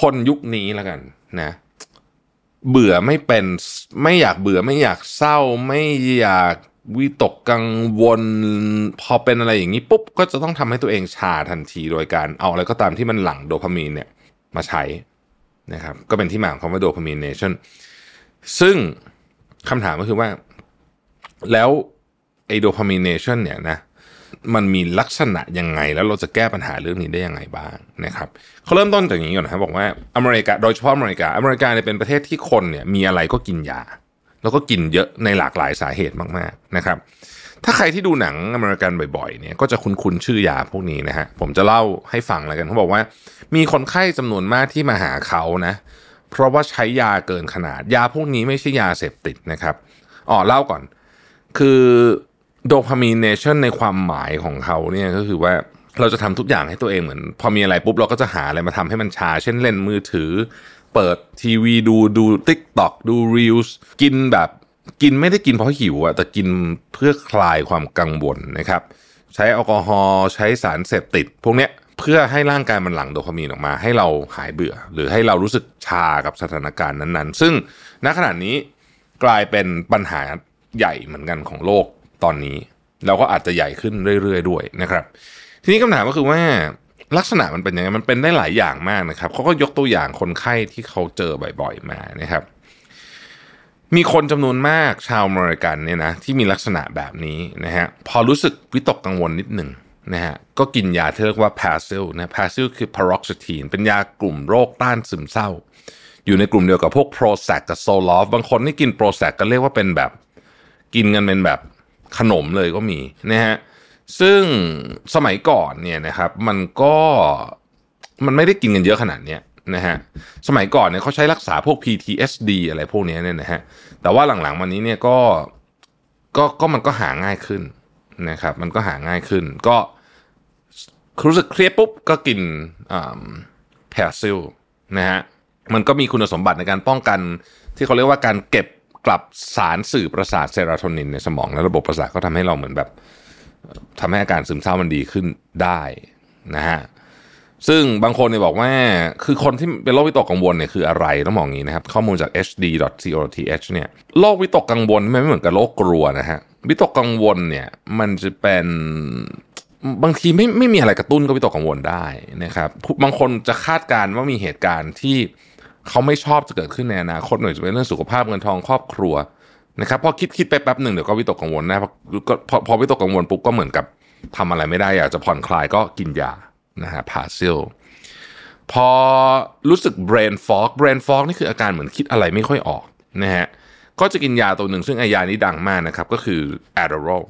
คนยุคนี้แล้วกันนะเบื่อไม่เป็นไม่อยากเบื่อไม่อยากเศร้าไม่อยาก วิตกกังวล พอเป็นอะไรอย่างนี้ปุ๊บ ก็จะต้องทำให้ตัวเองชาทันทีโดยการเอาอะไรก็ตามที่มันหลั่งโดพามีนเนี่ยมาใช้นะครับก็เป็นที่มาของคำว่า Dopamine Nation ซึ่งคำถามก็คือว่า แล้วไอ Dopamine Nation เนี่ยนะมันมีลักษณะยังไง แล้วเราจะแก้ปัญหาเรื่องนี้ได้ยังไงบ้างนะครับเขาเริ่มต้นจากอย่างนี้ก่อนนะครับบอกว่าอเมริกาโดยเฉพาะอเมริกาอเมริกาเนี่ยเป็นประเทศที่คนเนี่ยมีอะไรก็กินยา แล้วก็กินเยอะในหลากหลายสาเหตุมากๆนะครับ ถ้าใครที่ดูหนังอเมริกันบ่อยๆเนี่ยก็จะคุ้นๆชื่อยาพวกนี้นะฮะผมจะเล่าให้ฟังแล้วกันเขาบอกว่า มีคนไข้จำนวนมากที่มาหาเขานะเพราะว่าใช้ยาเกินขนาด ยาพวกนี้ไม่ใช่ยาเสพติดนะครับอ๋อเล่าก่อน คือโดพามีเนชั่นในความหมายของเขาเนี่ยก็คือว่าเราจะทำทุกอย่างให้ตัวเองเหมือน พอมีอะไรปุ๊บเราก็จะหาอะไรมาทำให้มันชา เช่นเล่นมือถือ เปิดทีวีดูดู TikTok ดู Reels กินแบบกินไม่ได้กินเพราะหิวอะแต่กินเพื่อคลายความกังวลนะครับ ใช้แอลกอฮอล์ใช้สารเสพติด พวกเนี้ยเพื่อให้ร่างกายมันหลั่งโดพามีนออกมา ให้เราหายเบื่อ หรือให้เรารู้สึกชากับสถานการณ์นั้นๆ ซึ่งณขณะนี้กลายเป็นปัญหาใหญ่เหมือนกันของโลกตอนนี้แล้วก็อาจจะใหญ่ขึ้นเรื่อยๆ ด้วยนะครับ ทีนี้คำถามก็คือว่า ลักษณะมันเป็นยังไงมันเป็นได้หลายอย่างมากนะครับเขาก็ยกตัวอย่างคนไข้ที่เขาเจอบ่อยๆมานะครับ มีคนจำนวนมากชาวอเมริกันเนี่ยนะที่มีลักษณะแบบนี้นะฮะพอรู้สึกวิตกกังวลนิดหนึ่งนะฮะก็กินยาที่เรียกว่า Paxil นะ Paxil คือ paroxetine เป็นยากลุ่มโรคต้านซึมเศร้า อยู่ในกลุ่มเดียวกับพวก Prozac กับ Zoloft บางคนที่กิน Prozac ก็เรียกว่าเป็นแบบ กินกันเป็นแบบขนมเลยก็มีนะฮะ ซึ่งสมัยก่อนเนี่ยนะครับมันก็มันไม่ได้กินกันเยอะขนาดเนี้ยนะฮะสมัยก่อนเนี่ยเขาใช้รักษาพวก PTSD อะไรพวกนี้เนี่ยนะฮะแต่ว่าหลังๆมานี้เนี่ยก็ก็ก็มันก็หาง่ายขึ้นนะครับมันก็หาง่ายขึ้น ก็รู้สึกเครียดปุ๊บก็กินแพซิลนะฮะมันก็มีคุณสมบัติในการป้องกันที่เขาเรียกว่าการเก็บกลับสารสื่อประสาทเซโรโทนินในสมองและระบบประสาทก็ทำให้เราเหมือนแบบ ทำให้อาการซึมเศร้ามันดีขึ้นได้นะฮะซึ่งบางคนเนี่ยบอกว่าคือคนที่เป็นโรควิตกกังวลเนี่ยคืออะไรต้องมองอย่างนี้นะครับ ข้อมูลจาก hd.co.th เนี่ยโรควิตกกังวลไม่เหมือนกับโรคกลัวนะฮะวิตกกังวลเนี่ยมันจะเป็นบางทีไม่ไม่มีอะไรกระตุ้นก็วิตกกังวลได้นะครับบางคนจะคาดการณ์ว่ามีเหตุการณ์ที่เขาไม่ชอบจะเกิดขึ้นในอนาคตหน่อยจะเป็นเรื่องสุขภาพเงินทองครอบครัว นะครับพอคิดคิดไปแป๊บหนึ่งเดี๋ยวก็วิตกกังวลนะพอพอพอวิตกกังวลปุ๊บก็เหมือนกับทำอะไรไม่ได้อยากจะผ่อนคลายก็กินยานะฮะพาซิลพอรู้สึก brain fog brain fog นี่คืออาการเหมือนคิดอะไรไม่ค่อยออกนะฮะก็จะกินยาตัวหนึ่งซึ่งไอยานี้ดังมากนะครับ ก็คือ Adderall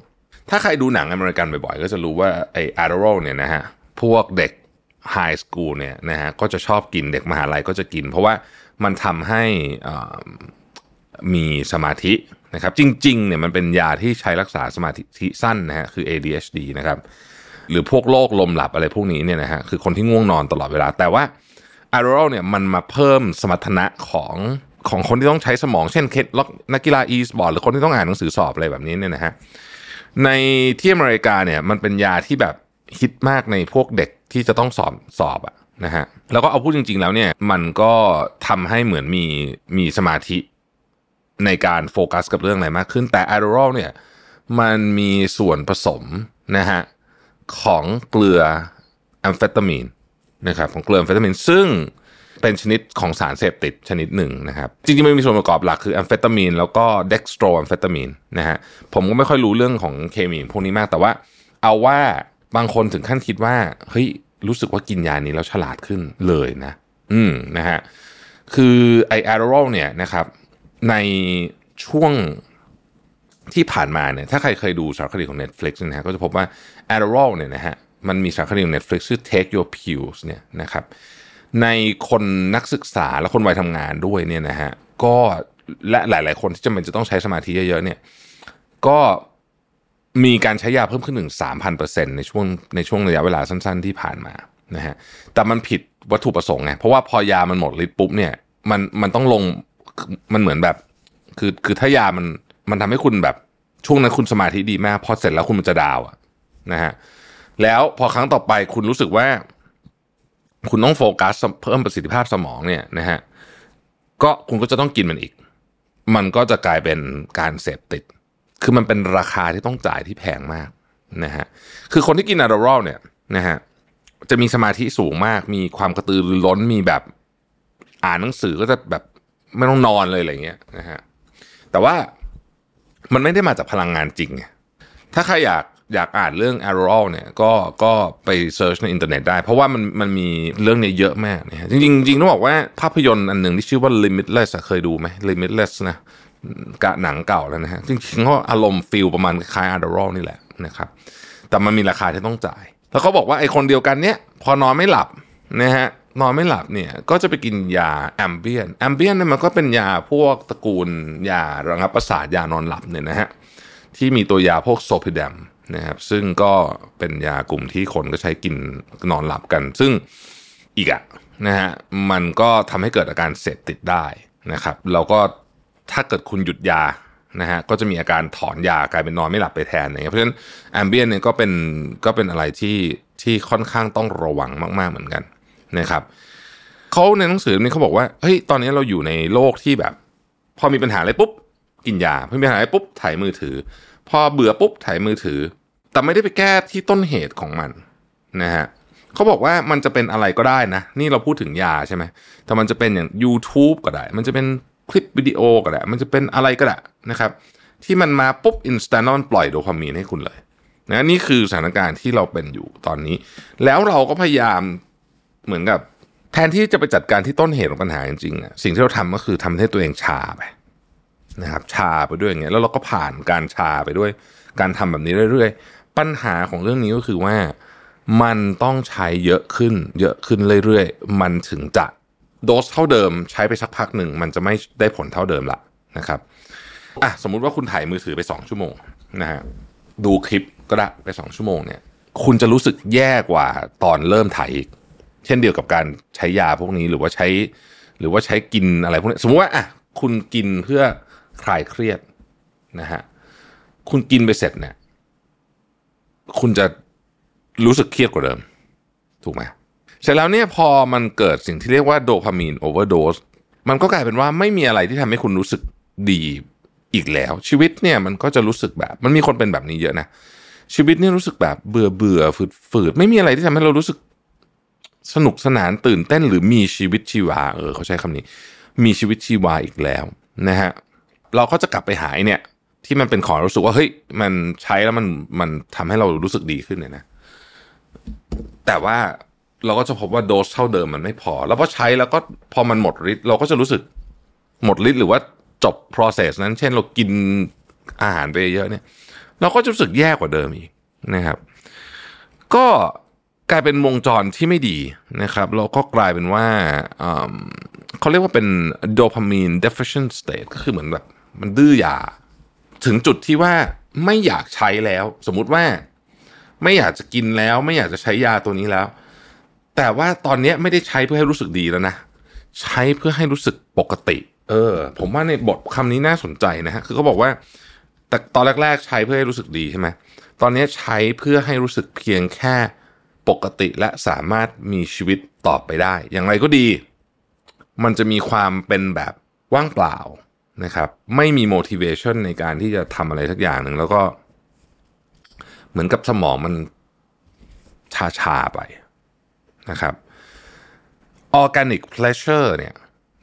ถ้าใครดูหนังอเมริกันบ่อยๆ ก็จะรู้ว่าไอ Adderall เนี่ยนะฮะพวกเด็ก high school เนี่ยนะฮะก็จะชอบกินเด็กมหาลัยก็จะกิน เพราะว่ามันทำให้ มีสมาธินะครับ จริงๆเนี่ยมันเป็นยาที่ใช้รักษาสมาธิสั้นนะฮะคือ ADHD นะครับ หรือพวกโรคลมหลับอะไรพวกนี้เนี่ยนะฮะคือคนที่ง่วงนอนตลอดเวลา แต่ว่า a d d e r a l เนี่ยมันมาเพิ่มสมรรถนะของของคนที่ต้องใช้สมองเช่นเคสนักกีฬาอีสปอร์ตหรือคนที่ต้องอ่านหนังสือสอบอะไรแบบนี้เนี่ยนะฮะในที่อเมริกาเนี่ยมันเป็นยาที่แบบฮิตมากในพวกเด็กที่จะต้องสอบสอบอะนะฮะแล้วก็เอาพูดจริง ๆ แล้วเนี่ยมันก็ทำให้เหมือนมีมีสมาธิ ในการโฟกัสกับเรื่องอะไรมากขึ้น แต่ a d d e r a l เนี่ยมันมีส่วนผสมนะฮะของเกลือแอมเฟตามีนนะครับของเกลือแอมเฟตามีนซึ่งเป็นชนิดของสารเสพติดชนิดหนึ่งนะครับ จริงๆมันมีส่วนประกอบหลักคือแอมเฟตามีนแล้วก็ dextroamphetamineนะฮะผมก็ไม่ค่อยรู้เรื่องของเคมีพวกนี้มากแต่ว่า เอาว่าบางคนถึงขั้นคิดว่าเฮ้ยรู้สึกว่ากินยานี้แล้วฉลาดขึ้นเลยนะ อืมนะฮะคือไอแอโรลเนี่ยนะครับ ในช่วงที่ผ่านมาเนี่ยถ้าใครเคยดูสารคดีของ Netflix นะฮะก็จะพบว่า Adderall เนี่ยนะฮะมันมีสารคดีของ Netflix ชื่อ Take Your Pills เนี่ยนะครับในคนนักศึกษาและคนวัยทำงานด้วยเนี่ยนะฮะก็และหลาย ๆ คนที่จำเป็นจะต้องใช้สมาธิเยอะ ๆ เนี่ยก็มีการใช้ยาเพิ่มขึ้นถึง3,000%ในช่วงในช่วงระยะเวลาสั้น ๆ ที่ผ่านมานะฮะแต่มันผิดวัตถุประสงค์ไงเพราะว่าพอยามันหมดฤทธิ์ปุ๊บเนี่ยมันมันต้องลง มันเหมือนแบบ คือคือถ้ายามันมันทำให้คุณแบบช่วงนั้นคุณสมาธิดีมากพอเสร็จแล้วคุณมันจะดาวอะนะฮะแล้วพอครั้งต่อไปคุณรู้สึกว่า คุณต้องโฟกัสเพิ่มประสิทธิภาพสมองเนี่ยนะฮะก็คุณก็จะต้องกินมันอีก มันก็จะกลายเป็นการเสพติด คือมันเป็นราคาที่ต้องจ่ายที่แพงมากนะฮะคือคนที่กินอะดรอลเนี่ยนะฮะจะมีสมาธิสูงมาก มีความกระตือรือร้นมีแบบอ่านหนังสือก็จะแบบ ไม่ต้องนอนเลยอะไรเงี้ยนะฮะแต่ว่ามันไม่ได้มาจากพลังงานจริง ถ้าใครอยากอยากอ่านเรื่อง a r o l เนี่ยก็ก็ไป search ในอินเทอร์เน็ตได้ เพราะว่ามันมันมีเรื่องนี้เยอะมากนะฮะจริงจริงต้องบอกว่าภาพยนตร์อันหนึ่งที่ชื่อว่า Limitless เคยดูไหม Limitless นะกะหนังเก่าแล้วนะฮะจริงๆก็อารมณ์ feel ประมาณคล้าย Adderall นี่แหละนะครับแต่มันมีราคาที่ต้องจ่าย แล้วเขาบอกว่าไอ้คนเดียวกันเนี้ยพอนอนไม่หลับนะฮะ นอนไม่หลับเนี่ยก็จะไปกินยา Ambien Ambien เนี่ยมันก็เป็นยาพวกตระกูลยาระงับประสาทยานอนหลับเนี่ยนะฮะที่มีตัวยาพวกโซพิดมนะครับซึ่งก็เป็นยากลุ่มที่คนก็ใช้กินนอนหลับกัน ซึ่งอีกอะนะฮะมันก็ทำให้เกิดอาการเสพติดได้นะครับแล้วก็ถ้าเกิดคุณหยุดยานะฮะก็จะมีอาการถอนยากลายเป็นนอนไม่หลับไปแทนอย่างเงี้ยเพราะฉะนั้นแอมเบียนเนี่ยก็เป็นก็เป็นอะไรที่ที่ค่อนข้างต้องระวังมาก ๆเหมือนกัน นะครับเขาในหนังสือนี้เขาบอกว่าเฮ้ยตอนนี้เราอยู่ในโลกที่แบบ พอมีปัญหาอะไรปุ๊บกินยาพอมีปัญหาอะไรปุ๊บถ่ายมือถือ พอเบื่อปุ๊บถ่ายมือถือ แต่ไม่ได้ไปแก้ที่ต้นเหตุของมันนะฮะเขาบอกว่ามันจะเป็นอะไรก็ได้นะ นี่เราพูดถึงยาใช่ไหมแต่มันจะเป็นอย่าง YouTube ก็ได้ มันจะเป็นคลิปวิดีโอก็ได้ มันจะเป็นอะไรก็ได้นะครับ ที่มันมาปุ๊บอินสแตนต์มันปล่อยโดพามีนให้คุณเลยนะนี่คือสถานการณ์ที่เราเป็นอยู่ตอนนี้ แล้วเราก็พยายาม เหมือนกับ แทนที่จะไปจัดการที่ต้นเหตุของปัญหาจริงๆสิ่งที่เราทำก็คือทำให้ตัวเองชาไปนะครับ ชาไปด้วยอย่างเงี้ยแล้วเราก็ผ่านการชาไปด้วย การทำแบบนี้เรื่อยๆ ปัญหาของเรื่องนี้ก็คือว่า มันต้องใช้เยอะขึ้น เยอะขึ้นเรื่อยๆ มันถึงจะโดสเท่าเดิม ใช้ไปสักพักหนึ่งมันจะไม่ได้ผลเท่าเดิมละนะครับอะสมมุติว่าคุณถ่ายมือถือไป 2 ชั่วโมงนะฮะดูคลิปก็ได้ไป 2 ชั่วโมงเนี่ย คุณจะรู้สึกแย่กว่าตอนเริ่มถ่ายอีก เช่นเดียวกับการใช้ยาพวกนี้หรือว่าใช้ หรือว่าใช้กินอะไรพวกนี้สมมติว่าอะคุณกินเพื่อคลายเครียดนะฮะคุณกินไปเสร็จเนี่ย คุณจะรู้สึกเครียดกว่าเดิม ถูกไหมเสร็จแล้วเนี่ยพอมันเกิดสิ่งที่เรียกว่าโดพามีนโอเวอร์โดสมันก็กลายเป็นว่าไม่มีอะไรที่ทำให้คุณรู้สึกดีอีกแล้ว ชีวิตเนี่ยมันก็จะรู้สึกแบบ มันมีคนเป็นแบบนี้เยอะนะชีวิตเนี่ยรู้สึกแบบเบื่อเบื่อฝืดฝืดไม่มีอะไรที่ทำให้เรารู้สึก สนุกสนานตื่นเต้นหรือมีชีวิตชีวาเออเขาใช้คำนี้ มีชีวิตชีวาอีกแล้วนะฮะเราก็จะกลับไปหาไอ้เนี่ย ที่มันเป็นของรู้สึกว่าเฮ้ยมันใช้แล้วมันมันทำให้เรารู้สึกดีขึ้นเนี่ยนะ แต่ว่าเราก็จะพบว่าโดสเท่าเดิมมันไม่พอ แล้วพอใช้แล้วก็พอมันหมดฤทธิ์เราก็จะรู้สึกหมดฤทธิ์หรือว่าจบ process นั้น เช่นเรากินอาหารไปเยอะเนี่ย เราก็จะรู้สึกแย่กว่าเดิมอีกนะครับ ก็ กลายเป็นวงจรที่ไม่ดีนะครับแล้วก็กลายเป็นว่าเขาเรียกว่าเป็นโดพามีน deficient state ก็คือเหมือนแบบมันดื้อยา ถึงจุดที่ว่าไม่อยากใช้แล้ว สมมุติว่าไม่อยากจะกินแล้ว ไม่อยากจะใช้ยาตัวนี้แล้ว แต่ว่าตอนนี้ไม่ได้ใช้เพื่อให้รู้สึกดีแล้วนะ ใช้เพื่อให้รู้สึกปกติ เออ ผมว่าในบทคำนี้น่าสนใจนะฮะคือเขาบอกว่า แต่ตอนแรก ๆ ใช้เพื่อให้รู้สึกดีใช่ไหมตอนนี้ใช้เพื่อให้รู้สึกเพียงแค่ ปกติและสามารถมีชีวิตต่อไปได้ อย่างไรก็ดี มันจะมีความเป็นแบบว่างเปล่านะครับ ไม่มี motivation ในการที่จะทำอะไรสักอย่างหนึ่งแล้วก็ เหมือนกับสมองมันชาชาไปนะครับ organic pleasure เนี่ย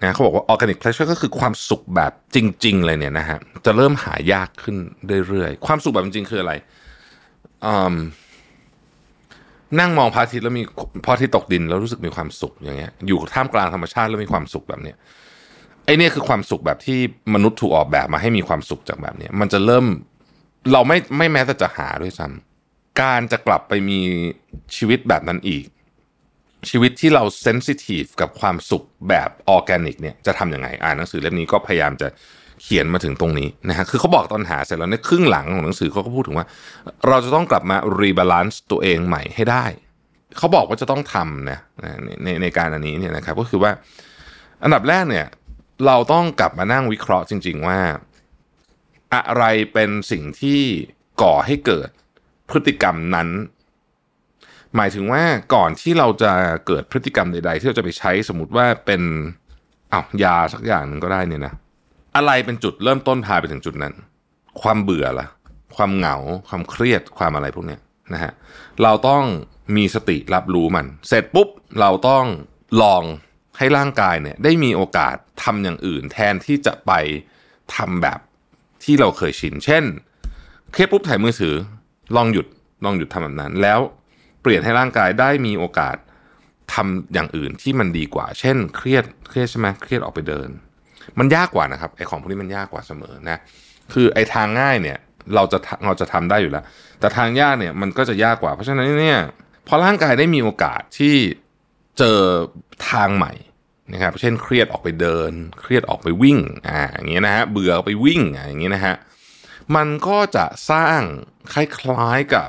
นะเขาบอกว่า organic pleasure ก็คือความสุขแบบจริง ๆ เลยเนี่ยนะฮะจะเริ่มหายากขึ้นเรื่อยๆ ความสุขแบบจริงๆคืออะไรอืม นั่งมองพระอาทิตย์แล้วมีพระอาทิตย์ตกดินแล้วรู้สึกมีความสุขอย่างเงี้ย อยู่ท่ามกลางธรรมชาติแล้วมีความสุขแบบเนี้ยไอเนี่ยคือความสุขแบบที่มนุษย์ถูกออกแบบมาให้มีความสุขจากแบบเนี้ยมันจะเริ่มเราไม่ไม่แม้แต่จะหาด้วยซ้ำการจะกลับไปมีชีวิตแบบนั้นอีก ชีวิตที่เรา sensitive กับความสุขแบบออร์แกนิกเนี่ยจะทำยังไง อ่านหนังสือเล่มนี้ก็พยายามจะ เขียนมาถึงตรงนี้นะฮะคือเขาบอกตอนหาเสร็จแล้วในครึ่งหลังของหนังสือเขาก็พูดถึงว่า เราจะต้องกลับมา rebalance ตัวเองใหม่ให้ได้ เขาบอกว่าจะต้องทำนะในในในการอันนี้เนี่ยนะครับก็คือว่าอันดับแรกเนี่ยเราต้องกลับมานั่งวิเคราะห์จริง ๆ ว่า อะไรเป็นสิ่งที่ก่อให้เกิดพฤติกรรมนั้น หมายถึงว่าก่อนที่เราจะเกิดพฤติกรรมใด ๆ ที่เราจะไปใช้สมมติว่าเป็นอ้าวยาสักอย่างหนึ่งก็ได้เนี่ยนะ อะไรเป็นจุดเริ่มต้นพาไปถึงจุดนั้น ความเบื่อละความเหงา ความเครียดความอะไรพวกเนี้ยนะฮะเราต้องมีสติรับรู้มัน เสร็จปุ๊บเราต้องลองให้ร่างกายเนี่ยได้มีโอกาสทำอย่างอื่น แทนที่จะไปทำแบบที่เราเคยชิน เช่น เครียดปุ๊บถ่ายมือถือ ลองหยุดลองหยุดทำแบบนั้น แล้วเปลี่ยนให้ร่างกายได้มีโอกาสทำอย่างอื่นที่มันดีกว่า เช่น เครียดเครียดใช่ไหมเครียดออกไปเดิน มันยากกว่านะครับไอ้ของพวกนี้มันยากกว่าเสมอนะคือไอ้ทางง่ายเนี่ยเราจะเราจะทำได้อยู่แล้ว แต่ทางยากเนี่ยมันก็จะยากกว่า เพราะฉะนั้นเนี่ยพอร่างกายได้มีโอกาสที่เจอทางใหม่นะครับเช่นเครียดออกไปเดิน เครียดออกไปวิ่งอ่าอย่างเงี้ยนะฮะเบื่อไปวิ่งอ่าอย่างเงี้ยนะฮะมันก็จะสร้างคล้ายๆกับ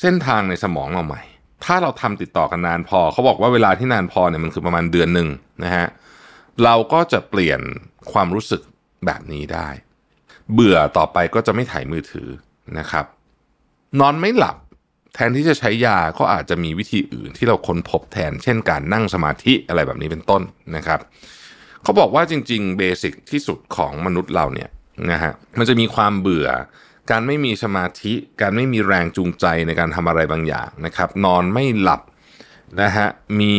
เส้นทางในสมองเราใหม่ ถ้าเราทำติดต่อกันนานพอเขาบอกว่าเวลาที่นานพอเนี่ยมันคือประมาณเดือนหนึ่งนะฮะเเราก็จะเปลี่ยนความรู้สึกแบบนี้ได้ เบื่อต่อไปก็จะไม่ถ่ายมือถือนะครับ นอนไม่หลับแทนที่จะใช้ยาก็อาจจะมีวิธีอื่นที่เราค้นพบแทน เช่นการนั่งสมาธิอะไรแบบนี้เป็นต้นนะครับ เขาบอกว่าจริง ๆ เบสิกที่สุดของมนุษย์เราเนี่ยนะฮะมันจะมีความเบื่อ การไม่มีสมาธิ การไม่มีแรงจูงใจในการทำอะไรบางอย่างนะครับ นอนไม่หลับนะฮะมี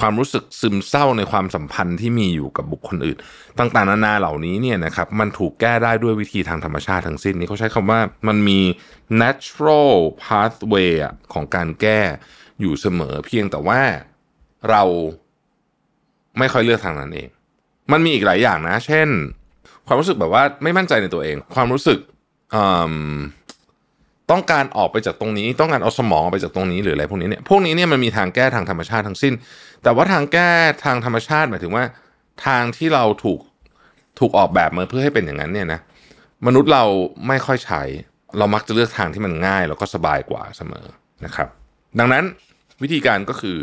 ความรู้สึกซึมเศร้าในความสัมพันธ์ที่มีอยู่กับบุคคลอื่น ต่างๆนานาเหล่านี้เนี่ยนะครับมันถูกแก้ได้ด้วยวิธีทางธรรมชาติทั้งสิ้นนี่เขาใช้คำว่ามันมี natural pathway ของการแก้อยู่เสมอเพียงแต่ว่าเราไม่ค่อยเลือกทางนั้นเอง มันมีอีกหลายอย่างนะ เช่น ความรู้สึกแบบว่าไม่มั่นใจในตัวเอง ความรู้สึกอืม ต้องการออกไปจากตรงนี้ ต้องการเอาสมองออกไปจากตรงนี้หรืออะไรพวกนี้เนี่ยพวกนี้เนี่ยมันมีทางแก้ทางธรรมชาติทั้งสิ้น แต่ว่าทางแก้ทางธรรมชาติหมายถึงว่า ทางที่เราถูกถูกออกแบบมาเพื่อให้เป็นอย่างนั้นเนี่ยนะมนุษย์เราไม่ค่อยใช้ เรามักจะเลือกทางที่มันง่าย แล้วก็สบายกว่าเสมอนะครับ ดังนั้นวิธีการก็คือ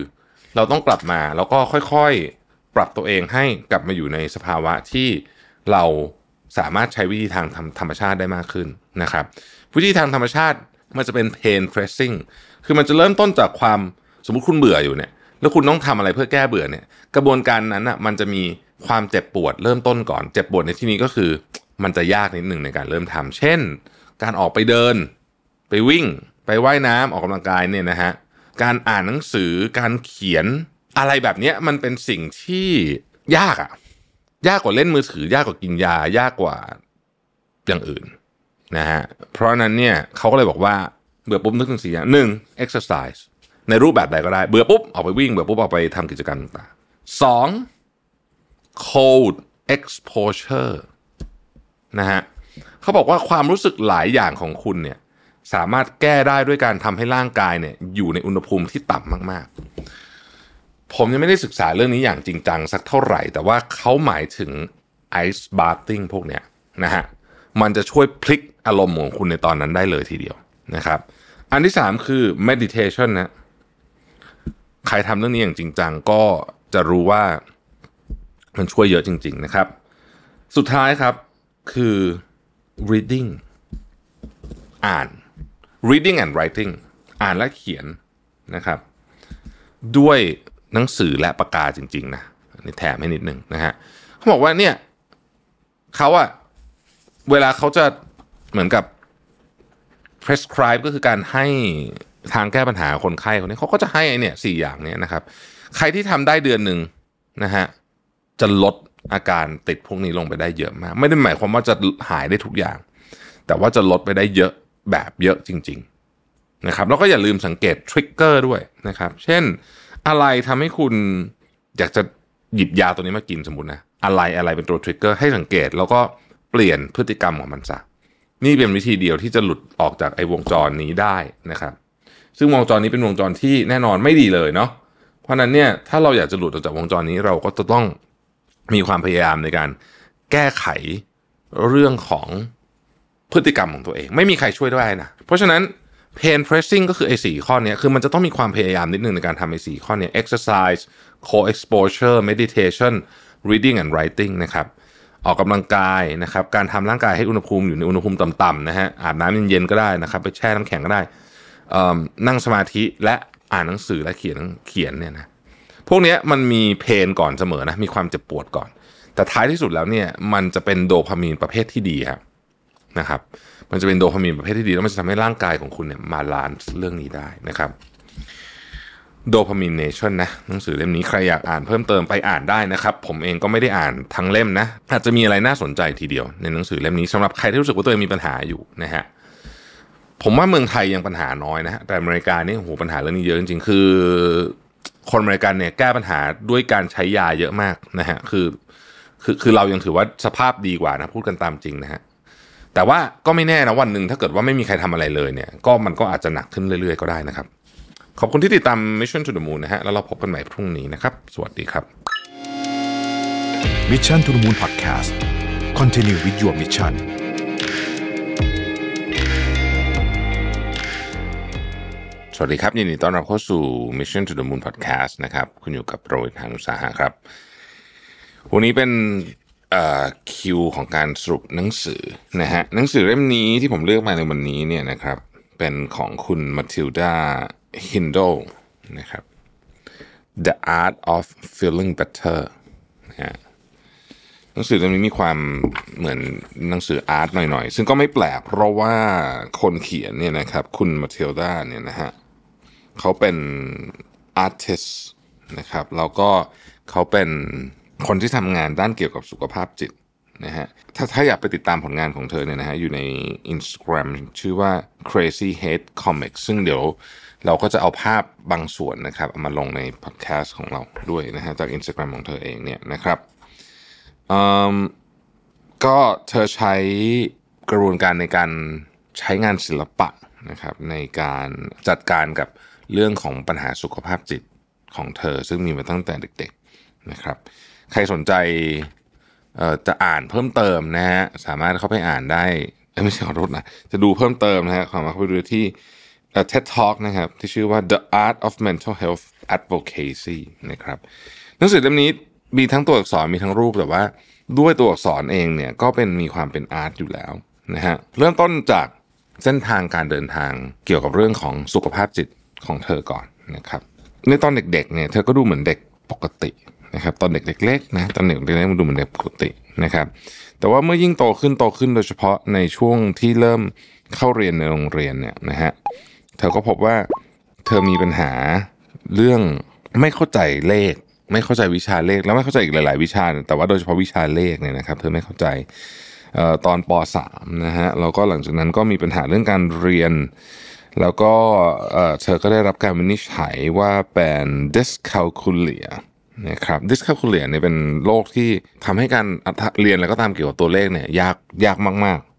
เราต้องกลับมาแล้วก็ค่อยๆ ปรับตัวเองให้กลับมาอยู่ในสภาวะที่เราสามารถใช้วิธีทางธรรมธรรมชาติได้มากขึ้นนะครับ วิธีทางธรรมชาติมันจะเป็น pain pressing คือมันจะเริ่มต้นจากความสมมุติคุณเบื่ออยู่เนี่ย แล้วคุณต้องทำอะไรเพื่อแก้เบื่อเนี่ย กระบวนการนั้นอะมันจะมีความเจ็บปวดเริ่มต้นก่อน เจ็บปวดในที่นี้ก็คือ มันจะยากนิดหนึ่งในการเริ่มทำเช่น การออกไปเดิน ไปวิ่ง ไปว่ายน้ำออกกำลังกายเนี่ยนะฮะ การอ่านหนังสือ การเขียนอะไรแบบเนี้ยมันเป็นสิ่งที่ยากอะยากกว่าเล่นมือถือ ยากกว่ากินยา ยากกว่าอย่างอื่น นะฮะเพราะนั้นเนี่ยเขาก็เลยบอกว่าเบื่อปุ๊บนึกถึงสี่อย่างหนึ่ง exercise ในรูปแบบใดก็ได้ เบื่อปุ๊บออกไปวิ่งเบื่อปุ๊บออกไปทำกิจกรรมต่างๆสอง cold exposure นะฮะเขาบอกว่าความรู้สึกหลายอย่างของคุณเนี่ยสามารถแก้ได้ด้วยการทำให้ร่างกายเนี่ยอยู่ในอุณหภูมิที่ต่ำมากๆ ผมยังไม่ได้ศึกษาเรื่องนี้อย่างจริงจังสักเท่าไหร่ แต่ว่าเขาหมายถึง ice bathing พวกเนี้ยนะฮะมันจะช่วยพลิก อารมณ์ของคุณในตอนนั้นได้เลยทีเดียวนะครับ อันที่สามคือ meditation นะใครทำเรื่องนี้อย่างจริงจังก็จะรู้ว่ามันช่วยเยอะจริง ๆนะครับ สุดท้ายครับคือ reading อ่าน reading and writing อ่านและเขียนนะครับ ด้วยหนังสือและปากกาจริง ๆ นะนี่แถมให้นิดนึงนะฮะเขาบอกว่าเนี่ยเขาอะเวลาเขาจะ เหมือนกับ prescribe ก็คือการให้ทางแก้ปัญหาคนไข้คนนี้เขาก็จะให้เนี่ยสี่อย่างเนี้ยนะครับ ใครที่ทำได้เดือนหนึ่งนะฮะจะลดอาการติดพวกนี้ลงไปได้เยอะมาก ไม่ได้หมายความว่าจะหายได้ทุกอย่าง แต่ว่าจะลดไปได้เยอะแบบเยอะจริง ๆนะครับ แล้วก็อย่าลืมสังเกตทริกเกอร์ด้วยนะครับ เช่นอะไรทำให้คุณอยากจะหยิบยาตัวนี้มากินสมมตินะอะไรอะไรเป็นตัวทริกเกอร์ให้สังเกตแล้วก็เปลี่ยนพฤติกรรมของมันซะ นี่เป็นวิธีเดียวที่จะหลุดออกจากไอ้วงจรนี้ได้นะครับ ซึ่งวงจรนี้เป็นวงจรที่แน่นอนไม่ดีเลยเนาะเพราะนั้นเนี่ยถ้าเราอยากจะหลุดออกจากวงจรนี้เราก็จะต้องมีความพยายามในการแก้ไขเรื่องของพฤติกรรมของตัวเอง ไม่มีใครช่วยได้นะเพราะฉะนั้น pain pressing ก็คือไอ้สี่ข้อนี้คือมันจะต้องมีความพยายามนิดนึงในการทำไอ้สี่ข้อนี้ exercise co-exposure meditation reading and writing นะครับ ออกกำลังกายนะครับ การทำร่างกายให้อุณหภูมิอยู่ในอุณหภูมิต่ำๆนะฮะอาบน้ำเย็นๆก็ได้นะครับ ไปแช่น้ำแข็งก็ได้นั่งสมาธิและอ่านหนังสือและเขียนเขียนเนี่ยนะพวกนี้มันมีเพนก่อนเสมอนะมีความเจ็บปวดก่อน แต่ท้ายที่สุดแล้วเนี่ยมันจะเป็นโดพามีนประเภทที่ดีครับนะครับ มันจะเป็นโดพามีนประเภทที่ดีแล้วมันจะทำให้ร่างกายของคุณเนี่ย balance เรื่องนี้ได้นะครับ Dopamine Nation นะหนังสือเล่มนี้ใครอยากอ่านเพิ่มเติมไปอ่านได้นะครับ ผมเองก็ไม่ได้อ่านทั้งเล่มนะ อาจจะมีอะไรน่าสนใจทีเดียว ในหนังสือเล่มนี้สำหรับใครที่รู้สึกว่าตัวเองมีปัญหาอยู่นะฮะผมว่าเมืองไทยยังปัญหาน้อยนะฮะแต่อเมริกานี่โอ้โหปัญหาเรื่องนี้เยอะจริงๆคือ คนอเมริกันเนี่ยแก้ปัญหาด้วยการใช้ยาเยอะมากนะฮะคือคือคือเรายังถือว่าสภาพดีกว่านะพูดกันตามจริงนะฮะแต่ว่าก็ไม่แน่นะวันหนึ่งถ้าเกิดว่าไม่มีใครทำอะไรเลยเนี่ย ก็มันก็อาจจะหนักขึ้นเรื่อยๆก็ได้นะครับ ขอบคุณที่ติดตาม Mission to the Moon นะฮะ แล้วเราพบกันใหม่พรุ่งนี้นะครับ สวัสดีครับ Mission to the Moon Podcast Continue with your mission สวัสดีครับยินดีต้อนรับเข้าสู่ Mission to the Moon Podcast นะครับคุณอยู่กับโรยทานุสาหะครับ วันนี้เป็นเอ่อคิวของการสรุปหนังสือนะฮะหนังสือเล่มนี้ที่ผมเลือกมาในวันนี้เนี่ยนะครับเป็นของคุณมาทิลดา ฮินโดนะครับ The Art of Feeling Better นะฮะหนังสือเล่มนี้มีความเหมือนหนังสืออาร์ตหน่อยๆ ซึ่งก็ไม่แปลกเพราะว่าคนเขียนเนี่ยนะครับคุณมาทิลดาเนี่ยนะฮะเขาเป็น artist นะครับแล้วก็เขาเป็นคนที่ทำงานด้านเกี่ยวกับสุขภาพจิตนะฮะถ้าถ้าอยากไปติดตามผลงานของเธอเนี่ยนะฮะอยู่ใน Instagram ชื่อว่า crazy head comics ซึ่งเดี๋ยว เราก็จะเอาภาพบางส่วนนะครับเอามาลงในพอดแคสต์ของเราด้วยนะฮะจาก Instagram ของเธอเองเนี่ยนะครับอืมก็เธอใช้กระบวนการในการใช้งานศิลปะนะครับในการจัดการกับเรื่องของปัญหาสุขภาพจิตของเธอ ซึ่งมีมาตั้งแต่เด็กๆนะครับใครสนใจเอ่อจะอ่านเพิ่มเติมนะฮะสามารถเข้าไปอ่านได้ไม่ใช่ขอโทษนะจะดูเพิ่มเติมนะฮะขอมาเข้าไปดูที่ TED Talk นะครับที่ชื่อว่า The Art of Mental Health Advocacy นะครับหนังสือเล่มนี้มีทั้งตัวอักษรมีทั้งรูปแต่ว่าด้วยตัวอักษรเองเนี่ยก็เป็นมีความเป็นอาร์ตอยู่แล้วนะฮะเริ่มต้นจากเส้นทางการเดินทางเกี่ยวกับเรื่องของสุขภาพจิตของเธอก่อนนะครับในตอนเด็กๆเนี่ยเธอก็ดูเหมือนเด็กปกตินะครับตอนเด็กเล็กๆนะตอนเด็กเล็กๆมันดูเหมือนเด็กปกตินะครับแต่ว่าเมื่อยิ่งโตขึ้นโตขึ้นโดยเฉพาะในช่วงที่เริ่มเข้าเรียนในโรงเรียนเนี่ยนะฮะ เธอก็พบว่าเธอมีปัญหาเรื่องไม่เข้าใจเลข ไม่เข้าใจวิชาเลข แล้วไม่เข้าใจอีกหลาย ๆ วิชา แต่ว่าโดยเฉพาะวิชาเลขเนี่ยนะครับ เธอไม่เข้าใจออตอนป .3 นะฮะแล้วก็หลังจากนั้นก็มีปัญหาเรื่องการเรียน แล้วก็เอ่อเธอก็ได้รับการวินิจฉัยว่าเป็น dyscalculia นะครับ dyscalculia เนี่ยเป็นโรคที่ทำให้การเรียนอะไรก็ตามเกี่ยวกับตัวเลขเนี่ยยากยากมาก ๆ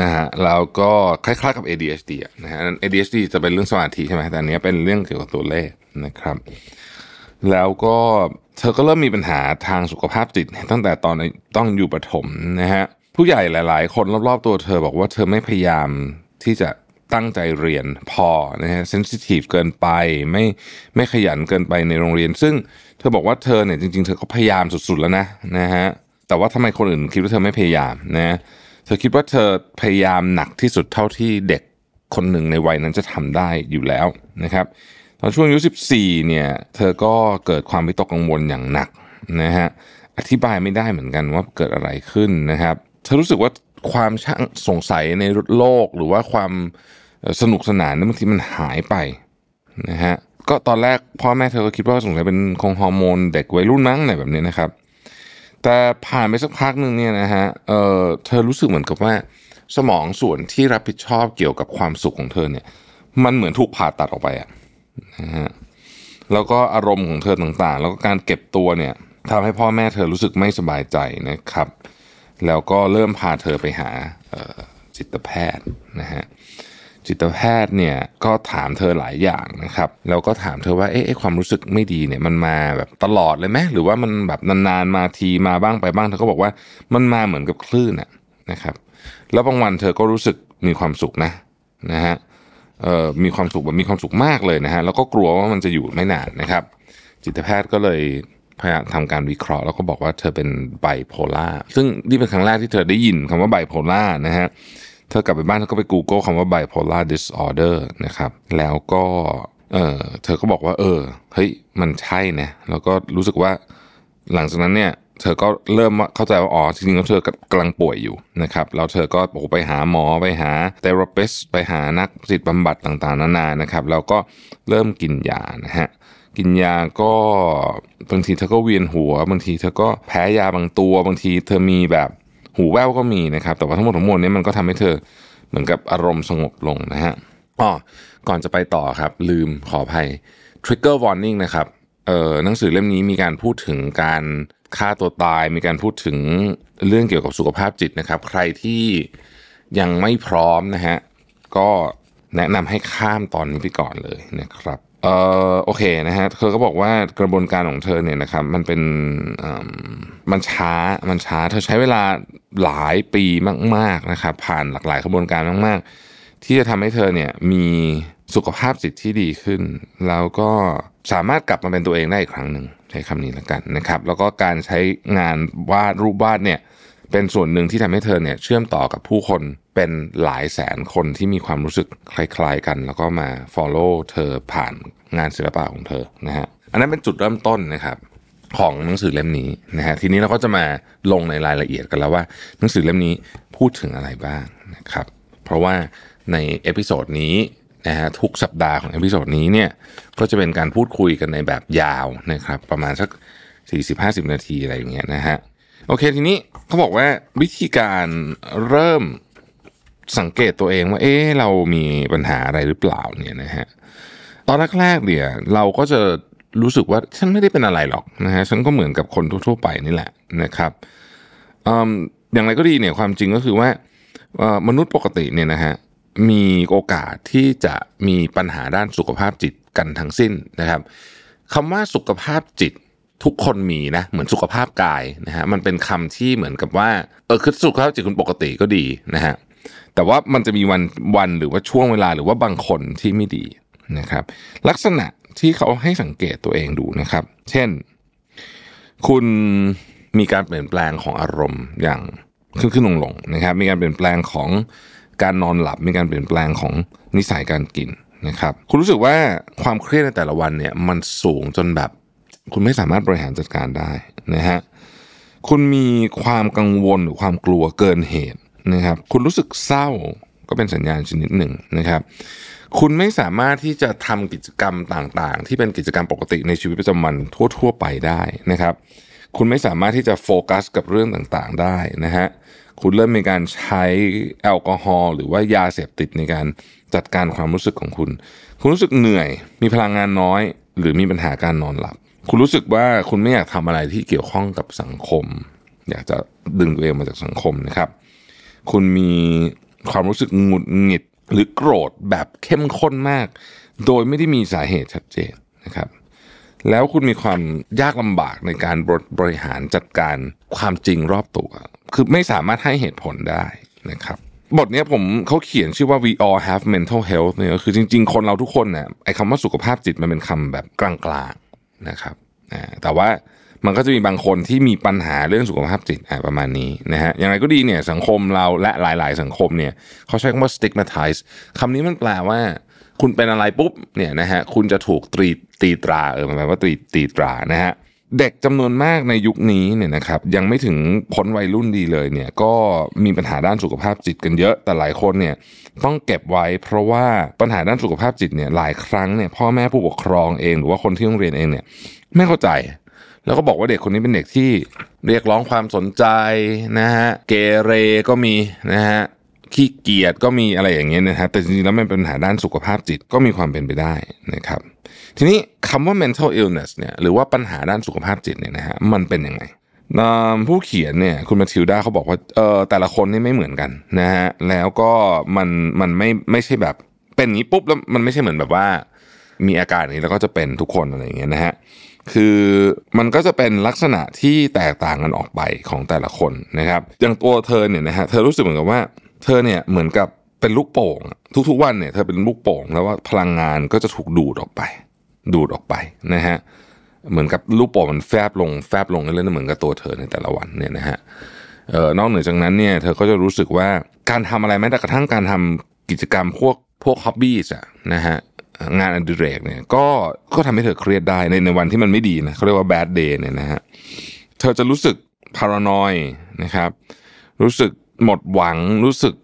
นะฮะแล้วก็คล้ายๆกับ ADHD นะฮะ ADHD จะเป็นเรื่องสมาธิใช่ไหมแต่อันเนี้ยเป็นเรื่องเกี่ยวกับตัวเลขนะครับ แล้วก็เธอก็เริ่มมีปัญหาทางสุขภาพจิต ตั้งแต่ตอนต้องอยู่ประถมนะฮะผู้ใหญ่หลาย ๆ คนรอบๆ ตัวเธอบอกว่าเธอไม่พยายามที่จะตั้งใจเรียนพอนะฮะเซนซิทีฟเกินไปไม่ไม่ขยันเกินไปในโรงเรียน ซึ่งเธอบอกว่าเธอเนี่ยจริง ๆ เธอก็พยายามสุด ๆ แล้วนะนะฮะแต่ว่าทำไมคนอื่นคิดว่าเธอไม่พยายามนะ เธอคิดว่าเธอพยายามหนักที่สุดเท่าที่เด็กคนหนึ่งในวัยนั้นจะทำได้อยู่แล้วนะครับตอนช่วงอายุ14เนี่ยเธอก็เกิดความวิตกกังวลอย่างหนักนะฮะอธิบายไม่ได้เหมือนกันว่าเกิดอะไรขึ้นนะครับเธอรู้สึกว่าความช่างสงสัยในโลกหรือว่าความสนุกสนานนี่ยบางทีมันหายไปนะฮะก็ตอนแรกพ่อแม่เธอก็คิดว่าสงสัยเป็นคงฮอร์โมนเด็กวัยรุ่นมั้งอะไรแบบนี้นะครับ แต่ผ่านไปสักพักหนึ่งเนี่ยนะฮะเออเธอรู้สึกเหมือนกับว่า สมองส่วนที่รับผิดชอบเกี่ยวกับความสุขของเธอเนี่ย มันเหมือนถูกผ่าตัดออกไปอะนะฮะแล้วก็อารมณ์ของเธอต่างๆ แล้วก็การเก็บตัวเนี่ยทำให้พ่อแม่เธอรู้สึกไม่สบายใจนะครับ แล้วก็เริ่มพาเธอไปหาจิตแพทย์นะฮะ จิตแพทย์เนี่ยก็ถามเธอหลายอย่างนะครับแล้วก็ถามเธอว่าเอ๊ะความรู้สึกไม่ดีเนี่ยมันมาแบบตลอดเลยไหมหรือว่ามันแบบนานๆมาทีมาบ้างไปบ้างเธอก็บอกว่ามันมาเหมือนกับคลื่นอะนะครับแล้วบางวันเธอก็รู้สึกมีความสุขนะนะฮะเอ่อมีความสุขแบบมีความสุขมากเลยนะฮะแล้วก็กลัวว่ามันจะอยู่ไม่นานนะครับ จิตแพทย์ก็เลยพยายามทำการวิเคราะห์แล้วก็บอกว่าเธอเป็นไบโพล่าซึ่งนี่เป็นครั้งแรกที่เธอได้ยินคำว่าไบโพล่านะฮะ เธอกลับไปบ้านเธอก็ไป Google คำว่า bipolar disorder นะครับ แล้วก็เออเธอก็บอกว่า เออเฮ้ยมันใช่นะแล้วก็รู้สึกว่าหลังจากนั้นเนี่ยเธอก็เริ่มเข้าใจว่าอ๋อจริงๆแล้วเธอกำลังป่วยอยู่นะครับแล้วเธอก็ไปหาหมอไปหา therapist ไปหานักจิตบำบัดต่างๆนานานะครับแล้วก็เริ่มกินยานะฮะกินยาก็บางทีเธอก็เวียนหัว บางทีเธอก็แพ้ยาบางตัว บางทีเธอมีแบบ หูแว่วก็มีนะครับ แต่ว่าทั้งหมดทั้งมวลนี้มันก็ทำให้เธอเหมือนกับอารมณ์สงบลงนะฮะอ๋อก่อนจะไปต่อครับ ลืมขออภัย trigger warning นะครับเอ่อหนังสือเล่มนี้มีการพูดถึงการฆ่าตัวตาย มีการพูดถึงเรื่องเกี่ยวกับสุขภาพจิตนะครับ ใครที่ยังไม่พร้อมนะฮะก็แนะนำให้ข้ามตอนนี้ไปก่อนเลยนะครับ เออโอเคนะฮะเธอก็บอกว่ากระบวนการของเธอเนี่ยนะครับมันเป็นมมันช้ามันช้า เธอใช้เวลาหลายปีมาก ๆนะครับ ผ่านหลากหลายกระบวนการมาก ๆ ที่จะทำให้เธอเนี่ยมีสุขภาพจิตที่ดีขึ้น แล้วก็สามารถกลับมาเป็นตัวเองได้อีกครั้งหนึ่งใช้คำนี้แล้วกันนะครับ แล้วก็การใช้งานวาดรูปวาดเนี่ย เป็นส่วนหนึ่งที่ทำให้เธอเนี่ยเชื่อมต่อกับผู้คนเป็นหลายแสนคนที่มีความรู้สึกคล้ายๆกัน แล้วก็มา follow เธอผ่านงานศิลปะของเธอนะฮะอันนั้นเป็นจุดเริ่มต้นนะครับของหนังสือเล่มนี้นะฮะทีนี้เราก็จะมาลงในรายละเอียดกันแล้วว่า หนังสือเล่มนี้พูดถึงอะไรบ้างนะครับเพราะว่าใน episode นี้นะฮะทุกสัปดาห์ของ episode นี้เนี่ยก็จะเป็นการพูดคุยกันในแบบยาวนะครับประมาณสัก 40-50 นาทีอะไรอย่างเงี้ยนะฮะ โอเคทีนี้เขาบอกว่าวิธีการเริ่มสังเกตตัวเองว่าเอ๊ะเรามีปัญหาอะไรหรือเปล่าเนี่ยนะฮะตอนแรกๆเนี่ยเราก็จะรู้สึกว่าฉันไม่ได้เป็นอะไรหรอกนะฮะฉันก็เหมือนกับคนทั่วๆไปนี่แหละนะครับอย่างไรก็ดีเนี่ยความจริงก็คือว่ามนุษย์ปกติเนี่ยนะฮะมีโอกาสที่จะมีปัญหาด้านสุขภาพจิตกันทั้งสิ้นนะครับคำว่าสุขภาพจิต ทุกคนมีนะเหมือนสุขภาพกายนะฮะมันเป็นคำที่เหมือนกับว่าเออคือสุขภาพจิตคุณปกติก็ดีนะฮะแต่ว่ามันจะมีวันวันหรือว่าช่วงเวลาหรือว่าบางคนที่ไม่ดีนะครับ ลักษณะที่เขาให้สังเกตตัวเองดูนะครับ เช่น คุณมีการเปลี่ยนแปลงของอารมณ์อย่างขึ้นขึ้นลงลงนะครับ มีการเปลี่ยนแปลงของการนอนหลับ มีการเปลี่ยนแปลงของนิสัยการกินนะครับ คุณรู้สึกว่าความเครียดในแต่ละวันเนี่ยมันสูงจนแบบ คุณไม่สามารถบริหารจัดการได้นะฮะคุณมีความกังวลหรือความกลัวเกินเหตุนะครับ คุณรู้สึกเศร้าก็เป็นสัญญาณชนิดหนึ่งนะครับ คุณไม่สามารถที่จะทำกิจกรรมต่างๆ ที่เป็นกิจกรรมปกติในชีวิตประจำวันทั่ว ๆ ไปได้นะครับ คุณไม่สามารถที่จะโฟกัสกับเรื่องต่างๆได้นะฮะคุณเริ่มมีการใช้แอลกอฮอล์หรือว่ายาเสพติดในการจัดการความรู้สึกของคุณ คุณรู้สึกเหนื่อย มีพลังงานน้อย หรือมีปัญหาการนอนหลับ คุณรู้สึกว่าคุณไม่อยากทำอะไรที่เกี่ยวข้องกับสังคม อยากจะดึงตัวเองมาจากสังคมนะครับ คุณมีความรู้สึกหงุดหงิดหรือโกรธแบบเข้มข้นมาก โดยไม่ได้มีสาเหตุชัดเจนนะครับ แล้วคุณมีความยากลำบากในการบริบริหารจัดการความจริงรอบตัว คือไม่สามารถให้เหตุผลได้นะครับ บทนี้ผมเขาเขียนชื่อว่า we all have mental health เนี่ยคือจริง ๆ คนเราทุกคนเนี่ยไอ้คำว่าสุขภาพจิตมันเป็นคำแบบกลางๆ นะครับอ่าแต่ว่ามันก็จะมีบางคนที่มีปัญหาเรื่องสุขภาพจิตอ่าประมาณนี้นะฮะอย่างไรก็ดีเนี่ยสังคมเราและหลาย ๆ สังคมเนี่ยเขาใช้คำว่า stigmatize คำนี้มันแปลว่า คุณเป็นอะไรปุ๊บเนี่ยนะฮะคุณจะถูกตรีตีตราเออหมายว่าตรีตีตรานะฮะ เด็กจำนวนมากในยุคนี้เนี่ยนะครับยังไม่ถึงพ้นวัยรุ่นดีเลยเนี่ยก็มีปัญหาด้านสุขภาพจิตกันเยอะ แต่หลายคนเนี่ยต้องเก็บไว้เพราะว่าปัญหาด้านสุขภาพจิตเนี่ยหลายครั้งเนี่ยพ่อแม่ผู้ปกครองเองหรือว่าคนที่โรงเรียนเองเนี่ยไม่เข้าใจ แล้วก็บอกว่าเด็กคนนี้เป็นเด็กที่เรียกร้องความสนใจนะฮะเกเรก็มีนะฮะ ขี้เกียจก็มีอะไรอย่างเงี้ยนะฮะแต่จริงๆแล้วมันเป็นปัญหาด้านสุขภาพจิตก็มีความเป็นไปได้นะครับ ทีนี้คำว่า mental illness เนี่ยหรือว่าปัญหาด้านสุขภาพจิตเนี่ยนะฮะมันเป็นยังไงผู้เขียนเนี่ยคุณมาทิลดาเขาบอกว่าเออแต่ละคนนี่ไม่เหมือนกันนะฮะแล้วก็มันมันไม่ไม่ใช่แบบ เป็นอย่างนี้ปุ๊บแล้วมันไม่ใช่เหมือนแบบว่า มีอาการนี้แล้วก็จะเป็นทุกคนอะไรอย่างเงี้ยนะฮะคือมันก็จะเป็นลักษณะที่แตกต่างกันออกไปของแต่ละคนนะครับ อย่างตัวเธอเนี่ยนะฮะเธอรู้สึกเหมือนกับว่า เธอเนี่ยเหมือนกับเป็นลูกโป่ง ทุกๆวันเนี่ยเธอเป็นลูกโป่ง แล้วว่าพลังงานก็จะถูกดูดออกไป ดูดออกไปนะฮะเหมือนกับลูกโป่งมันแฟบลงแฟบลงเรื่อยๆเหมือนกับตัวเธอในแต่ละวันเนี่ยนะฮะออนอกเหนือจากนั้นเนี่ยเธอก็จะรู้สึกว่าการทำอะไรแม้แต่กระทั่งการทำกิจกรรมพวกพวกฮ็อบบี้อะนะฮะงานอดิเรกเนี่ยก็ก็ทำให้เธอเครียดได้ในในวันที่มันไม่ดีนะเขาเรียกว่า bad day เนี่ยนะฮะเธอจะรู้สึกพารานอยนะครับ รู้สึก หมดหวังรู้สึก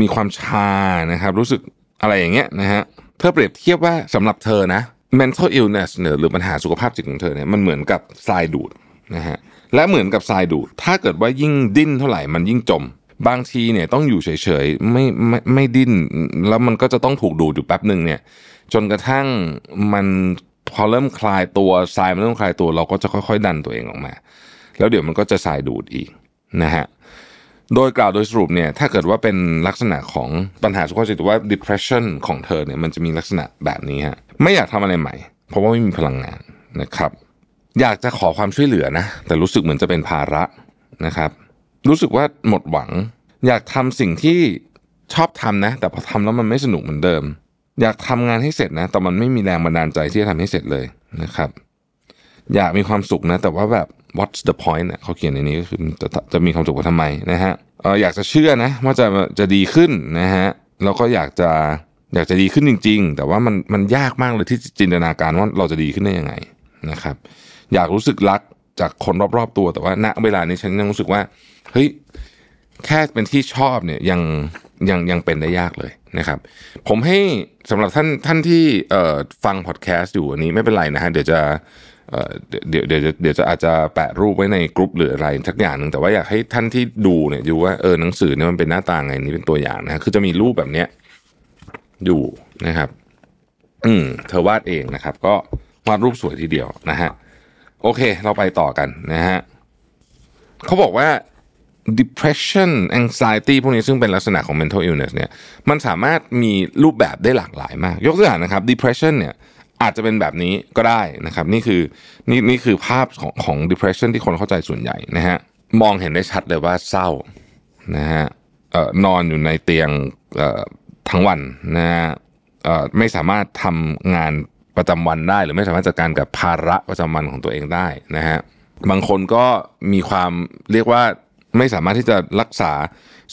มีความชานะครับ รู้สึกอะไรอย่างเงี้ยนะฮะเธอเปรียบเทียบว่าสำหรับเธอนะ mental illness เนี่ยหรือปัญหาสุขภาพจิตของเธอเนี่ยมันเหมือนกับทรายดูดนะฮะและเหมือนกับทรายดูด ถ้าเกิดว่ายิ่งดิ้นเท่าไหร่มันยิ่งจม บางทีเนี่ยต้องอยู่เฉยๆไม่ไม่ไม่ดิ้น แล้วมันก็จะต้องถูกดูดอยู่แป๊บหนึ่งเนี่ย จนกระทั่งมันพอเริ่มคลายตัวทรายมันเริ่มคลายตัวเราก็จะค่อย ๆ ดันตัวเองออกมา แล้วเดี๋ยวมันก็จะสายดูดอีกนะฮะ โดยกล่าวโดยสรุปเนี่ยถ้าเกิดว่าเป็นลักษณะของปัญหาสุขภาพจิตว่า depression ของเธอเนี่ยมันจะมีลักษณะแบบนี้ฮะไม่อยากทำอะไรใหม่ เพราะว่าไม่มีพลังงานนะครับ อยากจะขอความช่วยเหลือนะ แต่รู้สึกเหมือนจะเป็นภาระนะครับ รู้สึกว่าหมดหวัง อยากทำสิ่งที่ชอบทำนะ แต่พอทำแล้วมันไม่สนุกเหมือนเดิม อยากทำงานให้เสร็จนะ แต่มันไม่มีแรงบันดาลใจที่จะทำให้เสร็จเลยนะครับ อยากมีความสุขนะ แต่ว่าแบบ what's the point เนี่ยเขาเขียนในนี้ก็คือจะจะมีความสุขกับทำไมนะฮะเอออยากจะเชื่อนะว่าจะจะดีขึ้นนะฮะแล้วก็อยากจะอยากจะดีขึ้นจริง ๆ แต่ว่ามันมันยากมากเลยที่จินตนาการว่าเราจะดีขึ้นได้ยังไงนะครับ อยากรู้สึกรักจากคนรอบๆตัวแต่ว่าณเวลานี้ฉันยังรู้สึกว่าเฮ้ยแค่เป็นที่ชอบเนี่ยยังยังยังเป็นได้ยากเลยนะครับ ผมให้สำหรับท่านท่านที่ฟังพอดแคสต์อยู่อันนี้ไม่เป็นไรนะฮะเดี๋ยวจะ เดี๋ยวเดี๋ยวเดี๋ยวเดี๋ยวจะอาจจะแปะรูปไว้ในกรุ๊ปหรืออะไรสักอย่างหนึ่งแต่ว่าอยากให้ท่านที่ดูเนี่ยดูว่าเออหนังสือเนี่ยมันเป็นหน้าตาไงนี่เป็นตัวอย่างนะฮะคือจะมีรูปแบบเนี้ยอยู่นะครับ อืม เธอวาดเองนะครับ ก็วาดรูปสวยทีเดียวนะฮะโอเค เราไปต่อกันนะฮะเขาบอกว่า depression anxiety พวกนี้ซึ่งเป็นลักษณะของ mental illness เนี่ย มันสามารถมีรูปแบบได้หลากหลายมาก ยกตัวอย่างนะครับ depression เนี่ย อาจจะเป็นแบบนี้ก็ได้นะครับ นี่คือนี่นี่คือภาพของของ depression ที่คนเข้าใจส่วนใหญ่นะฮะมองเห็นได้ชัดเลยว่าเศร้านะฮะออนอนอยู่ในเตียงทั้งวันนะฮะไม่สามารถทำงานประจำวันได้ หรือไม่สามารถจัดการกับภาระประจำวันของตัวเองได้นะฮะบางคนก็มีความเรียกว่าไม่สามารถที่จะรักษา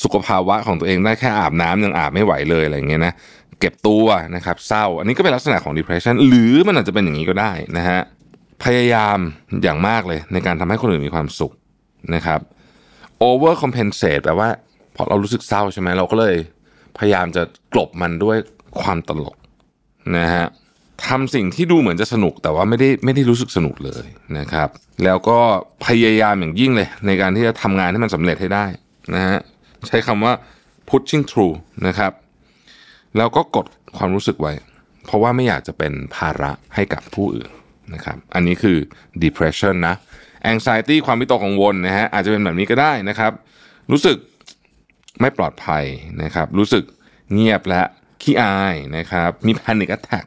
สุขภาวะของตัวเองได้แค่อาบน้ำยังอาบไม่ไหวเลยอะไรอย่างเงี้ยนะ เก็บตัวนะครับเศร้า อันนี้ก็เป็นลักษณะของ depression หรือมันอาจจะเป็นอย่างนี้ก็ได้นะฮะพยายามอย่างมากเลยในการทำให้คนอื่นมีความสุขนะครับ over compensate แปลว่าพอเรารู้สึกเศร้าใช่ไหมเราก็เลยพยายามจะกลบมันด้วยความตลกนะฮะทำสิ่งที่ดูเหมือนจะสนุกแต่ว่าไม่ได้ไม่ได้รู้สึกสนุกเลยนะครับ แล้วก็พยายามอย่างยิ่งเลย ในการที่จะทำงานให้มันสำเร็จให้ได้นะฮะใช้คำว่า pushing through นะครับ แล้วก็กดความรู้สึกไว้ เพราะว่าไม่อยากจะเป็นภาระให้กับผู้อื่นนะครับอันนี้คือ depression นะ anxiety ความวิตกกังวลนะฮะอาจจะเป็นแบบนี้ก็ได้นะครับ รู้สึกไม่ปลอดภัยนะครับ รู้สึกเงียบและขี้อายนะครับ มี panic attack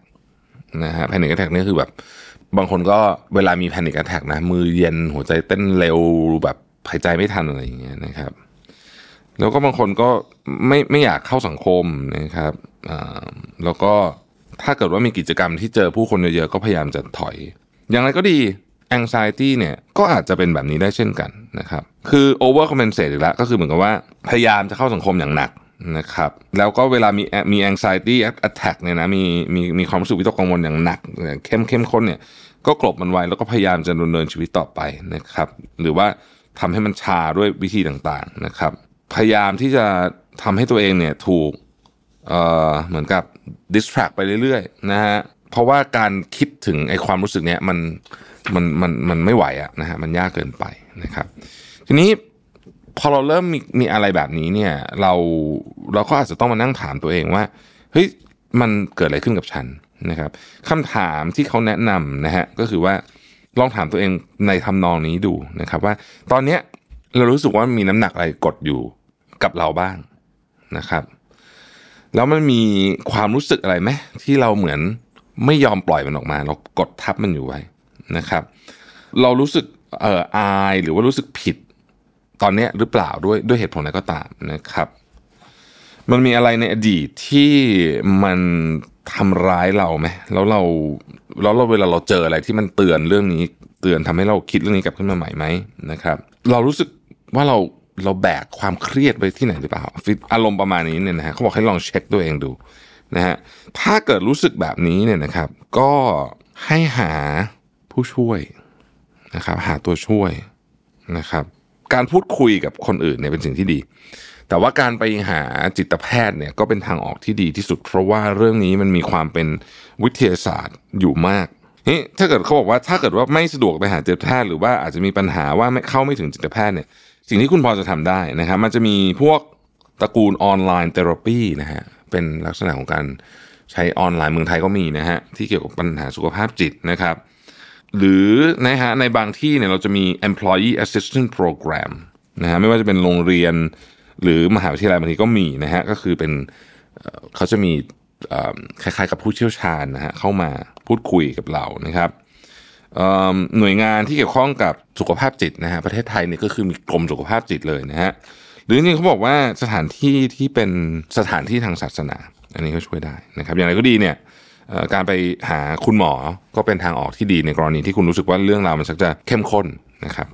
นะฮะ panic attack นี่คือแบบ บางคนก็เวลามี panic attack นะ มือเย็นหัวใจเต้นเร็วแบบหายใจไม่ทันอะไรอย่างเงี้ยนะครับ แล้วก็บางคนก็ไม่ไม่อยากเข้าสังคมนะครับ แล้วก็ถ้าเกิดว่ามีกิจกรรมที่เจอผู้คนเยอะๆก็พยายามจะถอย อย่างไรก็ดี anxiety เนี่ยก็อาจจะเป็นแบบนี้ได้เช่นกันนะครับ คือ over compensate อีกแล้วก็คือเหมือนกับว่าพยายามจะเข้าสังคมอย่างหนักนะครับแล้วก็เวลามีมี anxiety attack เนี่ยนะมีมีมีความรู้สึกวิตกกังวลอย่างหนักเข้มเข้มข้นเนี่ยก็กลบมันไว้แล้วก็พยายามจะดำเนินชีวิตต่อไปนะครับหรือว่าทำให้มันชาด้วยวิธีต่างๆนะครับ พยายามที่จะทำให้ตัวเองเนี่ยถูก เหมือนกับ distract ไปเรื่อยๆนะฮะเพราะว่าการคิดถึงไอ้ความรู้สึกเนี้ยมันมันมันมันไม่ไหวอะนะฮะมันยากเกินไปนะครับ ทีนี้พอเราเริ่มมีมีอะไรแบบนี้เนี่ย เราเราก็อาจจะต้องมานั่งถามตัวเองว่าเฮ้ยมันเกิดอะไรขึ้นกับฉันนะครับคำถามที่เขาแนะนำนะฮะก็คือว่าลองถามตัวเองในทำนองนี้ดูนะครับ ว่าตอนเนี้ยเรารู้สึกว่ามีน้ำหนักอะไรกดอยู่กับเราบ้างนะครับ แล้วมันมีความรู้สึกอะไรไหมที่เราเหมือนไม่ยอมปล่อยมันออกมา เรากดทับมันอยู่ไว้นะครับ เรารู้สึกเอ่ออายหรือว่ารู้สึกผิดตอนนี้หรือเปล่าด้วยด้วยเหตุผลอะไรก็ตามนะครับ มันมีอะไรในอดีตที่มันทำร้ายเราไหมแล้วเราแล้วเราเวลาเราเจออะไรที่มันเตือนเรื่องนี้ เตือนทำให้เราคิดเรื่องนี้กลับขึ้นมาใหม่ไหมนะครับ เรารู้สึกว่าเรา เราแบกความเครียดไปที่ไหนหรือเปล่าอารมณ์ประมาณนี้เนี่ยนะฮะเขาบอกให้ลองเช็คตัวเองดูนะฮะถ้าเกิดรู้สึกแบบนี้เนี่ยนะครับ ก็ให้หาผู้ช่วยนะครับ หาตัวช่วยนะครับ การพูดคุยกับคนอื่นเนี่ยเป็นสิ่งที่ดี แต่ว่าการไปหาจิตแพทย์เนี่ยก็เป็นทางออกที่ดีที่สุด เพราะว่าเรื่องนี้มันมีความเป็นวิทยาศาสตร์อยู่มากนี่ถ้าเกิดเขาบอกว่าถ้าเกิดว่าไม่สะดวกไปหาจิตแพทย์หรือว่าอาจจะมีปัญหาว่าไม่เข้าไม่ถึงจิตแพทย์เนี่ย สิ่งที่คุณพอจะทำได้นะครับมันจะมีพวกตระกูลออนไลน์เทอราปีนะฮะเป็นลักษณะของการใช้ออนไลน์เมืองไทยก็มีนะฮะที่เกี่ยวกับปัญหาสุขภาพจิตนะครับ หรือนะฮะในบางที่เนี่ยเราจะมี employee assistance program นะฮะไม่ว่าจะเป็นโรงเรียนหรือมหาวิทยาลัยบางทีก็มีนะฮะก็คือเป็นเขาจะมีคล้ายๆกับผู้เชี่ยวชาญนะฮะเข้ามาพูดคุยกับเรานะครับ หน่วยงานที่เกี่ยวข้องกับสุขภาพจิตนะฮะประเทศไทยเนี่ยก็คือมีกรมสุขภาพจิตเลยนะฮะหรือจริงเขาบอกว่าสถานที่ที่เป็นสถานที่ทางศาสนา อันนี้ก็ช่วยได้นะครับ อย่างไรก็ดีเนี่ยการไปหาคุณหมอก็เป็นทางออกที่ดีในกรณีที่คุณรู้สึกว่าเรื่องราวมันชักจะเข้มข้นนะครับ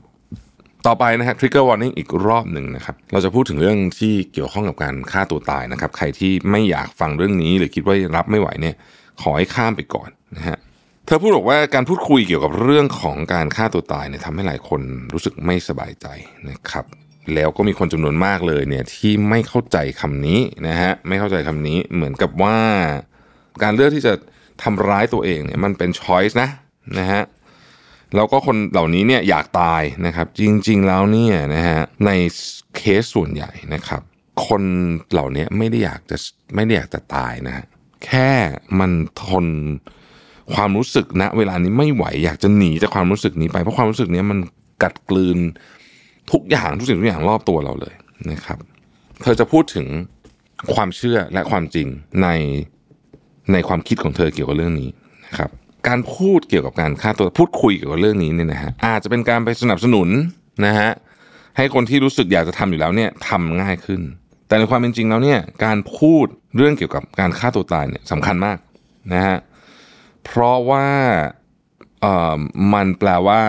ต่อไปนะฮะ trigger warning อีกรอบหนึ่งนะครับ เราจะพูดถึงเรื่องที่เกี่ยวข้องกับการฆ่าตัวตายนะครับ ใครที่ไม่อยากฟังเรื่องนี้หรือคิดว่ารับไม่ไหวเนี่ยขอให้ข้ามไปก่อนนะฮะ เธอพูดบอกว่าการพูดคุยเกี่ยวกับเรื่องของการฆ่าตัวตายเนี่ยทำให้หลายคนรู้สึกไม่สบายใจนะครับ แล้วก็มีคนจำนวนมากเลยเนี่ยที่ไม่เข้าใจคำนี้นะฮะไม่เข้าใจคำนี้เหมือนกับว่า การเลือกที่จะทำร้ายตัวเองเนี่ยมันเป็นช้อยส์นะนะฮะแล้วก็คนเหล่านี้เนี่ยอยากตายนะครับ จริง ๆ แล้วเนี่ยนะฮะในเคสส่วนใหญ่นะครับ คนเหล่านี้ไม่ได้อยากจะไม่ได้อยากจะตายนะฮะแค่มันทน ความรู้สึกณเวลานี้ไม่ไหวอยากจะหนีจากความรู้สึกนี้ไปเพราะความรู้สึกนี้มันกัดกลืนทุกอย่างทุกสิ่งทุกอย่างรอบตัวเราเลยนะครับ เธอจะพูดถึงความเชื่อและความจริงในในความคิดของเธอเกี่ยวกับเรื่องนี้นะครับ การพูดเกี่ยวกับการฆ่าตัวพูดคุยเกี่ยวกับเรื่องนี้เนี่ยนะฮะอาจจะเป็นการไปสนับสนุนนะฮะให้คนที่รู้สึกอยากจะทำอยู่แล้วเนี่ยทำง่ายขึ้น แต่ในความเป็นจริงแล้วเนี่ยการพูดเรื่องเกี่ยวกับการฆ่าตัวตายเนี่ยสำคัญมากนะฮะ เพราะว่าเอ่อมันแปลว่า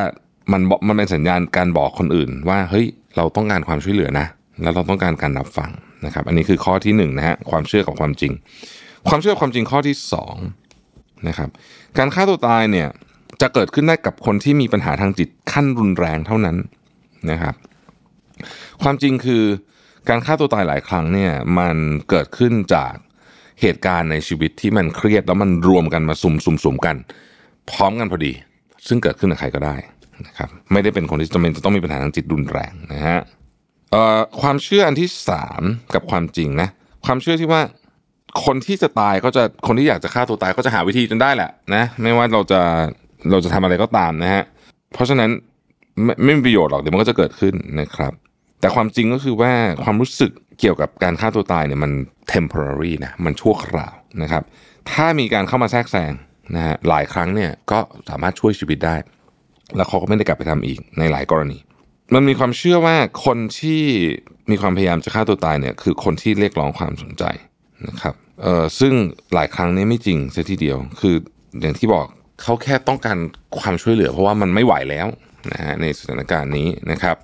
มันมันเป็นสัญญาณการบอกคนอื่น ว่าเฮ้ยเราต้องการความช่วยเหลือนะ แล้วเราต้องการการรับฟังนะครับ อันนี้คือข้อที่หนึ่งนะฮะความเชื่อกับความจริง ความเชื่อความจริงข้อที่สองนะครับการฆ่าตัวตายเนี่ยจะเกิดขึ้นได้กับคนที่มีปัญหาทางจิตขั้นรุนแรงเท่านั้นนะครับ ความจริงคือการฆ่าตัวตายหลายครั้งเนี่ยมันเกิดขึ้นจาก เหตุการณ์ในชีวิตที่มันเครียดแล้วมันรวมกันมาสุ่มสุ่มสุ่มกัน พร้อมกันพอดี ซึ่งเกิดขึ้นกับใครก็ได้นะครับไม่ได้เป็นคนที่จำเป็นจะต้องมีปัญหาทางจิตรุนแรงนะฮะความเชื่ออันที่สามกับความจริงนะความเชื่อที่ว่าคนที่จะตายก็จะคนที่อยากจะฆ่าตัวตายก็จะหาวิธีจนได้แหละนะไม่ว่าเราจะเราจะทำอะไรก็ตามนะฮะเพราะฉะนั้นไม่ไม่มีประโยชน์หรอกเดี๋ยวมันก็จะเกิดขึ้นนะครับ แต่ความจริงก็คือว่าความรู้สึก เกี่ยวกับการฆ่าตัวตายเนี่ยมัน temporary นะมันชั่วคราวนะครับ ถ้ามีการเข้ามาแทรกแซงนะฮะหลายครั้งเนี่ยก็สามารถช่วยชีวิตได้ แล้วเขาก็ไม่ได้กลับไปทำอีกในหลายกรณี มันมีความเชื่อว่าคนที่มีความพยายามจะฆ่าตัวตายเนี่ยคือคนที่เรียกร้องความสนใจนะครับเอ่อซึ่งหลายครั้งเนี่ยไม่จริงเสียทีเดียว คืออย่างที่บอกเขาแค่ต้องการความช่วยเหลือ เพราะว่ามันไม่ไหวแล้วนะฮะในสถานการณ์นี้นะครับ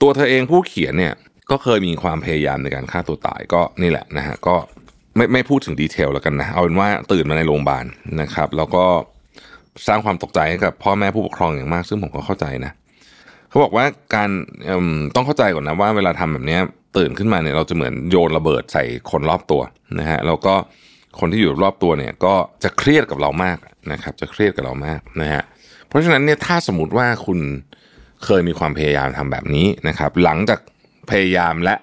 ตัวเธอเองผู้เขียนเนี่ย ก็เคยมีความพยายามในการฆ่าตัวตายก็นี่แหละนะฮะก็ไม่ไม่พูดถึงดีเทลแล้วกันนะเอาเป็นว่าตื่นมาในโรงพยาบาลนะครับ แล้วก็สร้างความตกใจให้กับพ่อแม่ผู้ปกครองอย่างมาก ซึ่งผมก็เข้าใจนะเขาบอกว่าการต้องเข้าใจก่อนนะว่าเวลาทำแบบนี้ตื่นขึ้นมาเนี่ยเราจะเหมือนโยนระเบิดใส่คนรอบตัวนะฮะแล้วก็คนที่อยู่รอบตัวเนี่ยก็จะเครียดกับเรามากนะครับ จะเครียดกับเรามากนะฮะเพราะฉะนั้นเนี่ยถ้าสมมติว่าคุณเคยมีความพยายามทำแบบนี้นะครับ หลังจาก พยายามและ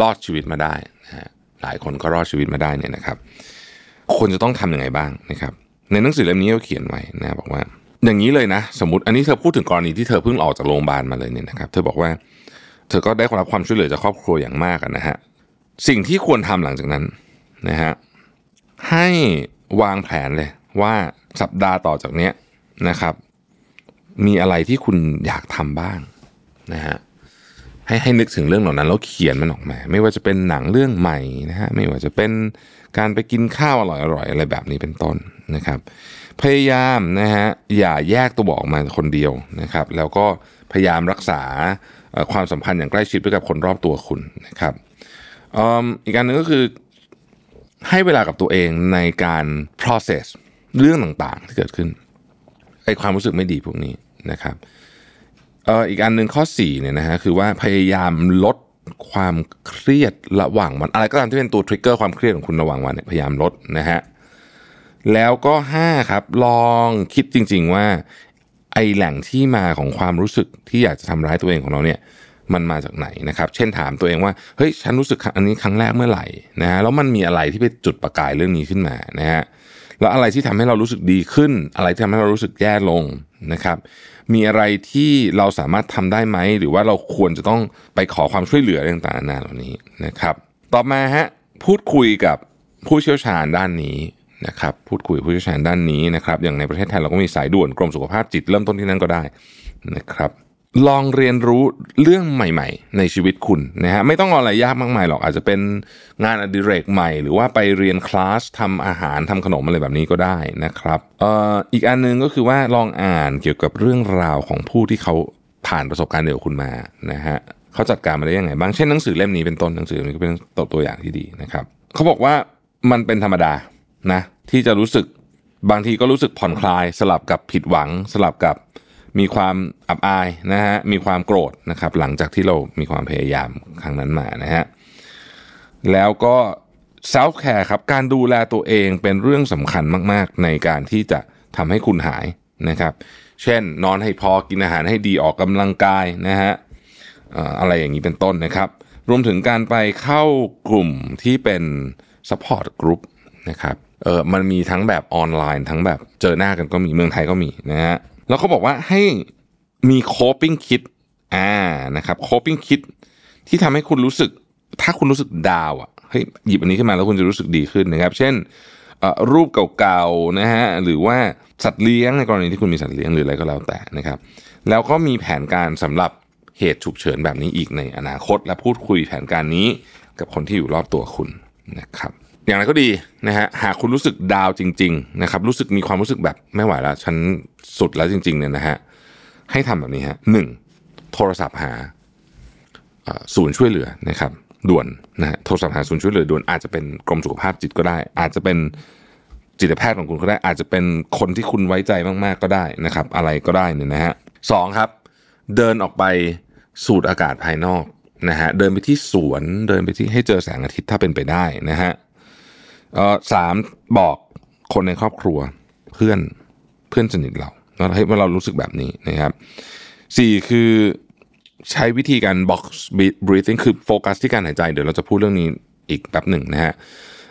รอดชีวิตมาได้นะฮะหลายคนก็รอดชีวิตมาได้เนี่ยนะครับควรจะต้องทำยังไงบ้างนะครับ ในหนังสือเล่มนี้เขาเขียนไว้นะบอกว่า อย่างนี้เลยนะ สมมติอันนี้เธอพูดถึงกรณีที่เธอเพิ่งออกจากโรงพยาบาลมาเลยเนี่ยนะครับ เธอบอกว่า เธอก็ได้รับความช่วยเหลือจากครอบครัวอย่างมากนะฮะสิ่งที่ควรทำหลังจากนั้นนะฮะให้วางแผนเลยว่าสัปดาห์ต่อจากเนี้ยนะครับ มีอะไรที่คุณอยากทำบ้างนะฮะ ให้ให้นึกถึงเรื่องเหล่านั้นแล้วเขียนมันออกมา ไม่ว่าจะเป็นหนังเรื่องใหม่นะฮะไม่ว่าจะเป็นการไปกินข้าวอร่อยๆอยอะไรแบบนี้เป็นต้นนะครับ พยายามนะฮะอย่าแยกตัวบอกมาคนเดียวนะครับ แล้วก็พยายามรักษาความสัมพันธ์อย่างใกล้ชิดด้วยกับคนรอบตัวคุณนะครับอีกการหนึ่งก็คือให้เวลากับตัวเองในการ process เรื่องต่างๆที่เกิดขึ้นไอความรู้สึกไม่ดีพวกนี้นะครับ อีกอันหนึ่งข้อ4เนี่ยนะฮะคือว่าพยายามลดความเครียดระหว่างวันอะไรก็ตามที่เป็นตัวทริกเกอร์ความเครียดของคุณระหว่างวันเนี่ยพยายามลดนะฮะแล้วก็ 5 ครับ ลองคิดจริง ๆว่า ไอแหล่งที่มาของความรู้สึกที่อยากจะทำร้ายตัวเองของเราเนี่ยมันมาจากไหนนะครับ เช่นถามตัวเองว่าเฮ้ยฉันรู้สึกอันนี้ครั้งแรกเมื่อไหร่นะฮะแล้วมันมีอะไรที่ไปจุดประกายเรื่องนี้ขึ้นมานะฮะแล้วอะไรที่ทำให้เรารู้สึกดีขึ้น อะไรที่ทำให้เรารู้สึกแย่ลงนะครับ มีอะไรที่เราสามารถทำได้ไหม หรือว่าเราควรจะต้องไปขอความช่วยเหลือต่างๆนานาเหล่านี้นะครับ ต่อมาฮะพูดคุยกับผู้เชี่ยวชาญด้านนี้นะครับพูดคุยกับผู้เชี่ยวชาญด้านนี้นะครับอย่างในประเทศไทยเราก็มีสายด่วนกรมสุขภาพจิตเริ่มต้นที่นั่นก็ได้นะครับ ลองเรียนรู้เรื่องใหม่ ๆ ในชีวิตคุณนะฮะไม่ต้องอะไรยากมากมายหรอกอาจจะเป็นงานอดิเรกใหม่ หรือว่าไปเรียนคลาสทำอาหารทำขนมอะไรแบบนี้ก็ได้นะครับเอ่ออีกอันหนึงก็คือว่าลองอ่านเกี่ยวกับเรื่องราวของผู้ที่เขาผ่านประสบการณ์เดียวกับคุณมานะฮะเขาจัดการมาได้ยังไงบ้างเช่นหนังสือเล่มนี้เป็นต้นหนังสือเล่มนี้ก็เป็นตัวตัวอย่างที่ดีนะครับเขาบอกว่ามันเป็นธรรมดานะที่จะรู้สึกบางทีก็รู้สึกผ่อนคลายสลับกับผิดหวังสลับกับ มีความอับอายนะฮะมีความโกรธนะครับ หลังจากที่เรามีความพยายามครั้งนั้นมานะฮะแล้วก็ self care ครับการดูแลตัวเองเป็นเรื่องสำคัญมาก ๆ ในการที่จะทำให้คุณหายนะครับ เช่น นอนให้พอกินอาหารให้ดีออกกำลังกายนะฮะอะไรอย่างนี้เป็นต้นนะครับ รวมถึงการไปเข้ากลุ่มที่เป็น support group นะครับเออมันมีทั้งแบบออนไลน์ ทั้งแบบเจอหน้ากันก็มีเมืองไทยก็มีนะฮะ แล้วเขาบอกว่าให้มี coping kit อ่านะครับ coping kit ที่ทำให้คุณรู้สึก ถ้าคุณรู้สึกดาวอะเฮ้ยหยิบอันนี้ขึ้นมาแล้วคุณจะรู้สึกดีขึ้นนะครับ เช่นรูปเก่าๆนะฮะหรือว่าสัตว์เลี้ยงในกรณีที่คุณมีสัตว์เลี้ยงหรืออะไรก็แล้วแต่นะครับ แล้วก็มีแผนการสำหรับเหตุฉุกเฉินแบบนี้อีกในอนาคต และพูดคุยแผนการนี้กับคนที่อยู่รอบตัวคุณนะครับ อย่างไรก็ดีนะฮะหากคุณรู้สึกดาวจริง ๆ นะครับ รู้สึกมีความรู้สึกแบบไม่ไหวแล้วฉันสุดแล้วจริง ๆ เนี่ยนะฮะให้ทำแบบนี้ฮะหนึ่งโทรศัพท์หาศูนย์ช่วยเหลือนะครับ ด่วนนะฮะโทรศัพท์หาศูนย์ช่วยเหลือด่วนอาจจะเป็นกรมสุขภาพจิตก็ได้ อาจจะเป็นจิตแพทย์ของคุณก็ได้ อาจจะเป็นคนที่คุณไว้ใจมากๆก็ได้นะครับ อะไรก็ได้เนี่ยนะฮะสองครับ เดินออกไปสูดอากาศภายนอกนะฮะเดินไปที่สวนเดินไปที่ให้เจอแสงอาทิตย์ถ้าเป็นไปได้นะฮะ เอ่อสามบอกคนในครอบครัวเพื่อนเพื่อนสนิทเราว่าเฮ้ว่าเรารู้สึกแบบนี้นะครับสี่คือใช้วิธีการ box breathing คือโฟกัสที่การหายใจเดี๋ยวเราจะพูดเรื่องนี้อีกแป๊บหนึ่งนะฮะ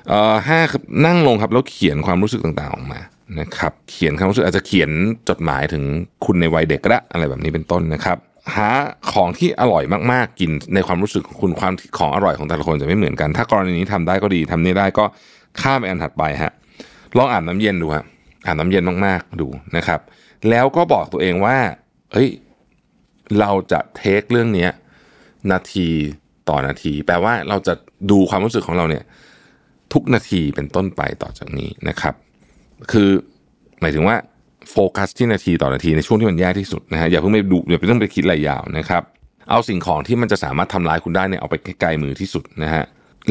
เอ่อห้าครับนั่งลงครับแล้วเขียนความรู้สึกต่างๆออกมานะครับเขียนความรู้สึกอาจจะเขียนจดหมายถึงคุณในวัยเด็กก็ได้อะไรแบบนี้เป็นต้นนะครับหาของที่อร่อยมากๆกินในความรู้สึกของคุณความของอร่อยของแต่ละคนจะไม่เหมือนกัน ถ้ากรณีนี้ทำได้ก็ดีทำนี้ได้ก็ ข้ามไปอันถัดไปฮะลองอาบน้ำเย็นดูฮะอาบน้ำเย็นมากๆดูนะครับ แล้วก็บอกตัวเองว่าเฮ้ยเราจะเทคเรื่องเนี้ยนาทีต่อนาที แปลว่าเราจะดูความรู้สึกของเราเนี่ย ทุกนาทีเป็นต้นไปต่อจากนี้นะครับ คือหมายถึงว่าโฟกัสที่นาทีต่อนาทีในช่วงที่มันแย่ที่สุดนะฮะอย่าเพิ่งไปดูอย่าเพิ่งไปคิดอะไรยาวนะครับ เอาสิ่งของที่มันจะสามารถทำร้ายคุณได้เนี่ยเอาไปไกลๆมือที่สุดนะฮะ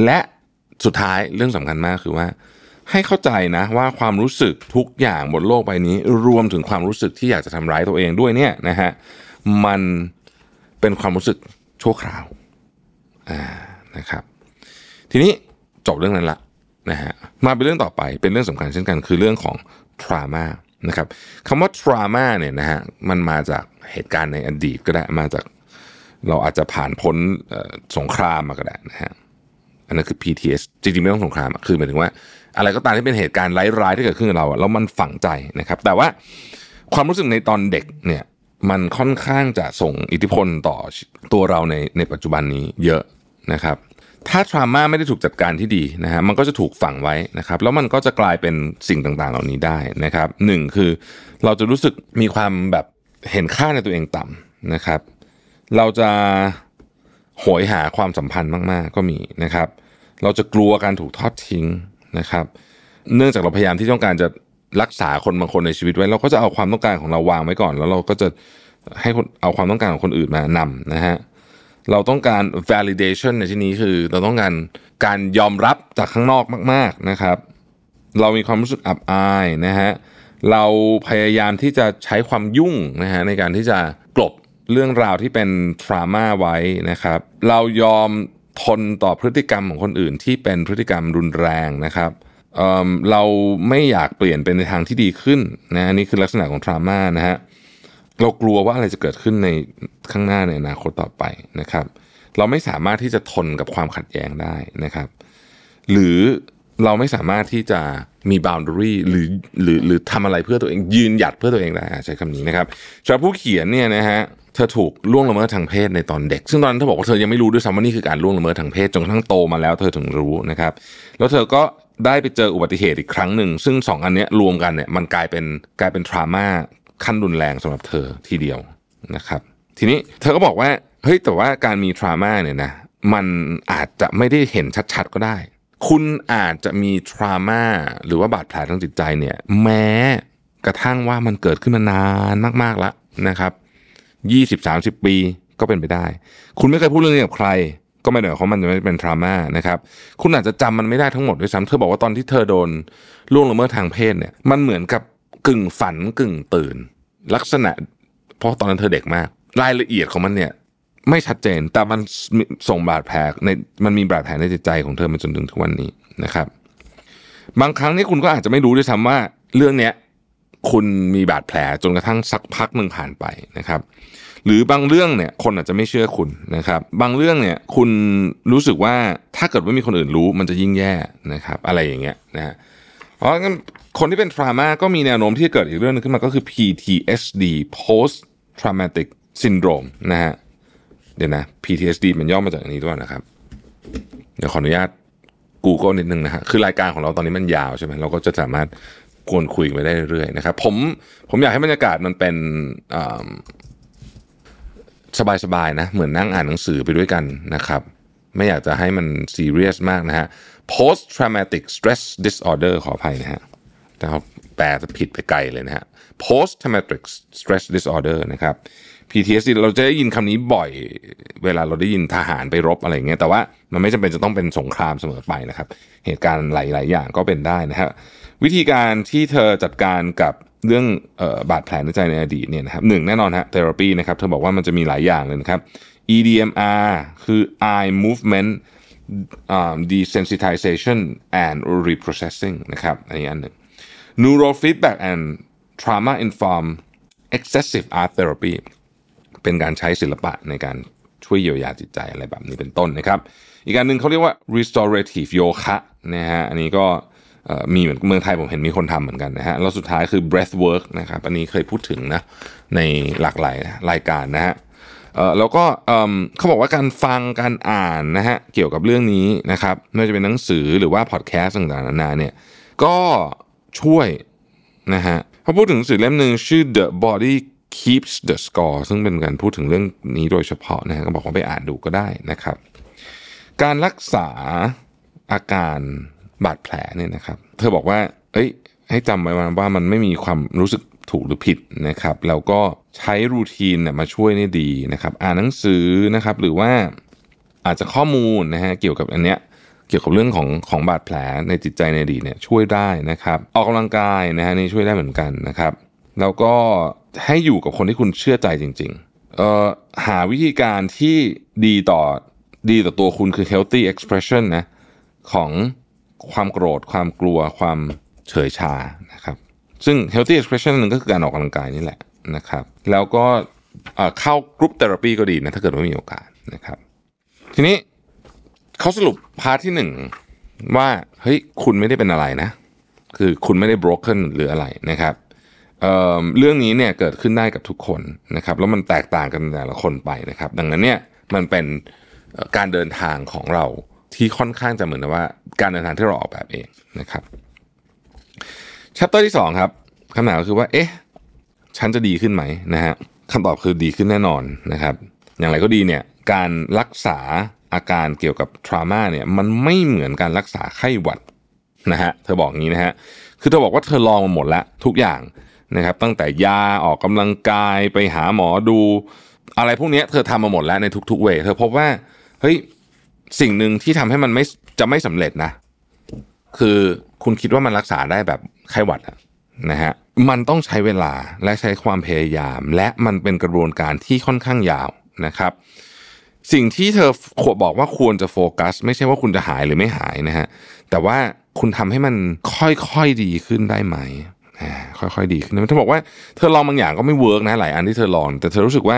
และ สุดท้ายเรื่องสำคัญมากคือว่า ให้เข้าใจนะว่าความรู้สึกทุกอย่างบนโลกใบนี้ รวมถึงความรู้สึกที่อยากจะทำร้ายตัวเองด้วยเนี่ยนะฮะมันเป็นความรู้สึกชั่วคราวอ่านะครับ ทีนี้จบเรื่องนั้นละนะฮะมาเป็นเรื่องต่อไปเป็นเรื่องสำคัญเช่นกัน คือเรื่องของ trauma นะครับคำว่า trauma เนี่ยนะฮะมันมาจากเหตุการณ์ในอดีตก็ได้มาจากเราอาจจะผ่านพ้นสงครามมาก็ได้นะฮะ อันนั้นคือ PTS จริงๆไม่ต้องสงครามคือหมายถึงว่า อะไรก็ตามที่เป็นเหตุการณ์ร้ายๆที่เกิดขึ้นกับเราแล้วมันฝังใจนะครับ แต่ว่าความรู้สึกในตอนเด็กเนี่ยมันค่อนข้างจะส่งอิทธิพลต่อตัวเราในในปัจจุบันนี้เยอะนะครับ ถ้าทรามาไม่ได้ถูกจัดการที่ดีนะฮะมันก็จะถูกฝังไว้นะครับ แล้วมันก็จะกลายเป็นสิ่งต่างๆ เหล่านี้ได้นะครับหนึ่งคือเราจะรู้สึกมีความแบบเห็นค่าในตัวเองต่ำนะครับ เราจะ โหยหาความสัมพันธ์มาก ๆ ก็มีนะครับ เราจะกลัวการถูกทอดทิ้งนะครับ เนื่องจากเราพยายามที่ต้องการจะรักษาคนบางคนในชีวิตไว้ เราก็จะเอาความต้องการของเราวางไว้ก่อน แล้วเราก็จะให้เอาความต้องการของคนอื่นมานำนะฮะเราต้องการ validation ในที่นี้คือ เราต้องการการยอมรับจากข้างนอกมาก ๆนะครับ เรามีความรู้สึกอับอายนะฮะเราพยายามที่จะใช้ความยุ่งนะฮะในการที่จะกลบ เรื่องราวที่เป็น trauma ไว้นะครับ เรายอมทนต่อพฤติกรรมของคนอื่นที่เป็นพฤติกรรมรุนแรงนะครับเเราไม่อยากเปลี่ยนเป็นในทางที่ดีขึ้นนะนี่คือลักษณะของ trauma นะฮะเรากลัวว่าอะไรจะเกิดขึ้นในข้างหน้าในอนาคตต่อไปนะครับ เราไม่สามารถที่จะทนกับความขัดแย้งได้นะครับ หรือเราไม่สามารถที่จะมี boundary หรือหรือหรือทำอะไรเพื่อตัวเองยืนหยัดเพื่อตัวเองได้ใช้คำนี้นะครับสำหรับผู้เขียนเนี่ยนะฮะ เธอถูกล่วงละเมิดทางเพศในตอนเด็ก ซึ่งตอนนั้นเธอบอกว่าเธอยังไม่รู้ด้วยซ้ำว่านี่คือการล่วงละเมิดทางเพศจนกระทั่งโตมาแล้วเธอถึงรู้นะครับ แล้วเธอก็ได้ไปเจออุบัติเหตุอีกครั้งหนึ่ง ซึ่งสองอันนี้รวมกันเนี่ยมันกลายเป็นกลายเป็นทรามาขั้นรุนแรงสำหรับเธอทีเดียวนะครับ ทีนี้เธอก็บอกว่าเฮ้ยแต่ว่าการมีทรามาเนี่ยนะมันอาจจะไม่ได้เห็นชัดๆก็ได้ คุณอาจจะมีทรามาหรือว่าบาดแผลทางจิตใจเนี่ย แม้กระทั่งว่ามันเกิดขึ้นมานานมากๆแล้วนะครับ ยี่สิบสามสิบปีก็เป็นไปได้ คุณไม่เคยพูดเรื่องนี้กับใคร ก็ไม่ได้หมายความว่ามันจะไม่เป็นทรามานะครับ คุณอาจจะจำมันไม่ได้ทั้งหมดด้วยซ้ำเธอบอกว่าตอนที่เธอโดนล่วงละเมิดทางเพศเนี่ยมันเหมือนกับกึ่งฝันกึ่งตื่น ลักษณะ เพราะตอนนั้นเธอเด็กมาก รายละเอียดของมันเนี่ยไม่ชัดเจนแต่มันส่งบาดแผลในมันมีบาดแผลในจิตใจของเธอมาจนถึงทุกวันนี้นะครับ บางครั้งนี่คุณก็อาจจะไม่รู้ด้วยซ้ำว่าเรื่องเนี้ย คุณมีบาดแผลจนกระทั่งสักพักหนึ่งผ่านไปนะครับ หรือบางเรื่องเนี่ยคนอาจจะไม่เชื่อคุณนะครับ บางเรื่องเนี่ยคุณรู้สึกว่าถ้าเกิดว่ามีคนอื่นรู้มันจะยิ่งแย่นะครับ อะไรอย่างเงี้ยนะฮะเพราะงั้นคนที่เป็นทรามาก็มีแนวโน้มที่จะเกิดอีกเรื่องหนึงขึ้นมาก็คือ PTSD post traumatic syndrome นะฮะเดี๋ยวนะ PTSD มันย่อมาจากอันนี้ด้วยนะครับ เดี๋ยวขออนุญาต Google นิดนึงนะฮะคือรายการของเราตอนนี้มันยาวใช่ไหมเราก็จะสามารถ กวนคุยไปได้เรื่อยๆนะครับผมผมอยากให้บรรยากาศมันเป็นสบายๆนะเหมือนนั่งอ่านหนังสือไปด้วยกันนะครับไม่อยากจะให้มันซีเรียสมากนะฮะ post traumatic stress disorder ขออภัยนะฮะแต่เขาแปลจะผิดไปไกลเลยนะฮะ post traumatic stress disorder นะครับ PTSD เราจะได้ยินคำนี้บ่อยเวลาเราได้ยินทหารไปรบอะไรเงี้ยแต่ว่ามันไม่จำเป็นจะต้องเป็นสงครามเสมอไปนะครับ เหตุการณ์หลาย ๆ อย่างก็เป็นได้นะฮะ วิธีการที่เธอจัดการกับเรื่องออบาดแผลในใจในอดีตเนี่ยนะครับหนึ่งแน่นอนฮะ therapy นะครับเธอบอกว่ามันจะมีหลายอย่างเลยนะครับ EDMR คือ eye movement desensitization and reprocessing นะครับอันนี้อันหนึ่ง neurofeedback and trauma informed excessive art therapy เป็นการใช้ศิลปะในการช่วยเยียวยาจิตใจอะไรแบบนี้เป็นต้นนะครับ อีกการหนึ่งเขาเรียกว่า restorative yoga นะฮะอันนี้ก็ มีเหมือนเมืองไทยผมเห็นมีคนทำเหมือนกันนะฮะแล้วสุดท้ายคือ breath work นะครับอันนี้เคยพูดถึงนะในหลากหลายรายการนะฮะแล้วก็เขาบอกว่าการฟังการอ่านนะฮะเกี่ยวกับเรื่องนี้นะครับไม่ว่าจะเป็นหนังสือหรือว่าพอดแคสต์ต่างๆนานาเนี่ยก็ช่วยนะฮะพอพูดถึงหนังสือเล่มหนึ่งชื่อ The Body Keeps the Score ซึ่งเป็นการพูดถึงเรื่องนี้โดยเฉพาะนะฮะก็บอกว่าไปอ่านดูก็ได้นะครับ การรักษาอาการ บาดแผลเนี่ยนะครับ เธอบอกว่า เอ้ย ให้จำไว้ว่ามันไม่มีความรู้สึกถูกหรือผิดนะครับ แล้วก็ใช้รูทีนเนี่ยมาช่วยนี่ดีนะครับ อ่านหนังสือนะครับ หรือว่าอาจจะข้อมูลนะฮะเกี่ยวกับอันเนี้ยเกี่ยวกับเรื่องของของบาดแผลในจิตใจในอดีตเนี่ยช่วยได้นะครับ ออกกำลังกายนะฮะนี่ช่วยได้เหมือนกันนะครับ แล้วก็ให้อยู่กับคนที่คุณเชื่อใจจริงๆเอ่อหาวิธีการที่ดีต่อดีต่อตัวคุณคือ healthy expression นะของ ความโกรธ ความกลัวความเฉยชานะครับซึ่ง healthy expression หนึ่งก็คือการออกกำลังกายนี่แหละนะครับ แล้วก็เข้า group therapy ก็ดีนะถ้าเกิดว่ามีโอกาสนะครับ ทีนี้เขาสรุป part ที่หนึ่งว่าเฮ้ยคุณไม่ได้เป็นอะไรนะ คือคุณไม่ได้ broken หรืออะไรนะครับเรื่องนี้เนี่ยเกิดขึ้นได้กับทุกคนนะครับ แล้วมันแตกต่างกันแต่ละคนไปนะครับ ดังนั้นเนี่ยมันเป็นการเดินทางของเรา ที่ค่อนข้างจะเหมือนว่า การเดินทางที่เราออกแบบเองนะครับ chapter ที่สองครับคำถามก็คือว่า เอ๊ะ ฉันจะดีขึ้นไหมนะฮะคำตอบคือดีขึ้นแน่นอนนะครับ อย่างไรก็ดีเนี่ย การรักษาอาการเกี่ยวกับทรามาเนี่ย มันไม่เหมือนการรักษาไข้หวัดนะฮะ เธอบอกงี้นะฮะ คือเธอบอกว่าเธอลองมาหมดแล้วทุกอย่างนะครับ ตั้งแต่ยาออกกำลังกายไปหาหมอดู อะไรพวกนี้เธอทำมาหมดแล้วในทุกๆเวเธอพบว่า เฮ้ย สิ่งหนึ่งที่ทำให้มันไม่จะไม่สำเร็จนะ คือคุณคิดว่ามันรักษาได้แบบไข้หวัดนะฮะมันต้องใช้เวลาและใช้ความพยายาม และมันเป็นกระบวนการที่ค่อนข้างยาวนะครับ สิ่งที่เธอขวบอกว่าควรจะโฟกัส ไม่ใช่ว่าคุณจะหายหรือไม่หายนะฮะแต่ว่าคุณทำให้มันค่อยๆดีขึ้นได้ไหมค่อยๆดีขึ้นเธอบอกว่าเธอลองบางอย่างก็ไม่ work นะหลายอันที่เธอลอง แต่เธอรู้สึกว่า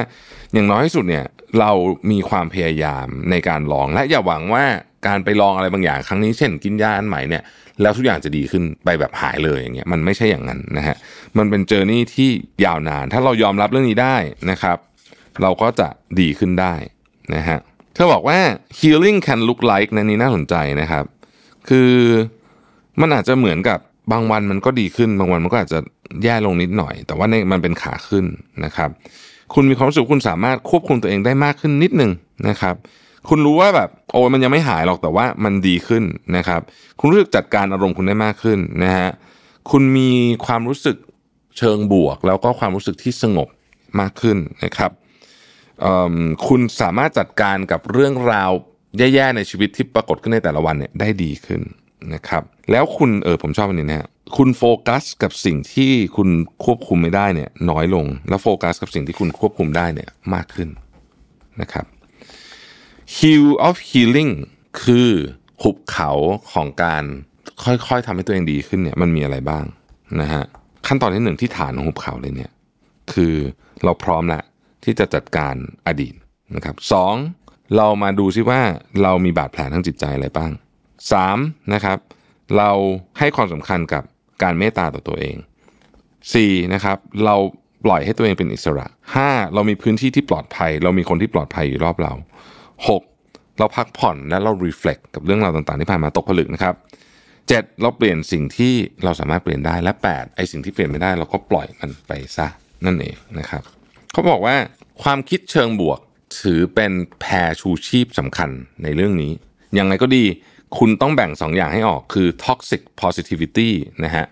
อย่างน้อยที่สุดเนี่ยเรามีความพยายามในการลอง และอย่าหวังว่าการไปลองอะไรบางอย่างครั้งนี้เช่นกินยาอันใหม่เนี่ยแล้วทุกอย่างจะดีขึ้นไปแบบหายเลยอย่างเงี้ยมันไม่ใช่อย่างนั้นนะฮะมันเป็น journey ที่ยาวนาน ถ้าเรายอมรับเรื่องนี้ได้นะครับ เราก็จะดีขึ้นได้นะฮะเธอบอกว่า healing can look like นะนี่น่าสนใจนะครับ คือมันอาจจะเหมือนกับบางวันมันก็ดีขึ้น บางวันมันก็อาจจะแย่ลงนิดหน่อย แต่ว่าในมันเป็นขาขึ้นนะครับ คุณมีความรู้สึกคุณสามารถควบคุมตัวเองได้มากขึ้นนิดนึงนะครับ คุณรู้ว่าแบบโอ้ยมันยังไม่หายหรอกแต่ว่ามันดีขึ้นนะครับ คุณรู้สึกจัดการอารมณ์คุณได้มากขึ้นนะฮะคุณมีความรู้สึกเชิงบวก แล้วก็ความรู้สึกที่สงบมากขึ้นนะครับคุณสามารถจัดการกับเรื่องราวแย่ๆในชีวิตที่ปรากฏขึ้นในแต่ละวันเนี่ยได้ดีขึ้นนะครับ แล้วคุณเออผมชอบอันนี้นะฮะคุณโฟกัสกับสิ่งที่คุณควบคุมไม่ได้เนี่ย น้อยลง แล้วโฟกัสกับสิ่งที่คุณควบคุมได้เนี่ยมากขึ้นนะครับ Hill of Healing คือหุบเขาของการค่อยๆทำให้ตัวเองดีขึ้นเนี่ยมันมีอะไรบ้างนะฮะขั้นตอนที่หนึ่งที่ฐานของหุบเขาเลยเนี่ย คือเราพร้อมแล้วที่จะจัดการอดีตนะครับสองเรามาดูซิว่าเรามีบาดแผลทางจิตใจอะไรบ้างสามนะครับ เราให้ความสำคัญกับการเมตตาต่อตัวเอง 4 นะครับเราปล่อยให้ตัวเองเป็นอิสระ 5 เรามีพื้นที่ที่ปลอดภัย เรามีคนที่ปลอดภัยอยู่รอบเรา 6 เราพักผ่อนและเรา reflect กับเรื่องราวต่างๆที่ผ่านมาตกผลึกนะครับ 7 เราเปลี่ยนสิ่งที่เราสามารถเปลี่ยนได้และ 8 ไอสิ่งที่เปลี่ยนไม่ได้เราก็ปล่อยมันไปซะนั่นเองนะครับเขาบอกว่าความคิดเชิงบวกถือเป็นแพรชูชีพสำคัญในเรื่องนี้ยังไงก็ดี คุณต้องแบ่ง2อย่างให้ออกคือ toxic positivity นะฮะ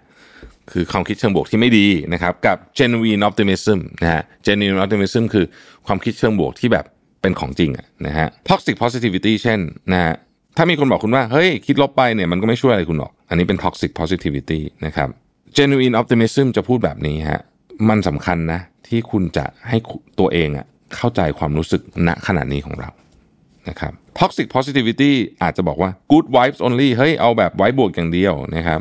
คือความคิดเชิงบวกที่ไม่ดีนะครับ กับ genuine optimism นะฮะ genuine optimism คือความคิดเชิงบวกที่แบบเป็นของจริงอะนะฮะ toxic positivity เช่นนะฮะถ้ามีคนบอกคุณว่า เฮ้ย คิดลบไปเนี่ยมันก็ไม่ช่วยอะไรคุณหรอก อันนี้เป็น toxic positivity นะครับ genuine optimism จะพูดแบบนี้ฮะมันสำคัญนะที่คุณจะให้ตัวเองอะเข้าใจความรู้สึกณขณะนี้ของเรา นะครับ toxic positivity อาจจะบอกว่า good vibes only เฮ้ยเอาแบบไว้บวกอย่างเดียวนะครับ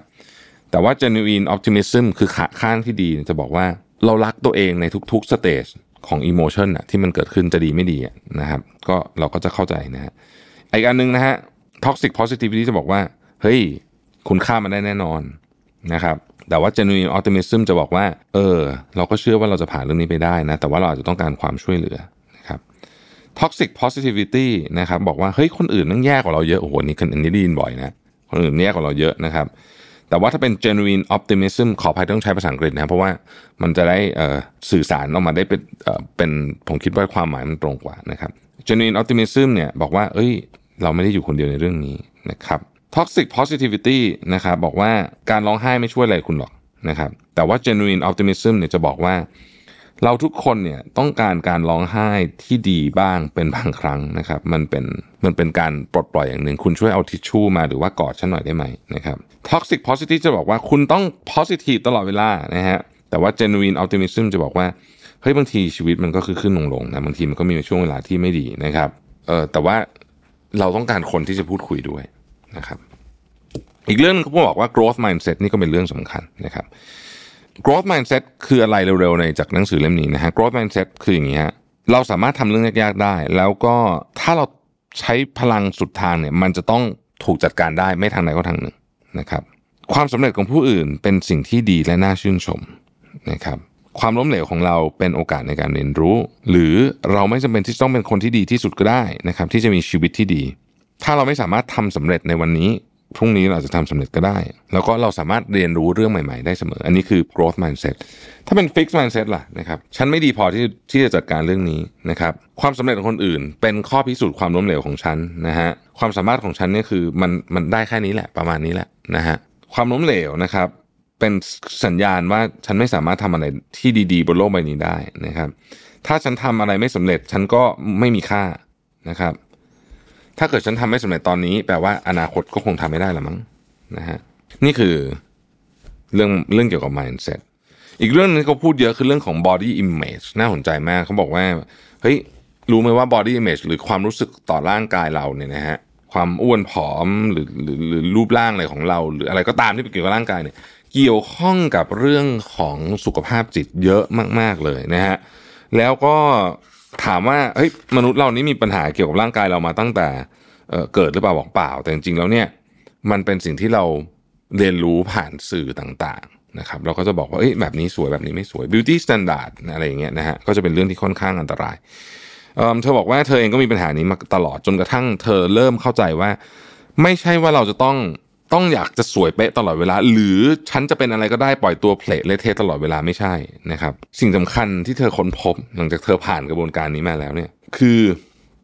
แต่ว่า genuine optimism คือขาข้างที่ดีจะบอกว่าเรารักตัวเองในทุกๆ stage ของ emotion อะที่มันเกิดขึ้นจะดีไม่ดีนะครับก็เราก็จะเข้าใจนะฮะอีกอันหนึงนะฮะ toxic positivity จะบอกว่า เฮ้ย คุณค่ามันได้แน่นอนนะครับแต่ว่า genuine optimism จะบอกว่า เออ เราก็เชื่อว่าเราจะผ่านเรื่องนี้ไปได้นะ แต่ว่าเราอาจจะต้องการความช่วยเหลือ toxic positivity นะครับบอกว่าเฮ้ยคนอื่นนั่งแย่กว่าเราเยอะโอ้โหนี่คนอันนี้ได้ยินบ่อยนะคนอื่นแย่กว่าเราเยอะนะครับ แต่ว่าถ้าเป็น genuine optimism ขออภัยต้องใช้ภาษาอังกฤษนะเพราะว่ามันจะได้สื่อสารออกมาได้เป็นเอ่อเป็นผมคิดว่าความหมายมันตรงกว่านะครับ genuine optimism เนี่ยบอกว่าเอ้ย เราไม่ได้อยู่คนเดียวในเรื่องนี้นะครับ toxic positivity นะครับบอกว่าการร้องไห้ไม่ช่วยอะไรคุณหรอกนะครับแต่ว่า genuine optimism เนี่ยจะบอกว่า เราทุกคนเนี่ยต้องการการร้องไห้ที่ดีบ้างเป็นบางครั้งนะครับ มันเป็นมันเป็นการปลดปล่อยอย่างหนึ่ง คุณช่วยเอาทิชชู่มาหรือว่ากอดฉันหน่อยได้ไหมนะครับ toxic positive จะบอกว่าคุณต้อง positive ตลอดเวลานะฮะแต่ว่า genuine optimism จะบอกว่าเฮ้ยบางทีชีวิตมันก็คือขึ้นลงๆนะบางทีมันก็มีช่วงเวลาที่ไม่ดีนะครับเออแต่ว่าเราต้องการคนที่จะพูดคุยด้วยนะครับ อีกเรื่องนึงเขาบอกว่า growth mindset นี่ก็เป็นเรื่องสำคัญนะครับ growth mindset คืออะไรเร็วๆในจากหนังสือเล่มนี้นะฮะ growth mindset คืออย่างนี้ฮะเราสามารถทำเรื่องยากๆได้ แล้วก็ถ้าเราใช้พลังสุดทางเนี่ย มันจะต้องถูกจัดการได้ไม่ทางใดก็ทางหนึ่งนะครับ ความสำเร็จของผู้อื่นเป็นสิ่งที่ดีและน่าชื่นชมนะครับความล้มเหลวของเราเป็นโอกาสในการเรียนรู้ หรือเราไม่จำเป็นที่ต้องเป็นคนที่ดีที่สุดก็ได้นะครับ ที่จะมีชีวิตที่ดี ถ้าเราไม่สามารถทำสำเร็จในวันนี้ พรุ่งนี้เราอาจจะทำสำเร็จก็ได้ แล้วก็เราสามารถเรียนรู้เรื่องใหม่ ๆ ได้เสมอ อันนี้คือ growth mindset ถ้าเป็น fixed mindset ล่ะนะครับฉันไม่ดีพอที่ที่จะจัดการเรื่องนี้นะครับความสำเร็จของคนอื่น เป็นข้อพิสูจน์ความล้มเหลวของฉันนะฮะความสามารถของฉันเนี่ยคือมันมันได้แค่นี้แหละประมาณนี้แหละนะฮะความล้มเหลวนะครับเป็นสัญญาณว่าฉันไม่สามารถทำอะไรที่ดีๆ บนโลกใบนี้ได้นะครับ ถ้าฉันทำอะไรไม่สำเร็จฉันก็ไม่มีค่านะครับ ถ้าเกิดฉันทำไม่สำเร็จตอนนี้แปลว่าอนาคตก็คงทำไม่ได้ละมั้งนะฮะนี่คือเรื่องเรื่องเกี่ยวกับ mindset อีกเรื่องนึงเขาพูดเยอะคือเรื่องของ body image น่าสนใจมากเขาบอกว่าเฮ้ยรู้ไหมว่า body image หรือความรู้สึกต่อร่างกายเราเนี่ยนะฮะความอ้วนผอมหรือหรือหรือรูปร่างอะไรของเรา หรืออะไรก็ตามที่เกี่ยวกับร่างกายเนี่ย เกี่ยวข้องกับเรื่องของสุขภาพจิตเยอะมาก ๆเลยนะฮะแล้วก็ ถามว่าเฮ้ยมนุษย์เรานี่มีปัญหาเกี่ยวกับร่างกายเรามาตั้งแต่เเกิดหรือเปล่าบอกเปล่า แต่จริงๆแล้วเนี่ยมันเป็นสิ่งที่เราเรียนรู้ผ่านสื่อต่างๆนะครับเราก็จะบอกว่าเอ้ยแบบนี้สวยแบบนี้ไม่สวย beauty standard อะไรอย่างเงี้ยนะฮะก็จะเป็นเรื่องที่ค่อนข้างอันตรายเเธอบอกว่าเธอเองก็มีปัญหานี้มาตลอดจนกระทั่งเธอเริ่มเข้าใจว่า ไม่ใช่ว่าเราจะต้อง ต้องอยากจะสวยเป๊ะตลอดเวลา หรือฉันจะเป็นอะไรก็ได้ปล่อยตัวเพลทเละเทะตลอดเวลาไม่ใช่นะครับ สิ่งสำคัญที่เธอค้นพบ หลังจากเธอผ่านกระบวนการนี้มาแล้วเนี่ย คือ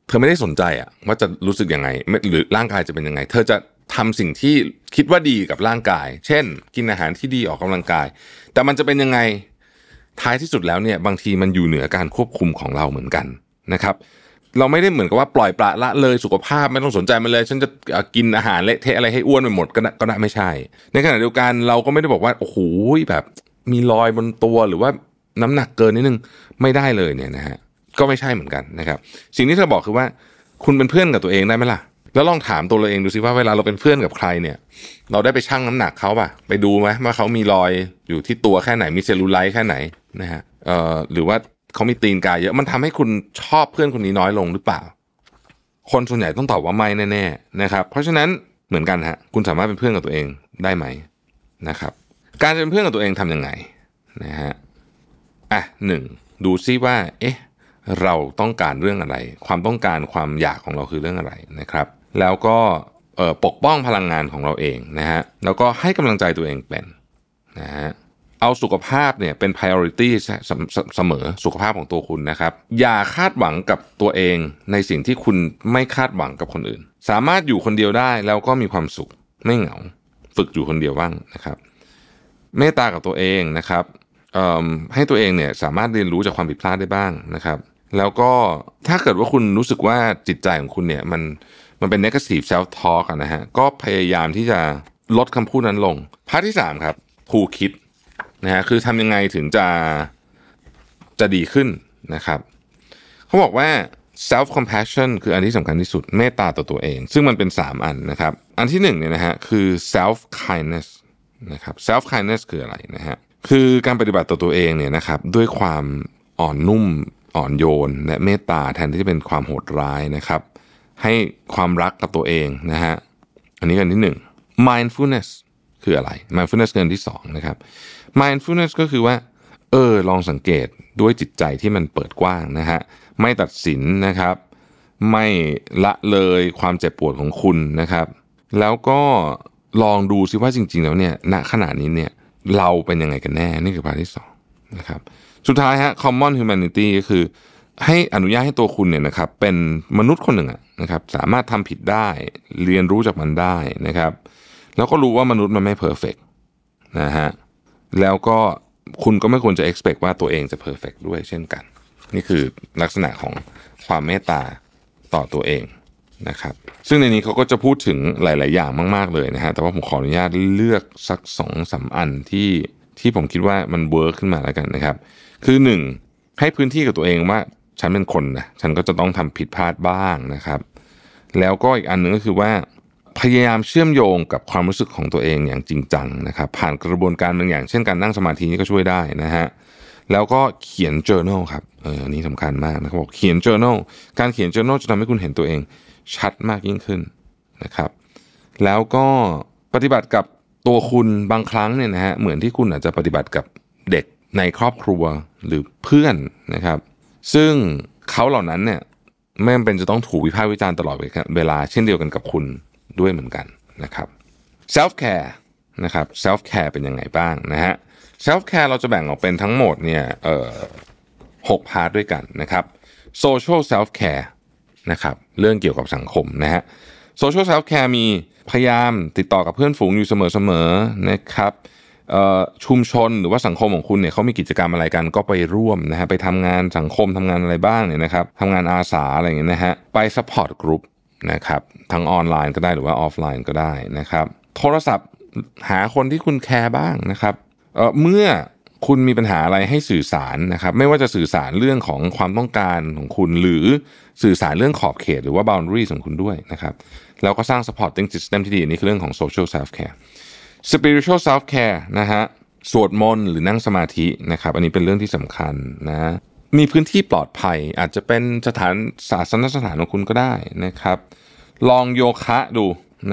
เธอไม่ได้สนใจอะว่าจะรู้สึกยังไงไม่หรือร่างกายจะเป็นยังไง เธอจะทำสิ่งที่คิดว่าดีกับร่างกาย เช่น กินอาหารที่ดีออกกำลังกาย แต่มันจะเป็นยังไงท้ายที่สุดแล้วเนี่ยบางทีมันอยู่เหนือการควบคุมของเราเหมือนกันนะครับ เราไม่ได้เหมือนกับว่าปล่อยปละละเลยสุขภาพไม่ต้องสนใจมันเลย ฉันจะกินอาหารเละเทะอะไรให้อ้วนไปหมดก็ได้ก็ได้ไม่ใช่ ในขณะเดียวกันเราก็ไม่ได้บอกว่าโอ้โหแบบ มีรอยบนตัวหรือว่าน้ำหนักเกินนิดนึงไม่ได้เลยเนี่ยนะฮะก็ไม่ใช่เหมือนกันนะครับ สิ่งที่เธอบอกคือว่าคุณเป็นเพื่อนกับตัวเองได้ไหมล่ะ แล้วลองถามตัวเราเองดูสิว่าเวลาเราเป็นเพื่อนกับใครเนี่ย เราได้ไปชั่งน้ำหนักเขาป่ะไปดูไหมว่าเขามีรอยอยู่ที่ตัวแค่ไหนมีเซลลูไลท์แค่ไหนนะฮะเอ่อหรือว่า เขามีตีนกายเยอะมันทำให้คุณชอบเพื่อนคนนี้น้อยลงหรือเปล่า คนส่วนใหญ่ต้องตอบว่าไม่แน่ๆนะครับ เพราะฉะนั้นเหมือนกันฮะคุณสามารถเป็นเพื่อนกับตัวเองได้ไหมนะครับ การจะเป็นเพื่อนกับตัวเองทำยังไงนะฮะอะหนึ่งดูซิว่า เอ๊ะเราต้องการเรื่องอะไร ความต้องการความอยากของเราคือเรื่องอะไรนะครับ แล้วก็ปกป้องพลังงานของเราเองนะฮะแล้วก็ให้กำลังใจตัวเองเป็นนะฮะ เอาสุขภาพเนี่ยเป็น priority เสมอสุขภาพของตัวคุณนะครับ อย่าคาดหวังกับตัวเองในสิ่งที่คุณไม่คาดหวังกับคนอื่น สามารถอยู่คนเดียวได้แล้วก็มีความสุขไม่เหงา ฝึกอยู่คนเดียวบ้างนะครับเมตตากับตัวเองนะครับให้ตัวเองเนี่ยสามารถเรียนรู้จากความผิดพลาดได้บ้างนะครับ แล้วก็ถ้าเกิดว่าคุณรู้สึกว่าจิตใจของคุณเนี่ยมันมันเป็น negative self talk นะฮะก็พยายามที่จะลดคำพูดนั้นลงพาร์ทที่สามครับครูคิด นะฮะคือทำยังไงถึงจะจะดีขึ้นนะครับเขาบอกว่า self compassion คืออันที่สำคัญที่สุดเมตตาต่อตัวเอง ซึ่งมันเป็น 3 อันนะครับ อันที่1เนี่ยนะฮะคือ self kindness นะครับ self kindness คืออะไรนะฮะคือการปฏิบัติต่อตัวเองเนี่ยนะครับด้วยความอ่อนนุ่มอ่อนโยน และเมตตาแทนที่จะเป็นความโหดร้ายนะครับ ให้ความรักกับตัวเองนะฮะอันนี้อันที่หนึ่ง mindfulness คืออะไร mindfulness คืออันที่สองนะครับ mindfulness ก็คือว่าเออลองสังเกตด้วยจิตใจที่มันเปิดกว้างนะฮะไม่ตัดสินนะครับ ไม่ละเลยความเจ็บปวดของคุณนะครับ แล้วก็ลองดูซิว่าจริง ๆ แล้วเนี่ยณขณะนี้เนี่ยเราเป็นยังไงกันแน่นี่คือ part ที่สองนะครับสุดท้ายฮะ common humanity ก็คือ ให้อนุญาตให้ตัวคุณเนี่ยนะครับ เป็นมนุษย์คนหนึ่งอะนะครับ สามารถทำผิดได้เรียนรู้จากมันได้นะครับ แล้วก็รู้ว่ามนุษย์มันไม่ perfect นะฮะ แล้วก็คุณก็ไม่ควรจะ expect ว่าตัวเองจะ perfect ด้วยเช่นกัน นี่คือลักษณะของความเมตตาต่อตัวเองนะครับ ซึ่งในนี้เขาก็จะพูดถึงหลาย ๆ อย่างมาก ๆ เลยนะฮะ แต่ว่าผมขออนุญาตเลือกสักสองสามอันที่ที่ผมคิดว่ามัน work ขึ้นมาแล้วกันนะครับ คือหนึ่งให้พื้นที่กับตัวเองว่าฉันเป็นคนนะ ฉันก็จะต้องทำผิดพลาดบ้างนะครับ แล้วก็อีกอันหนึ่งก็คือว่า พยายามเชื่อมโยงกับความรู้สึกของตัวเองอย่างจริงจังนะครับ ผ่านกระบวนการบางอย่าง เช่นการนั่งสมาธินี่ก็ช่วยได้นะฮะแล้วก็เขียน journal ครับเอออันนี้สำคัญมากนะครับบอกเขียน journal การเขียน journal จะทำให้คุณเห็นตัวเองชัดมากยิ่งขึ้นนะครับ แล้วก็ปฏิบัติกับตัวคุณบางครั้งเนี่ยนะฮะเหมือนที่คุณอาจจะปฏิบัติกับเด็กในครอบครัวหรือเพื่อนนะครับ ซึ่งเขาเหล่านั้นเนี่ยไม่จำเป็นจะต้องถูกวิพากษ์วิจารณ์ตลอดเวลา เช่นเดียวกันกับคุณ ด้วยเหมือนกันนะครับ self care นะครับ self care เป็นยังไงบ้างนะฮะ self care เราจะแบ่งออกเป็นทั้งหมดเนี่ยเอ่อหก part ด้วยกันนะครับ social self care นะครับเรื่องเกี่ยวกับสังคมนะฮะ social self care มีพยายามติดต่อกับเพื่อนฝูงอยู่เสมอๆนะครับชุมชนหรือว่าสังคมของคุณเนี่ยเขามีกิจกรรมอะไรกันก็ไปร่วมนะฮะไปทำงานสังคมทำงานอะไรบ้างเนี่ยนะครับทำงานอาสาอะไรอย่างเงี้ยนะฮะไป support group นะครับทั้งออนไลน์ก็ได้หรือว่าออฟไลน์ก็ได้นะครับโทรศัพท์หาคนที่คุณแคร์บ้างนะครับเเมื่อคุณมีปัญหาอะไรให้สื่อสารนะครับ ไม่ว่าจะสื่อสารเรื่องของความต้องการของคุณ หรือสื่อสารเรื่องขอบเขต หรือว่า boundaries ของคุณด้วยนะครับแล้วก็สร้าง supporting system ที่ดีอันนี่คือเรื่องของ social self care spiritual self care นะฮะสวดมนต์หรือนั่งสมาธินะครับ อันนี้เป็นเรื่องที่สำคัญนะ มีพื้นที่ปลอดภัย อาจจะเป็นสถานศาสนสถานของคุณก็ได้นะครับ ลองโยคะดู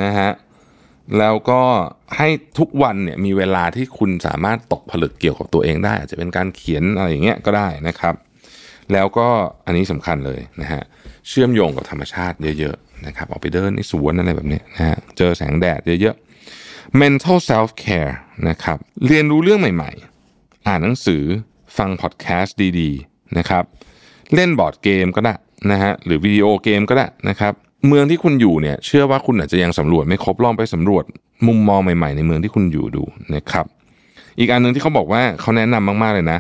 นะฮะแล้วก็ให้ทุกวันเนี่ยมีเวลาที่คุณสามารถตกผลึกเกี่ยวกับตัวเองได้ อาจจะเป็นการเขียนอะไรอย่างเงี้ยก็ได้นะครับ แล้วก็อันนี้สำคัญเลยนะฮะเชื่อมโยงกับธรรมชาติเยอะๆนะครับออกไปเดินในสวนอะไรแบบนี้นะฮะเจอแสงแดดเยอะๆ mental self care นะครับเรียนรู้เรื่องใหม่ๆ อ่านหนังสือฟังพอดแคสต์ดีๆ นะครับเล่นบอร์ดเกมก็ได้นะฮะหรือวิดีโอเกมก็ได้นะครับเมืองที่คุณอยู่เนี่ยเชื่อว่าคุณอาจจะยังสำรวจไม่ครบลองไปสำรวจมุมมองใหม่ๆ ในเมืองที่คุณอยู่ดูนะครับอีกอันหนึ่งที่เขาบอกว่าเขาแนะนำมากๆเลยนะ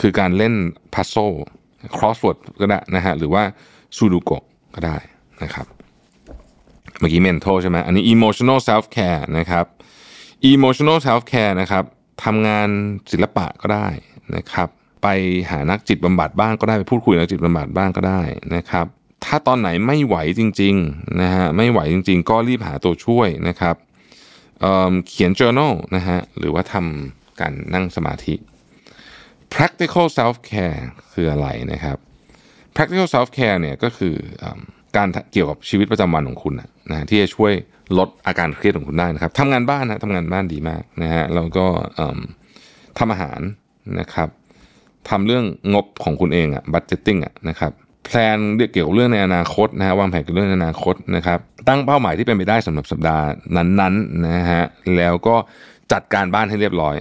คือการเล่นพัซโซ crossword ก็ได้นะฮะหรือว่าซูดูโกก็ได้นะครับเมื่อกี้ mental ใช่ไหมอันนี้ emotional self care นะครับ emotional self care นะครับทำงานศิลปะก็ได้นะครับ ไปหานักจิตบำบัดบ้างก็ได้ไปพูดคุยกับนักจิตบำบัดบ้างก็ได้นะครับ ถ้าตอนไหนไม่ไหวจริงๆนะฮะไม่ไหวจริง ๆ ก็รีบหาตัวช่วยนะครับเเขียน journal นะฮะหรือว่าทำการนั่งสมาธิ practical self care คืออะไรนะครับ practical self care เนี่ยก็คืออการเกี่ยวกับชีวิตประจำวันของคุณนะะฮะที่จะช่วยลดอาการเครียดของคุณได้นะครับทำงานบ้านนะทำงานบ้านดีมากนะฮะแล้วก็ทำอาหารนะครับ ทำเรื่องงบของคุณเองอะ budgeting อะนะครับแพลนเกี่ยวกับเรื่องในอนาคตนะฮะวางแผนเกี่ยวกับเรื่องในอนาคตนะครับ ตั้งเป้าหมายที่เป็นไปได้สำหรับสัปดาห์นั้นๆนะฮะแล้วก็จัดการบ้านให้เรียบร้อย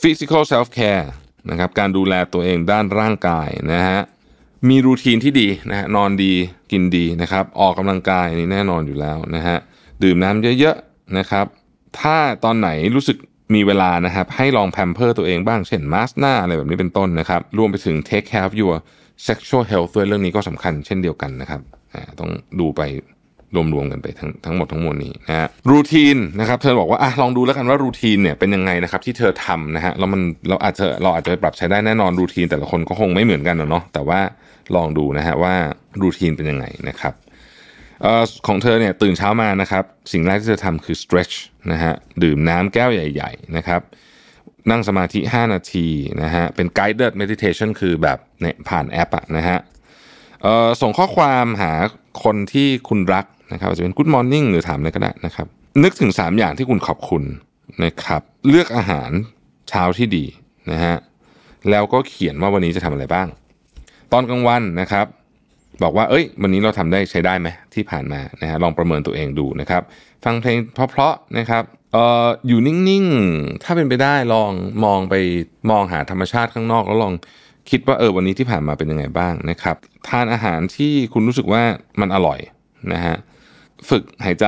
physical self care นะครับการดูแลตัวเองด้านร่างกายนะฮะมีรูทีนที่ดีนะฮะนอนดีกินดีนะครับ ออกกำลังกายนี่แน่นอนอยู่แล้วนะฮะดื่มน้ำเยอะๆนะครับ ถ้าตอนไหนรู้สึก มีเวลานะครับให้ลองแพมเพอร์ตัวเองบ้างเช่นมาสหน้าอะไรแบบนี้เป็นต้นนะครับ รวมไปถึง take care of your sexual health ด้วยเรื่องนี้ก็สำคัญเช่นเดียวกันนะครับต้องดูไปรวมๆกันไปทั้งทั้งหมดทั้งมวลนี้นะฮะรูทีนนะครับเธอบอกว่าอะลองดูแล้วกันว่ารูทีนเนี่ยเป็นยังไงนะครับที่เธอทำนะฮะแล้วมันเราอาจจะเราอาจจะปรับใช้ได้แน่นอนรูทีนแต่ละคนก็คงไม่เหมือนกันเนาะแต่ว่าลองดูนะฮะว่ารูทีนเป็นยังไงนะครับ ออของเธอเนี่ยตื่นเช้ามานะครับ สิ่งแรกที่เธอทำคือ stretch นะฮะดื่มน้ำแก้วใหญ่ ๆ นะครับ นั่งสมาธิ 5 นาทีนะฮะเป็น guided meditation คือแบบเนี่ยผ่านแอปอะนะฮะส่งข้อความหาคนที่คุณรักนะครับอาจจะเป็น Good Morning หรือถามอะไรก็ได้นะครับ นึกถึง 3 อย่างที่คุณขอบคุณนะครับ เลือกอาหารเช้าที่ดีนะฮะแล้วก็เขียนว่าวันนี้จะทำอะไรบ้าง ตอนกลางวันนะครับ บอกว่าเอ้ย วันนี้เราทำได้ใช้ได้ไหมที่ผ่านมานะฮะลองประเมินตัวเองดูนะครับ ฟังเพลงเพราะๆนะครับเอ่ออยู่นิ่งๆ ถ้าเป็นไปได้ลองมองไปมองหาธรรมชาติข้างนอก แล้วลองคิดว่าเออวันนี้ที่ผ่านมาเป็นยังไงบ้างนะครับทานอาหารที่คุณรู้สึกว่ามันอร่อยนะฮะฝึกหายใจ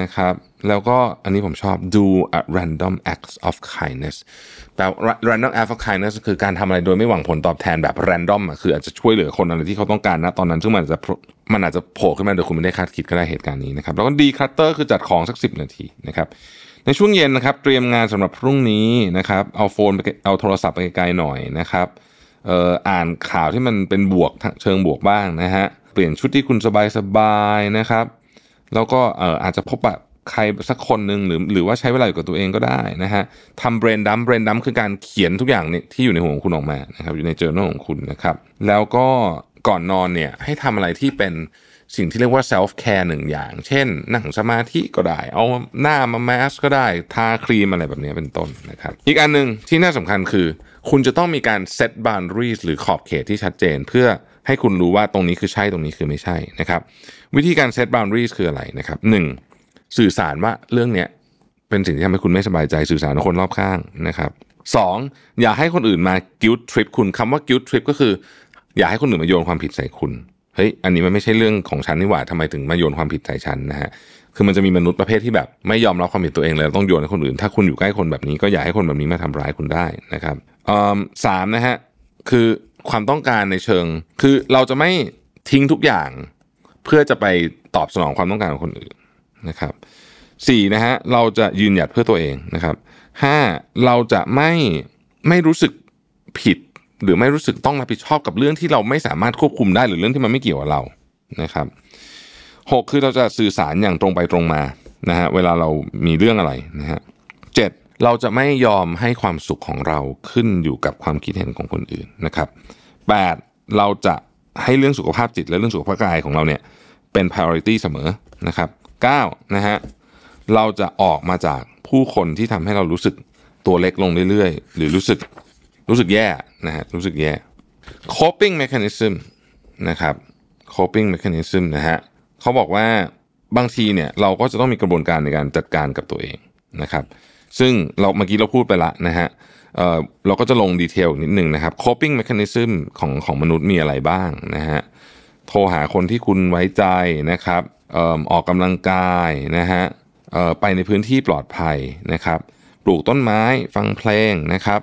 นะครับ แล้วก็อันนี้ผมชอบ do a random acts of kindness แต่ random act of kindness คือการทำอะไรโดยไม่หวังผลตอบแทนแบบ random คืออาจจะช่วยเหลือคนอะไรที่เขาต้องการนะตอนนั้นซึ่งมันอาจจะมันอาจจะโผล่ขึ้นมาโดยคุณไม่ได้คาดคิดก็ได้เหตุการณ์นี้นะครับแล้วก็ declutter คือจัดของสัก 10 นาทีนะครับในช่วงเย็นนะครับเตรียมงานสำหรับพรุ่งนี้นะครับเอา phone ไปเอาโทรศัพท์ไปไกลๆหน่อยนะครับอ่ออ่านข่าวที่มันเป็นบวกเชิงบวกบ้างนะฮะเปลี่ยนชุดที่คุณสบายๆนะครับ แล้วก็เอ่ออาจจะพบปะ ใครสักคนหนึ่งหรือหรือว่าใช้เวลาอยู่กับตัวเองก็ได้นะฮะทำเบรนดัมเบรนดัมคือการเขียนทุกอย่างเนี่ยที่อยู่ในหัวของคุณออกมานะครับอยู่ในเจอ r n a l ของคุณนะครับ แล้วก็ก่อนนอนเนี่ยให้ทำอะไรที่เป็นสิ่งที่เรียกว่า self care หนึ่งอย่าง เช่น นั่งสมาธิก็ได้ เอาหน้ามาแมสก็ได้ ทาครีมอะไรแบบนี้เป็นต้นนะครับ อีกอันหนึ่งที่น่าสำคัญคือ คุณจะต้องมีการ set boundaries หรือขอบเขตที่ชัดเจน เพื่อให้คุณรู้ว่าตรงนี้คือใช่ตรงนี้คือไม่ใช่นะครับ วิธีการ set boundaries คืออะไรนะครับหนึ่ง สื่อสารว่าเรื่องเนี้ยเป็นสิ่งที่ทำให้คุณไม่สบายใจสื่อสารกับคนรอบข้างนะครับสองอย่าให้คนอื่นมา guilt trip คุณคำว่า guilt trip ก็คือ อย่าให้คนอื่นมาโยนความผิดใส่คุณเฮ้ยอันนี้มันไม่ใช่เรื่องของฉันนี่หว่าทำไมถึงมาโยนความผิดใส่ฉันนะฮะคือมันจะมีมนุษย์ประเภทที่แบบ ไม่ยอมรับความผิดตัวเองเลยต้องโยนให้คนอื่น ถ้าคุณอยู่ใกล้คนแบบนี้ก็อย่าให้คนแบบนี้มาทำร้ายคุณได้นะครับอืมสามนะฮะคือความต้องการในเชิง คือเราจะไม่ทิ้งทุกอย่าง เพื่อจะไปตอบสนองความต้องการของคนอื่น นะครับสี่นะฮะเราจะยืนหยัดเพื่อตัวเองนะครับห้าเราจะไม่ไม่รู้สึกผิด หรือไม่รู้สึกต้องรับผิดชอบกับเรื่องที่เราไม่สามารถควบคุมได้หรือเรื่องที่มันไม่เกี่ยวกับเรานะครับหกคือเราจะสื่อสารอย่างตรงไปตรงมานะฮะเวลาเรามีเรื่องอะไรนะฮะเจ็ดเราจะไม่ยอมให้ความสุขของเราขึ้นอยู่กับความคิดเห็นของคนอื่นนะครับแปดเราจะให้เรื่องสุขภาพจิตและเรื่องสุขภาพกายของเราเนี่ยเป็น priority เสมอนะครับ เก้านะฮะเราจะออกมาจากผู้คนที่ทำให้เรารู้สึกตัวเล็กลงเรื่อยๆ หรือรู้สึกรู้สึกแย่นะฮะรู้สึกแย่ coping mechanism นะครับ coping mechanism นะฮะเขาบอกว่าบางทีเนี่ยเราก็จะต้องมีกระบวนการในการจัดการกับตัวเองนะครับ ซึ่งเราเมื่อกี้เราพูดไปละนะฮะเเราก็จะลงดีเทลนิดนึงนะครับ coping mechanism ของของมนุษย์มีอะไรบ้างนะฮะ โทรหาคนที่คุณไว้ใจนะครับออกกำลังกายนะฮะไปในพื้นที่ปลอดภัยนะครับ ปลูกต้นไม้ฟังเพลงนะครับ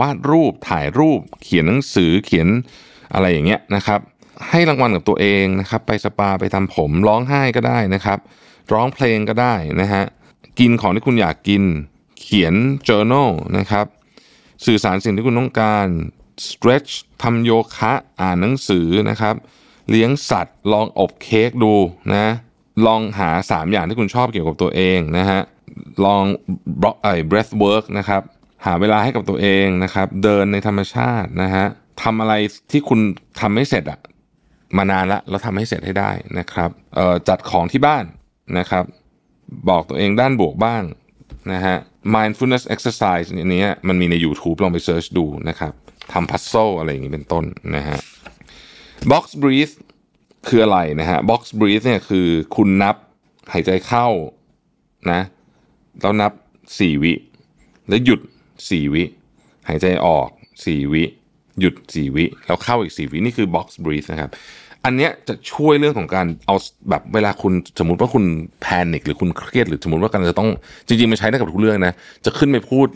วาดรูปถ่ายรูปเขียนหนังสือเขียนอะไรอย่างเงี้ยนะครับ ให้รางวัลกับตัวเองนะครับ ไปสปาไปทำผมร้องไห้ก็ได้นะครับ ร้องเพลงก็ได้นะฮะกินของที่คุณอยากกิน เขียน journal นะครับ สื่อสารสิ่งที่คุณต้องการ stretch ทำโยคะ อ่านหนังสือนะครับ เลี้ยงสัตว์ ลองอบเค้กดูนะ ลองหา 3 อย่างที่คุณชอบเกี่ยวกับตัวเองนะฮะ ลองบล็อกไอ้ breath work นะครับ หาเวลาให้กับตัวเองนะครับ เดินในธรรมชาตินะฮะทำอะไรที่คุณทำไม่เสร็จอะมานานละแล้วทำให้เสร็จให้ได้นะครับ จัดของที่บ้านนะครับ บอกตัวเองด้านบวกบ้างนะฮะ mindfulness exercise อันนี้มันมีใน YouTube ลองไปเซิร์ชดูนะครับ ทำพัซโซอะไรอย่างนี้เป็นต้นนะฮะ box breathe คืออะไรนะฮะ box breathe เนี่ยคือคุณนับหายใจเข้านะแล้วนับ 4 วิ แล้วหยุด 4 วิ หายใจออก 4 วิ หยุด 4 วิ แล้วเข้าอีก 4 วิ นี่คือ box breathe นะครับ อันเนี้ยจะช่วยเรื่องของการเอาแบบเวลาคุณสมมติว่าคุณแพนิคหรือคุณเครียดหรือสมมติว่ากำลังจะต้องจริงๆมันใช้ได้กับทุกเรื่องนะจะขึ้นไปพูด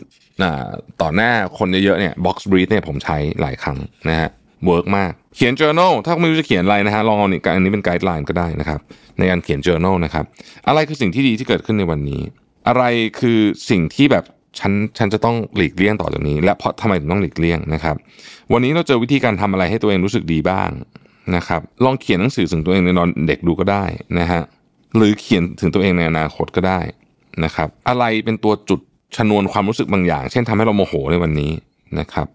ต่อหน้าคนเยอะๆเนี่ย box breathe เนี่ยผมใช้หลายครั้งนะฮะ work มาก เขียน journal ถ้าไม่รู้จะเขียนอะไรนะฮะลองเอานี่อันนี้เป็น guideline ก็ได้นะครับ ในการเขียน journal นะครับ อะไรคือสิ่งที่ดีที่เกิดขึ้นในวันนี้ อะไรคือสิ่งที่แบบฉันฉันจะต้องหลีกเลี่ยงต่อจากนี้ และเพราะทำไมถึงต้องหลีกเลี่ยงนะครับ วันนี้เราเจอวิธีการทำอะไรให้ตัวเองรู้สึกดีบ้าง นะครับ ลองเขียนหนังสือถึงตัวเองในตอนเด็กดูก็ได้นะฮะ หรือเขียนถึงตัวเองในอนาคตก็ได้นะครับ อะไรเป็นตัวจุดชนวนความรู้สึกบางอย่าง เช่นทำให้เราโมโหในวันนี้นะครับ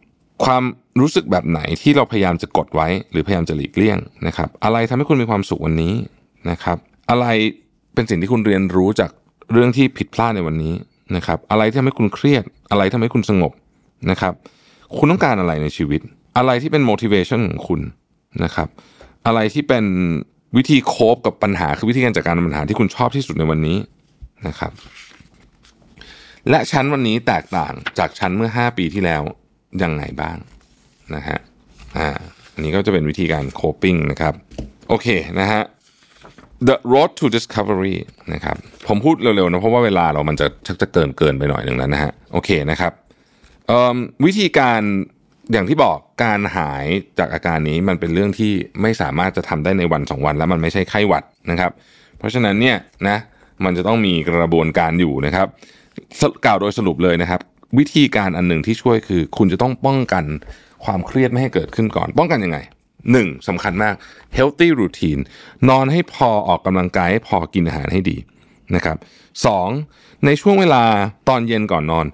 ความรู้สึกแบบไหนที่เราพยายามจะกดไว้ หรือพยายามจะหลีกเลี่ยงนะครับ อะไรทำให้คุณมีความสุขวันนี้นะครับ อะไรเป็นสิ่งที่คุณเรียนรู้จากเรื่องที่ผิดพลาดในวันนี้นะครับ อะไรที่ทำให้คุณเครียด อะไรที่ทำให้คุณสงบนะครับ คุณต้องการอะไรในชีวิต อะไรที่เป็น motivation ของคุณ นะครับ อะไรที่เป็นวิธีโคบกับปัญหาคือวิธีการจัดการปัญหาที่คุณชอบที่สุดในวันนี้นะครับ และชั้นวันนี้แตกต่างจากชั้นเมื่อ 5 ปีที่แล้วยังไงบ้างนะฮะอ่าอันนี้ก็จะเป็นวิธีการ coping นะครับ โอเคนะฮะ The Road to Discovery นะครับผมพูดเร็วๆนะเพราะว่าเวลาเรามันจะชักจะเกินเกินไปหน่อยหนึ่งแล้วนะฮะโอเคนะครับวิธีการ อย่างที่บอกการหายจากอาการนี้มันเป็นเรื่องที่ไม่สามารถจะทำได้ในวันสองวันแล้วมันไม่ใช่ไข้หวัดนะครับ เพราะฉะนั้นเนี่ยนะมันจะต้องมีกระบวนการอยู่นะครับกล่าวโดยสรุปเลยนะครับ วิธีการอันหนึ่งที่ช่วยคือ คุณจะต้องป้องกันความเครียดไม่ให้เกิดขึ้นก่อน ป้องกันยังไงหนึ่งสำคัญมาก healthy routine นอนให้พอออกกำลังกายให้พอกินอาหารให้ดีนะครับสอง ในช่วงเวลาตอนเย็นก่อนนอน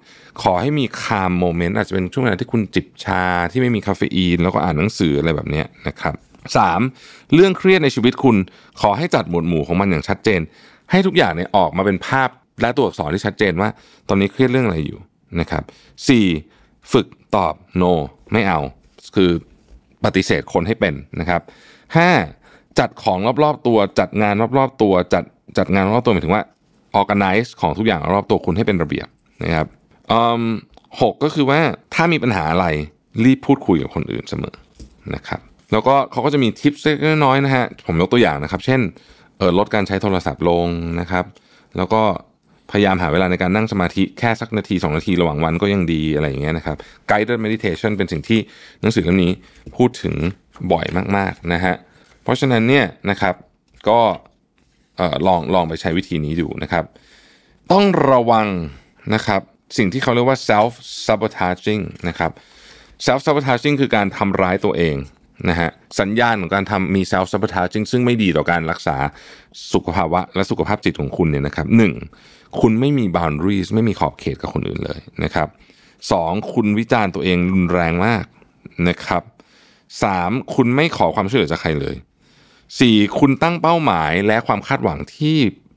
ขอให้มีคามโมเมนต์อาจจะเป็นช่วงเวลาที่คุณจิบชาที่ไม่มีคาเฟอีน แล้วก็อ่านหนังสืออะไรแบบนี้นะครับสามเรื่องเครียดในชีวิตคุณ ขอให้จัดหมวดหมู่ของมันอย่างชัดเจน ให้ทุกอย่างเนี่ยออกมาเป็นภาพและตัวอักษรที่ชัดเจนว่า ตอนนี้เครียดเรื่องอะไรอยู่นะครับสี่ฝึกตอบ no ไม่เอา คือปฏิเสธคนให้เป็นนะครับห้าจัดของรอบๆตัว จัดงานรอบๆตัว จัดจัดงานรอบๆตัวหมายถึงว่า organize ของทุกอย่างรอบตัวคุณให้เป็นระเบียบนะครับหกก็คือว่าถ้ามีปัญหาอะไรรีบพูดคุยกับคนอื่นเสมอนะครับแล้วก็เขาก็จะมีทิปเล็กน้อยนะฮะผมยกตัวอย่างนะครับ เช่นเออลดการใช้โทรศัพท์ลงนะครับ แล้วก็พยายามหาเวลาในการนั่งสมาธิแค่สักนาที 2 นาทีระหว่างวันก็ยังดีอะไรอย่างเงี้ยนะครับ guided meditation เป็นสิ่งที่หนังสือเล่มนี้พูดถึงบ่อยมากๆนะฮะเพราะฉะนั้นเนี่ยนะครับก็ ออลองลองไปใช้วิธีนี้ดูนะครับ ต้องระวังนะครับสิ่งที่เขาเรียกว่า self sabotaging นะครับ self sabotaging คือการทำร้ายตัวเองนะฮะสัญญาณของการทำมี self sabotaging ซึ่งไม่ดีต่อการรักษาสุขภาวะ และสุขภาพจิตของคุณเนี่ยนะครับหนึ่งคุณไม่มี boundaries ไม่มีขอบเขตกับคนอื่นเลยนะครับสองคุณวิจารณ์ตัวเองรุนแรงมากนะครับสามคุณไม่ขอความช่วยเหลือจากใครเลย สี่คุณตั้งเป้าหมายและความคาดหวังที่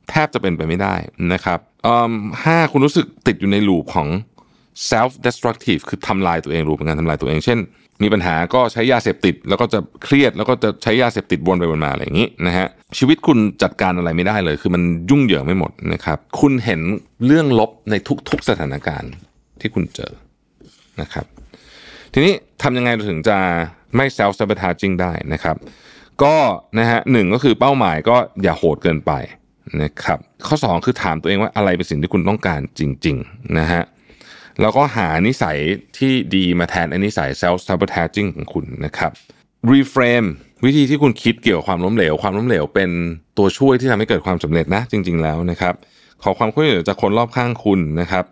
แทบจะเป็นไปไม่ได้นะครับห้าคุณรู้สึกติดอยู่ในลูปของ self destructive คือทำลายตัวเองรูปเป็นการทำลายตัวเอง เช่น มีปัญหาก็ใช้ยาเสพติด แล้วก็จะเครียด แล้วก็จะใช้ยาเสพติดวนไปวนมาอะไรอย่างนี้นะฮะชีวิตคุณจัดการอะไรไม่ได้เลย คือมันยุ่งเหยิงไม่หมดนะครับ คุณเห็นเรื่องลบในทุกๆสถานการณ์ที่คุณเจอนะครับ ทีนี้ทำยังไงเราถึงจะไม่ self sabotaging ได้นะครับ ก็นะฮะหนึ่งก็คือเป้าหมายก็อย่าโหดเกินไปนะครับข้อ 2 คือถามตัวเองว่าอะไรเป็นสิ่งที่คุณต้องการจริงๆนะฮะแล้วก็หานิสัยที่ดีมาแทนไอ้นิสัย self sabotaging ของคุณนะครับ reframe วิธีที่คุณคิดเกี่ยวกับความล้มเหลว ความล้มเหลวเป็นตัวช่วยที่ทำให้เกิดความสำเร็จนะจริง ๆแล้วนะครับ ขอความช่วยเหลือจากคนรอบข้างคุณนะครับ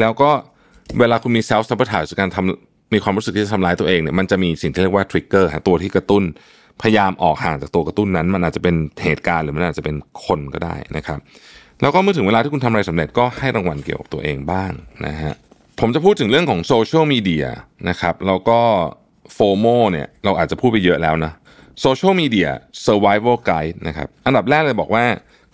แล้วก็เวลาคุณมี self sabotage การทำมีความรู้สึกที่จะทำร้ายตัวเองเนี่ยมันจะมีสิ่งที่เรียกว่า trigger ตัวที่กระตุ้น พยายามออกห่างจากตัวกระตุ้นนั้น มันอาจจะเป็นเหตุการณ์หรือมันอาจจะเป็นคนก็ได้นะครับ แล้วก็เมื่อถึงเวลาที่คุณทำอะไรสำเร็จก็ให้รางวัลเกี่ยวกับตัวเองบ้างนะฮะผมจะพูดถึงเรื่องของโซเชียลมีเดียนะครับแล้วก็โฟโมเนี่ยเราอาจจะพูดไปเยอะแล้วนะโซเชียลมีเดีย survival guide นะครับอันดับแรกเลยบอกว่า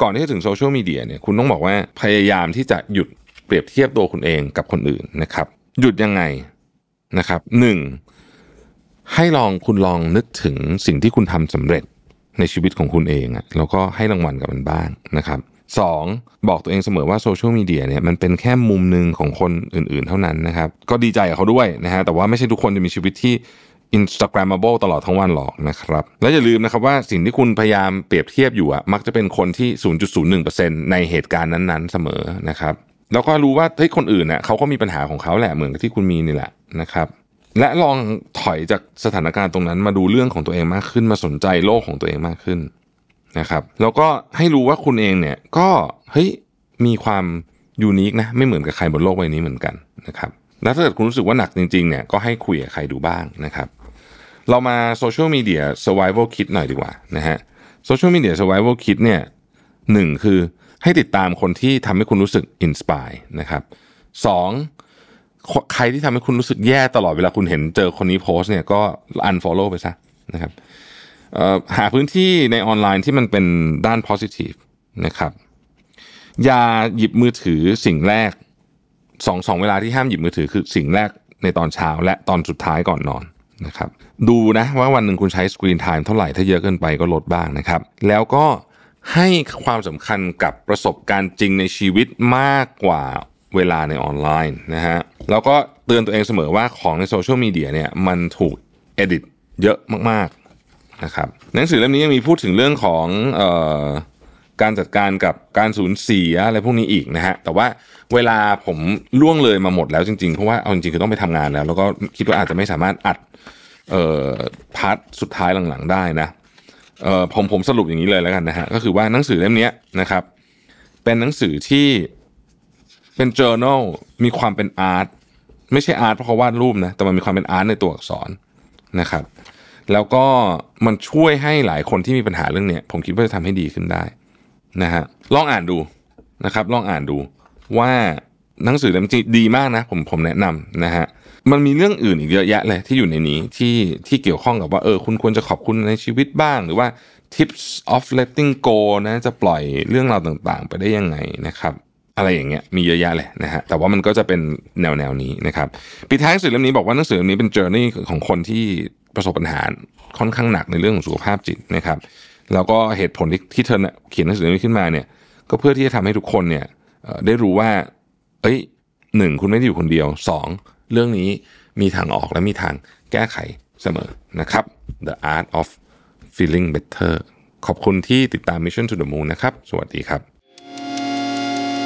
ก่อนที่จะถึงโซเชียลมีเดียเนี่ยคุณต้องบอกว่าพยายามที่จะหยุดเปรียบเทียบตัวคุณเองกับคนอื่นนะครับหยุดยังไงนะครับหนึ่ง ให้ลองคุณลองนึกถึงสิ่งที่คุณทำสำเร็จในชีวิตของคุณเองอะแล้วก็ให้รางวัลกับมันบ้างนะครับสองบอกตัวเองเสมอว่าโซเชียลมีเดียเนี่ยมันเป็นแค่มุมหนึ่งของคนอื่นๆเท่านั้นนะครับ ก็ดีใจกับเขาด้วยนะฮะแต่ว่าไม่ใช่ทุกคนจะมีชีวิตที่ Instagrammable ตลอดทั้งวันหรอกนะครับ และอย่าลืมนะครับว่าสิ่งที่คุณพยายามเปรียบเทียบอยู่อะมักจะเป็นคนที่ 0.01%ในเหตุการณ์นั้นๆ เสมอนะครับ แล้วก็รู้ว่าเฮ้ยคนอื่นเน่ะเขาก็มีปัญหาของเขาแหละเหมือนกับที่คุณมีนี่แหละนะครับ และลองถอยจากสถานการณ์ตรงนั้นมาดูเรื่องของตัวเองมากขึ้นมาสนใจโลกของตัวเองมากขึ้นนะครับ แล้วก็ให้รู้ว่าคุณเองเนี่ยก็เฮ้ยมีความยูนิคนะไม่เหมือนกับใครบนโลกใบนี้เหมือนกันนะครับแล้วถ้าเกิดคุณรู้สึกว่าหนักจริงๆเนี่ยก็ให้คุยกับใครดูบ้างนะครับ เรามาโซเชียลมีเดีย survival kit หน่อยดีกว่านะฮะโซเชียลมีเดีย survival kit เนี่ยหนึ่งคือให้ติดตามคนที่ทำให้คุณรู้สึก inspire นะครับสอง ใครที่ทำให้คุณรู้สึกแย่ตลอดเวลาคุณเห็นเจอคนนี้โพสเนี่ยก็ unfollow ไปซะนะครับหาพื้นที่ในออนไลน์ที่มันเป็นด้าน positive นะครับอย่าหยิบมือถือสิ่งแรกสองสองเวลาที่ห้ามหยิบมือถือคือสิ่งแรกในตอนเช้าและตอนสุดท้ายก่อนนอนนะครับ ดูนะว่าวันหนึ่งคุณใช้สกรีนไทม์เท่าไหร่ถ้าเยอะเกินไปก็ลดบ้างนะครับ แล้วก็ให้ความสำคัญกับประสบการณ์จริงในชีวิตมากกว่า เวลาในออนไลน์นะฮะแล้วก็เตือนตัวเองเสมอว่าของในโซเชียลมีเดียเนี่ยมันถูกเอดิตเยอะมากๆนะครับหนังสือเล่มนี้ยังมีพูดถึงเรื่องของออการจัดการกับการสูญเสียอะไรพวกนี้อีกนะฮะแต่ว่าเวลาผมล่วงเลยมาหมดแล้วจริงๆ เพราะว่าเอาจริงๆคือต้องไปทำงานแล้ว แล้วก็คิดว่าอาจจะไม่สามารถอัดออ part สุดท้ายหลังๆได้นะผมผมสรุปอย่างนี้เลยแล้วกันนะฮะก็คือว่าหนังสือเล่มนี้นะครับเป็นหนังสือที่ เป็น journal มีความเป็น art ไม่ใช่ art เพราะเขาวาดรูปนะแต่มันมีความเป็น art ในตัวอักษรนะครับ แล้วก็มันช่วยให้หลายคนที่มีปัญหาเรื่องเนี้ยผมคิดว่าจะทำให้ดีขึ้นได้นะฮะลองอ่านดูนะครับ ลองอ่านดูว่าหนังสือเล่มนี้ดีมากนะ ผมผมแนะนำนะฮะมันมีเรื่องอื่นอีกเยอะแยะเลยที่อยู่ในนี้ที่ที่เกี่ยวข้องกับว่าเออคุณควรจะขอบคุณในชีวิตบ้าง หรือว่า tips of letting go นะจะปล่อยเรื่องราวต่างๆ ไปได้ยังไงนะครับ อะไรอย่างเงี้ยมีเยอะแยะเลยนะฮะแต่ว่ามันก็จะเป็นแนวแนวนี้นะครับปิดท้ายหนังสือเล่มนี้บอกว่าหนังสือเล่มนี้เป็น journey ของคนที่ประสบปัญหาค่อนข้างหนักในเรื่องของสุขภาพจิตนะครับ แล้วก็เหตุผลที่ที่เธอเนี่ยเขียนหนังสือเล่มนี้ขึ้นมาเนี่ย ก็เพื่อที่จะทำให้ทุกคนเนี่ยได้รู้ว่า เอ้ยหนึ่งคุณไม่ได้อยู่คนเดียวสองเรื่องนี้มีทางออกและมีทางแก้ไขเสมอนะครับ The Art of Feeling Better ขอบคุณที่ติดตาม Mission to the Moon นะครับ สวัสดีครับ